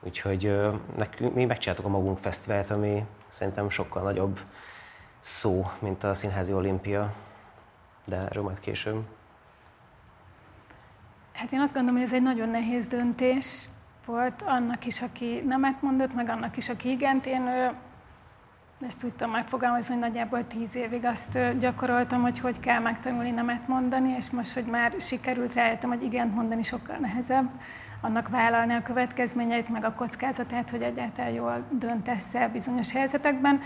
Úgyhogy nekünk, mi megcsináltuk a magunk fesztivált, ami szerintem sokkal nagyobb szó, mint a Színházi Olimpia, de erről majd később. Hát én azt gondolom, hogy ez egy nagyon nehéz döntés volt annak is, aki nemet mondott, meg annak is, aki igent. Én ezt tudtam megfogalmazni, hogy nagyjából tíz évig azt gyakoroltam, hogy hogy kell megtanulni nemet mondani, és most, hogy már sikerült, rájöttem, hogy igent mondani sokkal nehezebb, annak vállalni a következményeit, meg a kockázatát, hogy egyáltalán jól döntesz el bizonyos helyzetekben.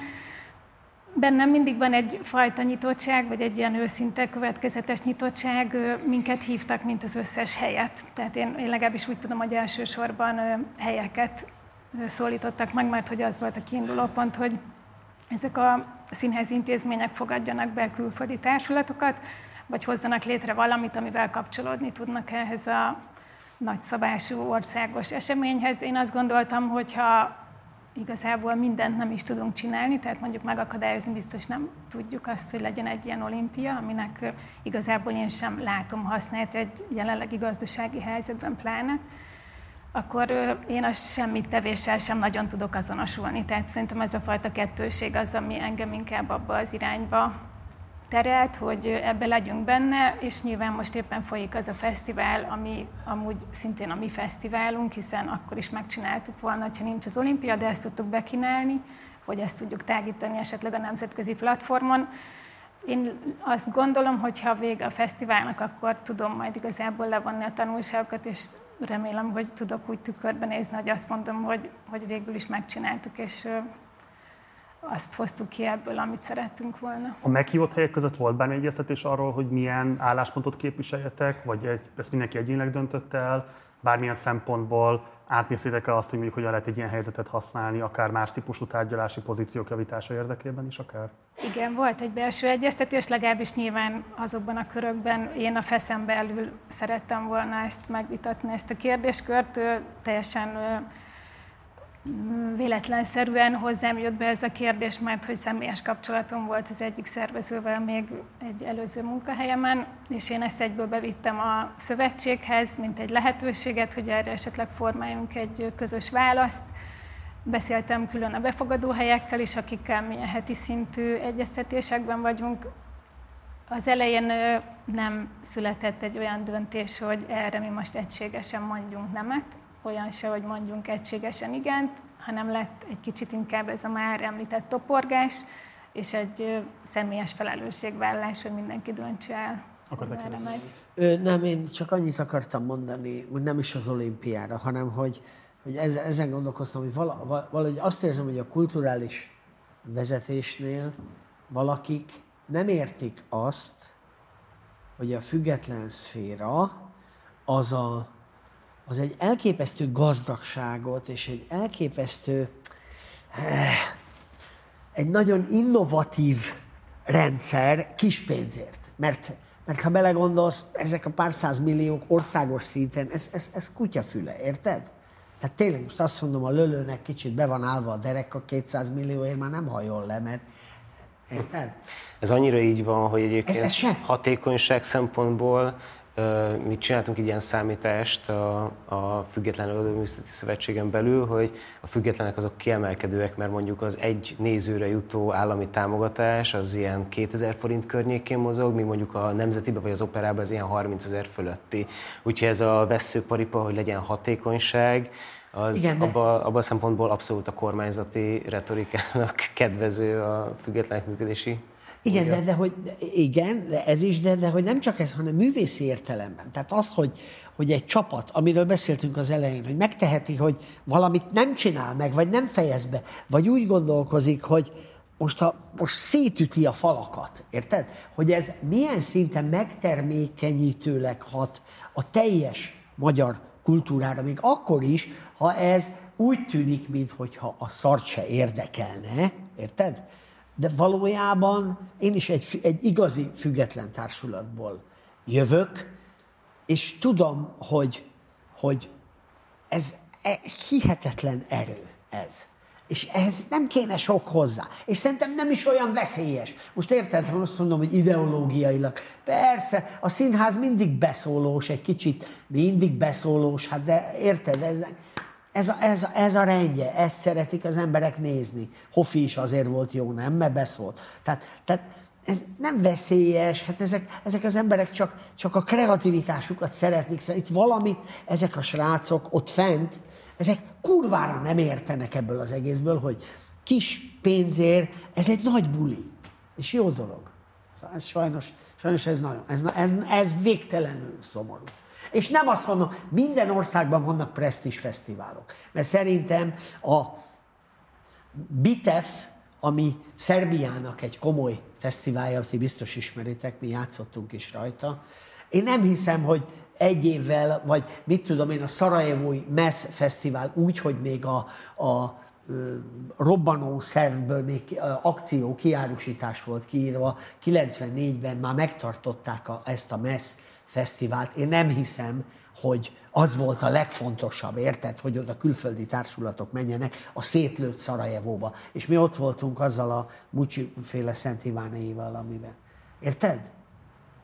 Bennem mindig van egy fajta nyitottság, vagy egy ilyen őszinte, következetes nyitottság. Minket hívtak, mint az összes helyet. Tehát én, én legalábbis úgy tudom, hogy elsősorban helyeket szólítottak meg, mert hogy az volt a kiinduló pont, hogy ezek a színházi intézmények fogadjanak be külföldi társulatokat, vagy hozzanak létre valamit, amivel kapcsolódni tudnak ehhez a nagyszabású országos eseményhez. Én azt gondoltam, hogy ha igazából mindent nem is tudunk csinálni, tehát mondjuk megakadályozni biztos nem tudjuk azt, hogy legyen egy ilyen olimpia, aminek igazából én sem látom hasznát egy jelenlegi gazdasági helyzetben pláne, akkor én a semmit tevéssel sem nagyon tudok azonosulni. Tehát szerintem ez a fajta kettőség az, ami engem inkább abba az irányba terelt, hogy ebbe legyünk benne, és nyilván most éppen folyik az a fesztivál, ami amúgy szintén a mi fesztiválunk, hiszen akkor is megcsináltuk volna, ha nincs az olimpia, de ezt tudtuk bekínálni, hogy ezt tudjuk tágítani esetleg a nemzetközi platformon. Én azt gondolom, hogy ha vége a fesztiválnak, akkor tudom majd igazából levonni a tanulságokat, és remélem, hogy tudok úgy tükörben nézni, hogy azt mondom, hogy, hogy végül is megcsináltuk, és azt hoztuk ki ebből, amit szerettünk volna. A meghívott helyek között volt bármi egyeztetés arról, hogy milyen álláspontot képviseljetek, vagy egy, ezt mindenki egyénileg döntött el, bármilyen szempontból átnéztétek el azt, hogy mondjuk hogyan lehet egy ilyen helyzetet használni, akár más típusú tárgyalási pozíciók javítása érdekében is akár? Igen, volt egy belső egyeztetés, legalábbis nyilván azokban a körökben én a feszem belül szerettem volna ezt megvitatni, ezt a kérdéskört. Teljesen véletlenszerűen hozzám jött be ez a kérdés, mert hogy személyes kapcsolatom volt az egyik szervezővel még egy előző munkahelyemen, és én ezt egyből bevittem a szövetséghez, mint egy lehetőséget, hogy erre esetleg formáljunk egy közös választ. Beszéltem külön a befogadó helyekkel is, akikkel milyen heti szintű egyeztetésekben vagyunk. Az elején nem született egy olyan döntés, hogy erre mi most egységesen mondjunk nemet, olyan se, hogy mondjunk egységesen igent, hanem lett egy kicsit inkább ez a már említett toporgás, és egy személyes felelősségvállalás, hogy mindenki döntse el, merre megy. Ö, nem, én csak annyit akartam mondani, hogy nem is az olimpiára, hanem hogy, hogy ezen gondolkoztam, hogy vala, valahogy azt érzem, hogy a kulturális vezetésnél valakik nem értik azt, hogy a független szféra az a az egy elképesztő gazdagságot és egy elképesztő, eh, egy nagyon innovatív rendszer kis pénzért. Mert, mert ha belegondolsz, ezek a pár milliók országos szinten, ez, ez, ez kutyafüle, érted? Tehát tényleg most azt mondom, a lölőnek kicsit be van állva a derek, a 200 millióért már nem hajol le, mert Érted? Ez annyira így van, hogy egyébként ez, ez hatékonyság szempontból mi csináltunk egy ilyen számítást a, a Független Ölőművészeti Szövetségen belül, hogy a függetlenek azok kiemelkedőek, mert mondjuk az egy nézőre jutó állami támogatás az ilyen 2000 forint környékén mozog, míg mondjuk a Nemzetibe vagy az Operában az ilyen 30 ezer fölötti. Úgyhogy ez a veszőparipa, hogy legyen hatékonyság, az Igen, de... abban abba a szempontból abszolút a kormányzati retorikának kedvező a függetlenek működési igen, de, de hogy igen, de ez is, de, de hogy nem csak ez, hanem művészi értelemben. Tehát az, hogy, hogy egy csapat, amiről beszéltünk az elején, hogy megteheti, hogy valamit nem csinál meg, vagy nem fejez be, vagy úgy gondolkozik, hogy most, a, most szétüti a falakat, érted? Hogy ez milyen szinten megtermékenyítőleg hat a teljes magyar kultúrára, még akkor is, ha ez úgy tűnik, mintha a szart se érdekelne, érted? De valójában én is egy, egy igazi független társulatból jövök, és tudom, hogy, hogy ez e, hihetetlen erő ez. És ehhez nem kéne sok hozzá. És szerintem nem is olyan veszélyes. Most érted, ha azt mondom, hogy ideológiailag. Persze, a színház mindig beszólós, egy kicsit mindig beszólós, hát de érted, ez, ez a, ez, a, ez a rendje, ezt szeretik az emberek nézni. Hofi is azért volt jó, nem? Mert beszólt. Tehát, tehát ez nem veszélyes, hát ezek, ezek az emberek csak, csak a kreativitásukat szeretnék. Itt valamit ezek a srácok ott fent, ezek kurvára nem értenek ebből az egészből, hogy kis pénzért, ez egy nagy buli, és jó dolog. Szóval ez sajnos, sajnos ez, nagyon, ez, ez, ez végtelenül szomorú. És nem azt mondom, minden országban vannak presztis fesztiválok. Mert szerintem a BITEF, ami Szerbiának egy komoly fesztiválja, ti biztos ismeritek, mi játszottunk is rajta. Én nem hiszem, hogy egy évvel, vagy mit tudom én, a Szarajevói MESZ Fesztivál úgy, hogy még a, a robbanó szervből még akció, kiárusítás volt kiírva. 94-ben már megtartották a, ezt a MESZ fesztivált. Én nem hiszem, hogy az volt a legfontosabb, érted, hogy oda külföldi társulatok menjenek a szétlőtt Szarajevóba. És mi ott voltunk azzal a Mucsi féle Szent Ivánéival, amivel. Érted?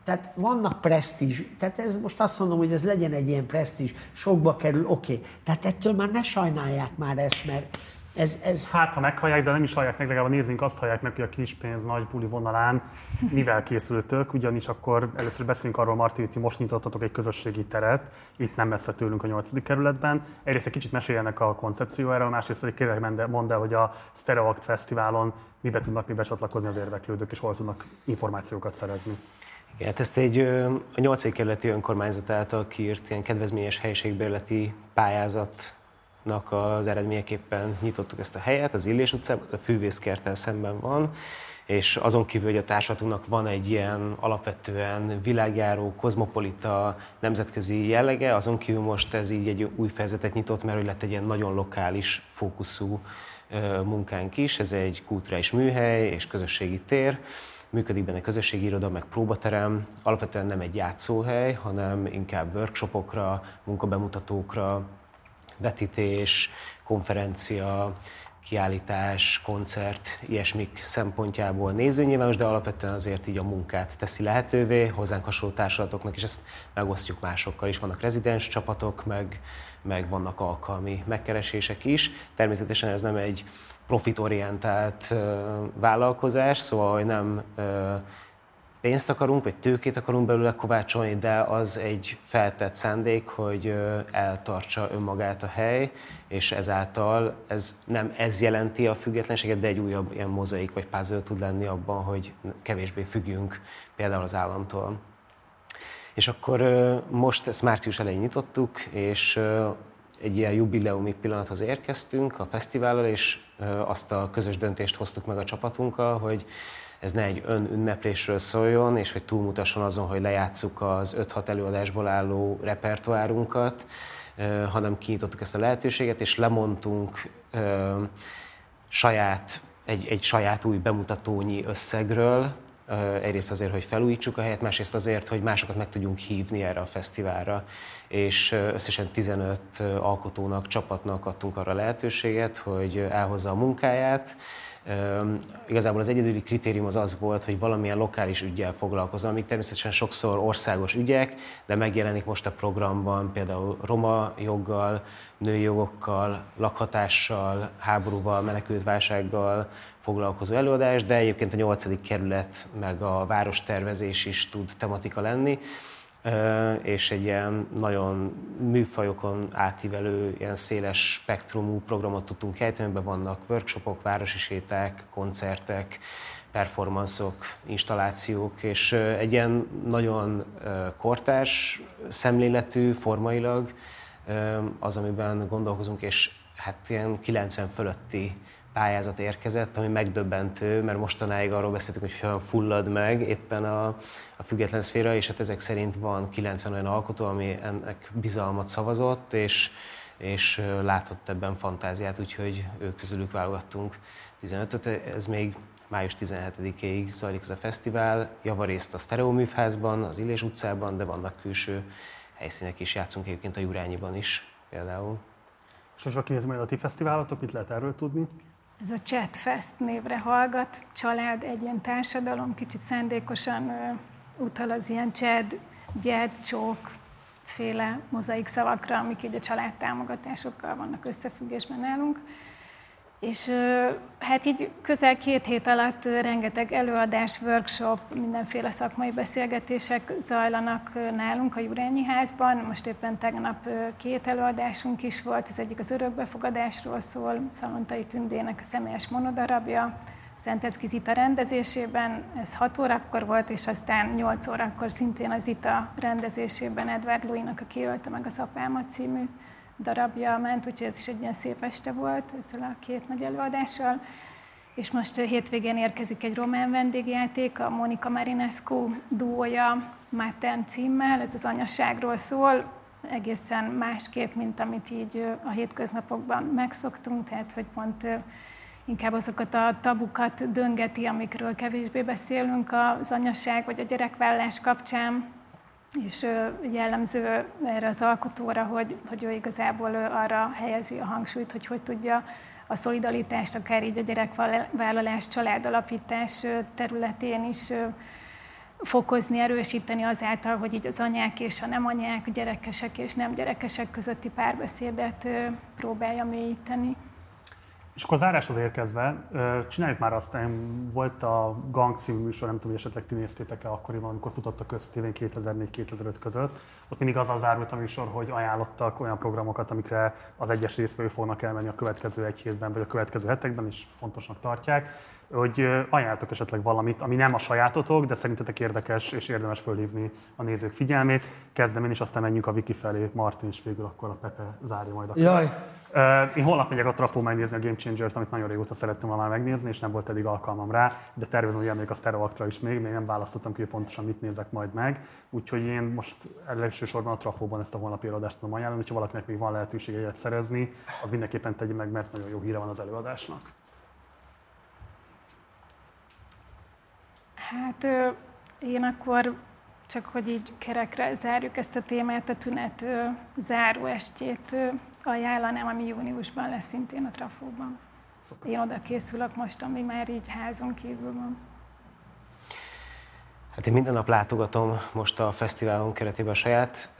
Tehát vannak presztízs, tehát ez most azt mondom, hogy ez legyen egy ilyen presztízs, sokba kerül, oké. Okay. Tehát ettől már ne sajnálják már ezt, mert ez, ez... Hát, ha meghallják, de nem is hallják meg, legalább nézzünk, azt hallják meg, hogy a kispénz nagy buli vonalán mivel készültök, ugyanis akkor először beszélünk arról, Martin, hogy ti most nyitottatok egy közösségi teret, itt nem messze tőlünk a 8. kerületben. Egyrészt egy kicsit meséljenek a koncepciójáról, másrészt egy kérlek mondd el, hogy a Stereoact Fesztiválon mibe tudnak mibe csatlakozni az érdeklődők, és hol tudnak információkat szerezni. Igen, hát ezt egy a 8. kerületi önkormányzat által kiírt ilyen kedvezményes helyiségbérleti pályázat az eredményeképpen nyitottuk ezt a helyet, az Illés utcában, a fűvészkertel szemben van, és azon kívül, hogy a társatunknak van egy ilyen alapvetően világjáró, kozmopolita, nemzetközi jellege, azon kívül most ez így egy új fejezetet nyitott, mert hogy lett egy ilyen nagyon lokális fókuszú munkánk is. Ez egy kulturális műhely és közösségi tér, működik benne közösségi iroda, meg próbaterem, alapvetően nem egy játszóhely, hanem inkább workshopokra, munkabemutatókra, vetítés, konferencia, kiállítás, koncert, ilyesmik szempontjából nézőnyilvános, de alapvetően azért így a munkát teszi lehetővé hozzánk hasonló társulatoknak, és ezt megosztjuk másokkal is. Vannak rezidens csapatok, meg, meg vannak alkalmi megkeresések is. Természetesen ez nem egy profitorientált vállalkozás, szóval nem pénzt akarunk, vagy tőkét akarunk belőle kovácsolni, de az egy feltett szándék, hogy eltartsa önmagát a hely, és ezáltal ez nem ez jelenti a függetlenséget, de egy újabb ilyen mozaik vagy puzzle tud lenni abban, hogy kevésbé függjünk például az államtól. És akkor most ezt március elején nyitottuk, és egy ilyen jubileumi pillanathoz érkeztünk a fesztivállal, és azt a közös döntést hoztuk meg a csapatunkkal, hogy ez ne egy önünneplésről szóljon, és hogy túlmutasson azon, hogy lejátszuk az 5-6 előadásból álló repertoárunkat, hanem kinyitottuk ezt a lehetőséget, és lemondtunk saját, egy, egy saját új bemutatónyi összegről, egyrészt azért, hogy felújítsuk a helyet, másrészt azért, hogy másokat meg tudjunk hívni erre a fesztiválra, és összesen 15 alkotónak, csapatnak adtunk arra lehetőséget, hogy elhozza a munkáját, Igazából az egyedüli kritérium az az volt, hogy valamilyen lokális ügyel foglalkozom, amik természetesen sokszor országos ügyek, de megjelenik most a programban például roma joggal, női jogokkal, lakhatással, háborúval, menekültválsággal foglalkozó előadás, de egyébként a nyolcadik kerület meg a várostervezés is tud tematika lenni és egy ilyen nagyon műfajokon átívelő, ilyen széles spektrumú programot tudtunk ejteni, amiben vannak workshopok, városi séták, koncertek, performanszok, installációk, és egy ilyen nagyon kortárs szemléletű, formailag az, amiben gondolkozunk, és hát ilyen 90 fölötti pályázat érkezett, ami megdöbbentő, mert mostanáig arról beszéltünk, hogy hogyan fullad meg éppen a, a független szféra, és hát ezek szerint van 90 olyan alkotó, ami ennek bizalmat szavazott, és, és látott ebben fantáziát, úgyhogy ők közülük válogattunk 15-öt. Ez még május 17-ig zajlik ez a fesztivál, javarészt a Stereo Művházban, az Illés utcában, de vannak külső helyszínek is, játszunk egyébként a Jurányiban is például. És most kinéz majd a ti fesztiválatok, mit lehet erről tudni? Ez a Chat Fest névre hallgat, család, egy ilyen társadalom, kicsit szándékosan utal az ilyen csed, gyed, csók, féle mozaik szavakra, amik így a családtámogatásokkal vannak összefüggésben nálunk. És hát így közel két hét alatt rengeteg előadás, workshop, mindenféle szakmai beszélgetések zajlanak nálunk a Jurányi házban. Most éppen tegnap két előadásunk is volt, az egyik az örökbefogadásról szól, Szalontai Tündének a személyes monodarabja, Szentecki Zita rendezésében, ez 6 órakor volt, és aztán 8 órakor szintén az Zita rendezésében Edward Louis-nak a Kiölte meg az apámat című darabja ment, úgyhogy ez is egy ilyen szép este volt ezzel a két nagy előadással. És most hétvégén érkezik egy román vendégjáték, a Monika Marinescu duója Maten címmel, ez az anyaságról szól, egészen másképp, mint amit így a hétköznapokban megszoktunk, tehát hogy pont inkább azokat a tabukat döngeti, amikről kevésbé beszélünk az anyaság vagy a gyerekvállás kapcsán, és jellemző erre az alkotóra, hogy, hogy ő igazából arra helyezi a hangsúlyt, hogy hogy tudja a szolidaritást, akár így a gyerekvállalás, családalapítás területén is fokozni, erősíteni azáltal, hogy így az anyák és a nem anyák, gyerekesek és nem gyerekesek közötti párbeszédet próbálja mélyíteni. És akkor záráshoz érkezve, csináljuk már azt, volt a Gang című műsor, nem tudom, hogy esetleg ti néztétek-e akkoriban, amikor futott a köztévén 2004-2005 között. Ott mindig az zárult a műsor, hogy ajánlottak olyan programokat, amikre az egyes részvevők fognak elmenni a következő egy hétben, vagy a következő hetekben, és fontosnak tartják hogy ajánlatok esetleg valamit, ami nem a sajátotok, de szerintetek érdekes és érdemes fölhívni a nézők figyelmét. Kezdem én, és aztán menjünk a wiki felé. Martin és végül akkor a Pepe zárja majd a Jaj. Én holnap megyek a Trafó megnézni a Game Changer-t, amit nagyon régóta szerettem volna megnézni, és nem volt eddig alkalmam rá, de tervezem, hogy elmegyek a Stereoaktra is még, még nem választottam ki, hogy pontosan mit nézek majd meg. Úgyhogy én most elsősorban a Trafóban ezt a holnapi előadást tudom ajánlani, hogyha valakinek még van lehetősége egyet szerezni, az mindenképpen tegye meg, mert nagyon jó híre van az előadásnak. Hát én akkor csak hogy így kerekre zárjuk ezt a témát, a tünet záró estjét ajánlanám, ami júniusban lesz szintén a Trafóban. Szuper. Én oda készülök most, ami már így házon kívül van. Hát én minden nap látogatom most a fesztiválon keretében a saját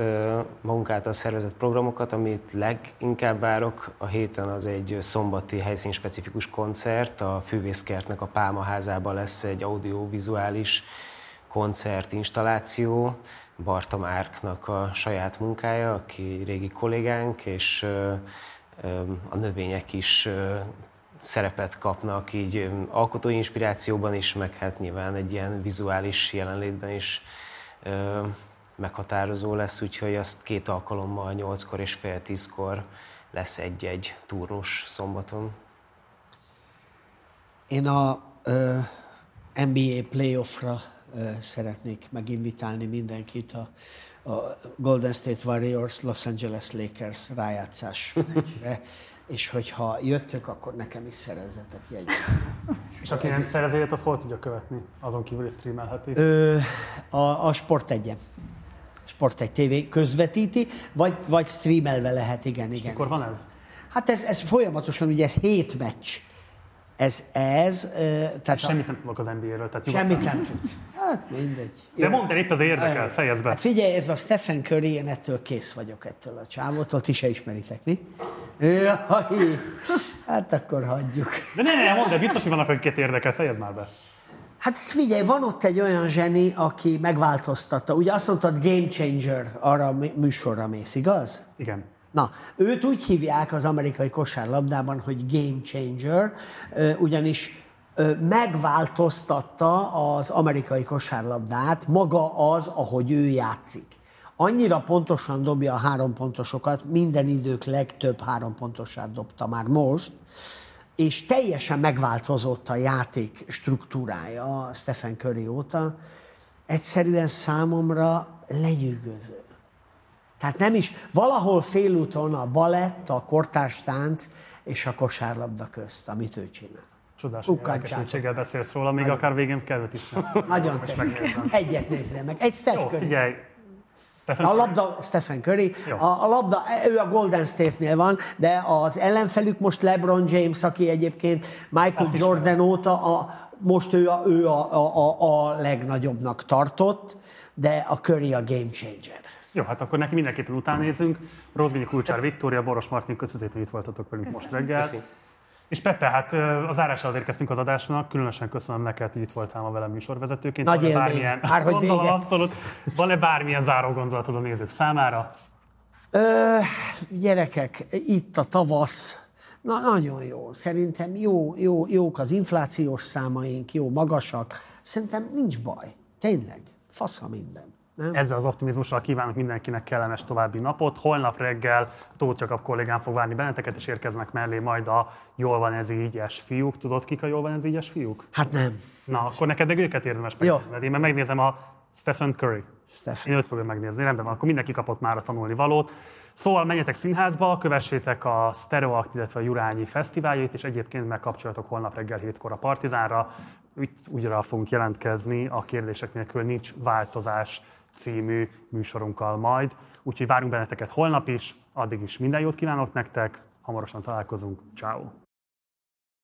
magunk által szervezett programokat, amit leginkább várok a héten az egy szombati helyszínspecifikus koncert, a Fűvészkertnek a Pálmaházában lesz egy audiovizuális koncert installáció, Barta Márknak a saját munkája, aki régi kollégánk, és a növények is szerepet kapnak így alkotói inspirációban is, meg hát nyilván egy ilyen vizuális jelenlétben is meghatározó lesz, úgyhogy azt két alkalommal, nyolckor és fél tízkor lesz egy-egy turnus szombaton. Én a ö, NBA playoffra szeretnék meginvitálni mindenkit a, a Golden State Warriors Los Angeles Lakers rájátszás meccsre és hogyha jöttök, akkor nekem is szerezzetek jegyet. És aki nem szerez jegyet, az hol tudja követni? Azon kívül is streamelheti? Ö, a, a Sport 1 Sport 1 TV közvetíti, vagy, vagy streamelve lehet, igen, igen. mikor van ez? Hát ez, ez folyamatosan, ugye ez hét meccs. Ez, ez, tehát semmit a... nem tudok az NBA-ről. Tehát semmit nem tudsz. Hát mindegy. De mondd el, itt az érdekel, fejezd be. Hát figyelj, ez a Stephen Curry, én ettől kész vagyok ettől a csávótól, ti se ismeritek, mi? Jaj, hát akkor hagyjuk. De ne, ne, mondd el, biztos, hogy vannak, akiket érdekel, fejezd már be. Hát figyelj, van ott egy olyan zseni, aki megváltoztatta. Ugye azt mondtad, game changer, arra a műsorra mész, igaz? Igen. Na, őt úgy hívják az amerikai kosárlabdában, hogy game changer, ugyanis megváltoztatta az amerikai kosárlabdát, maga az, ahogy ő játszik. Annyira pontosan dobja a három pontosokat, minden idők legtöbb három pontosát dobta már most, és teljesen megváltozott a játék struktúrája Stephen Curry óta. Egyszerűen számomra lenyűgöző. Tehát nem is, valahol félúton a balett, a kortárs tánc és a kosárlabda közt, amit ő csinál. Csodás, hogy beszélsz róla, még Nagyon akár végén kedvet is Nagyon Egyet nézzél meg. Egy Steph Jó, figyelj, Stephen a labda, Stephen Curry, a, a labda, ő a Golden State-nél van, de az ellenfelük most LeBron James, aki egyébként Michael Azt Jordan óta a, most ő, a, ő a, a, a legnagyobbnak tartott, de a Curry a game changer. Jó, hát akkor neki mindenképpen utánézünk. Rozgényi Kulcsár Viktória, Boros Martin, köszönöm szépen, itt voltatok velünk Köszönöm. most reggel. Köszönöm. És Pepe, hát az árásra azért kezdtünk az adásnak, különösen köszönöm neked, hogy itt voltál ma velem műsorvezetőként. Nagy Van-e élmény. bármilyen, Már hogy gondolom, vége. abszolút. Van-e bármilyen záró gondolatod a nézők számára? Ö, gyerekek, itt a tavasz, na, nagyon jó. Szerintem jó, jó, jók az inflációs számaink, jó magasak. Szerintem nincs baj. Tényleg, fasza minden. Nem? Ezzel az optimizmussal kívánok mindenkinek kellemes további napot. Holnap reggel Tóth Jakab kollégám fog várni benneteket, és érkeznek mellé majd a Jól van ez ígyes fiúk. Tudod, kik a Jól van ez ígyes fiúk? Hát nem. Na, akkor neked meg őket érdemes Jó. megnézni. Én meg megnézem a Stephen Curry. Stephen. Én őt fogom megnézni, rendben van, akkor mindenki kapott már a tanulni valót. Szóval menjetek színházba, kövessétek a Stereoact, illetve a Jurányi fesztiváljait, és egyébként megkapcsolatok holnap reggel hétkor a Partizánra. Itt újra fogunk jelentkezni, a kérdések nélkül nincs változás című műsorunkkal majd. Úgyhogy várunk benneteket holnap is, addig is minden jót kívánok nektek, hamarosan találkozunk, ciao.